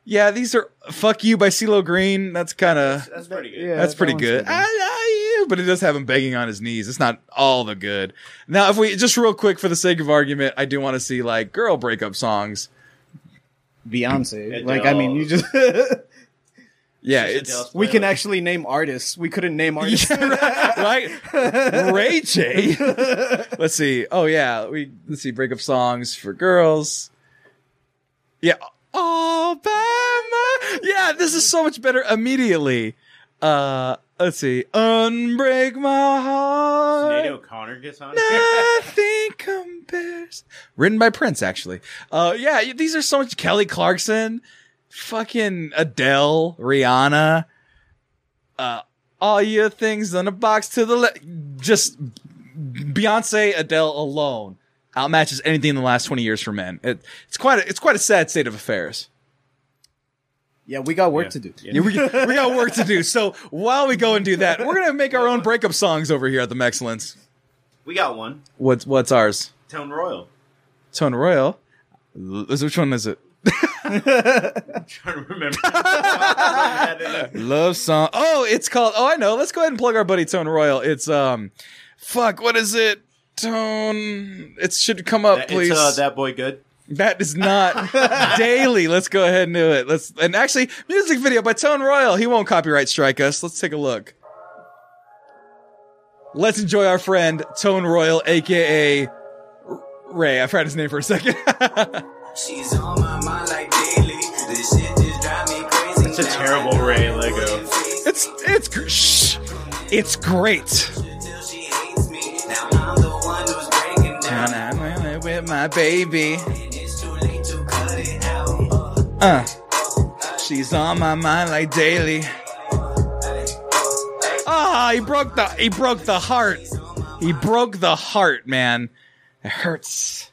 Yeah, these are fuck you by CeeLo Green. That's kind of That's pretty good. Yeah, that's that pretty good. good. I love you, but it does have him begging on his knees. It's not all the good. Now, if we just real quick for the sake of argument, I do want to see like girl breakup songs. Beyonce. Adele. Like I mean, you just *laughs* Yeah, Such it's we can actually name artists. We couldn't name artists. *laughs* right. Ray J. *laughs* let's see. Oh yeah, we let's see breakup songs for girls. Yeah, Alabama. Yeah, this is so much better immediately. Uh, let's see. Unbreak my heart. Sinead O'Connor gets on. Nothing *laughs* compares. Written by Prince, actually. Uh, yeah, these are so much Kelly Clarkson, fucking Adele, Rihanna, uh, all your things on a box to the left. Just Beyonce, Adele alone outmatches anything in the last 20 years for men. It, it's quite a, it's quite a sad state of affairs. Yeah, we got work Yeah. to do. Yeah. Yeah, we, we got work to do. So while we go and do that, we're going to make our own breakup songs over here at the Mexcellence. We got one. What's, what's ours? Tone Royal. Tone Royal. L- Which one is it? I'm *laughs* trying to remember. *laughs* Love song. Oh, it's called. Oh, I know. Let's go ahead and plug our buddy Tone Royal. It's um, fuck. What is it? Tone. It should come up, That- please. It's uh, that boy good. That is not *laughs* daily. Let's go ahead and do it. Let's and actually, music video by Tone Royal. He won't copyright strike us. Let's take a look. Let's enjoy our friend Tone Royal, aka Ray. I forgot his name for a second. *laughs* She's on my mind like daily. This shit just drive me crazy. It's a terrible Ray Lego. it's it's gr- shh. It's great. Till she hates me. Now I'm the one who's breaking down. And I'm with my baby. Uh, she's on my mind like daily. Ah, he broke the he broke the heart. He broke the heart, man. It hurts.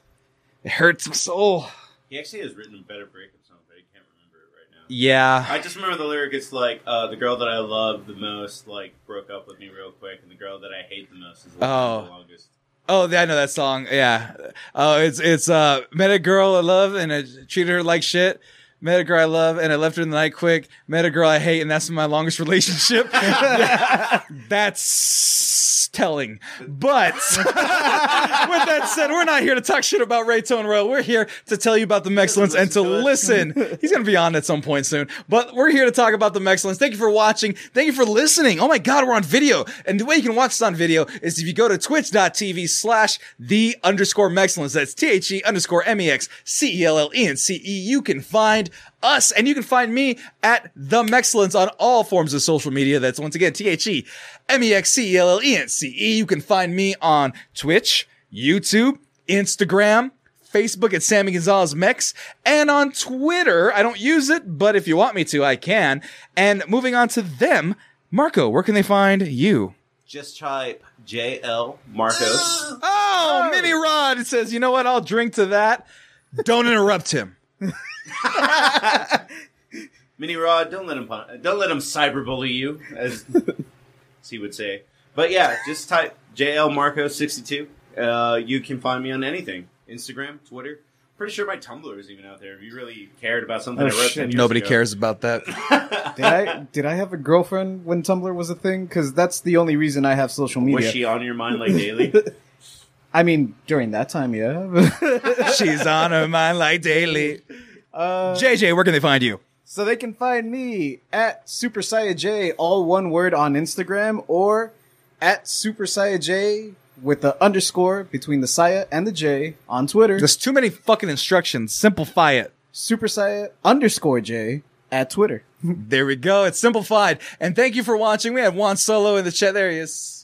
It hurts my soul. He actually has written a better breakup song, but I can't remember it right now. Yeah. I just remember the lyric. It's like uh, the girl that I love the most like broke up with me real quick, and the girl that I hate the most is the, Oh. the longest. Oh, I know that song. Yeah. Oh, it's it's uh met a girl I love and I treated her like shit. Met a girl I love and I left her in the night quick. Met a girl I hate and that's my longest *laughs* relationship. *laughs* that's telling. But *laughs* with that said, we're not here to talk shit about Ray Tone Royal. We're here to tell you about the Mexcellence and to listen. He's going to be on at some point soon. But we're here to talk about the Mexcellence. Thank you for watching. Thank you for listening. Oh my God, we're on video. And the way you can watch this on video is if you go to twitch.tv slash the underscore Mexcellence. That's T-H-E underscore M-E-X-C-E-L-L-E-N-C-E. You can find us and you can find me at the Mexcellence on all forms of social media. That's once again, T-H-E M-E-X-C-E-L-L-E-N-C-E. You can find me on Twitch, YouTube, Instagram, Facebook at Sammy Gonzalez Mex, and on Twitter. I don't use it, but if you want me to, I can. And moving on to them, Marco, where can they find you? Just type JL Marcos. Oh, Mini Rod it says, you know what? I'll drink to that. Don't interrupt him. *laughs* *laughs* Mini Rod, don't let him pun- don't let him cyberbully you, as, as *laughs* he would say. But yeah, just type JL Marco sixty two. Uh, you can find me on anything: Instagram, Twitter. Pretty sure my Tumblr is even out there. If you really cared about something Oh, I wrote, shit. 10 years Nobody ago. cares about that. *laughs* Did I did I have a girlfriend when Tumblr was a thing? Because that's the only reason I have social media. Was she on your mind like daily? I mean, during that time, yeah. She's on her mind like daily. Uh, JJ, where can they find you? so they can find me at Super Saiya J, all one word on Instagram, or at Super Saiya J with the underscore between the Saiya and the J on Twitter. There's too many fucking instructions. Simplify it. Super Saiya underscore J at Twitter. *laughs* There we go. It's simplified. And thank you for watching. We had Juan Solo in the chat. There he is.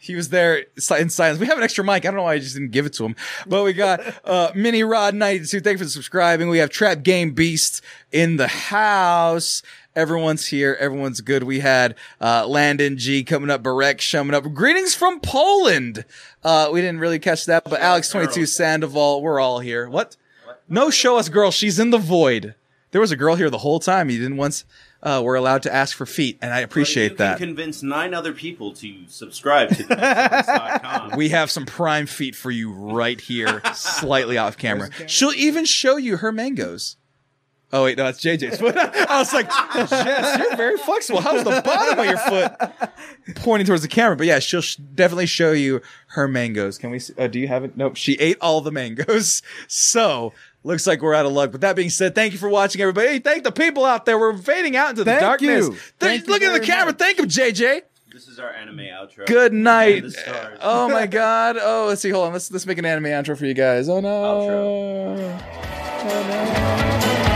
He was there in silence. We have an extra mic. I don't know why I just didn't give it to him. But we got uh Mini Rod 92. Thank you for subscribing. We have Trap Game Beast in the house. Everyone's here. Everyone's good. We had uh Landon G coming up, Barek coming up. Greetings from Poland. Uh we didn't really catch that, but Alex 22 Sandoval, we're all here. What? No show us girl. She's in the void. There was a girl here the whole time. You didn't once uh were allowed to ask for feet, and I appreciate you that. Can convince nine other people to subscribe to the *laughs* We have some prime feet for you right here, slightly off camera. She'll even show you her mangoes. Oh wait, no, that's JJ's *laughs* foot. I was like, Jess, you're very flexible. How's the bottom of your foot pointing towards the camera? But yeah, she'll sh- definitely show you her mangoes. Can we? See, uh, do you have it? Nope. She ate all the mangoes. *laughs* So looks like we're out of luck. But that being said, thank you for watching, everybody. Hey, thank the people out there. We're fading out into the Thank darkness. you. Th- Thank you look at the camera. much. Thank him, JJ. This is our anime outro. Good night. The stars. Oh my *laughs* god. Oh, let's see. Hold on. Let's let's make an anime outro for you guys. Oh no. Outro. Oh no.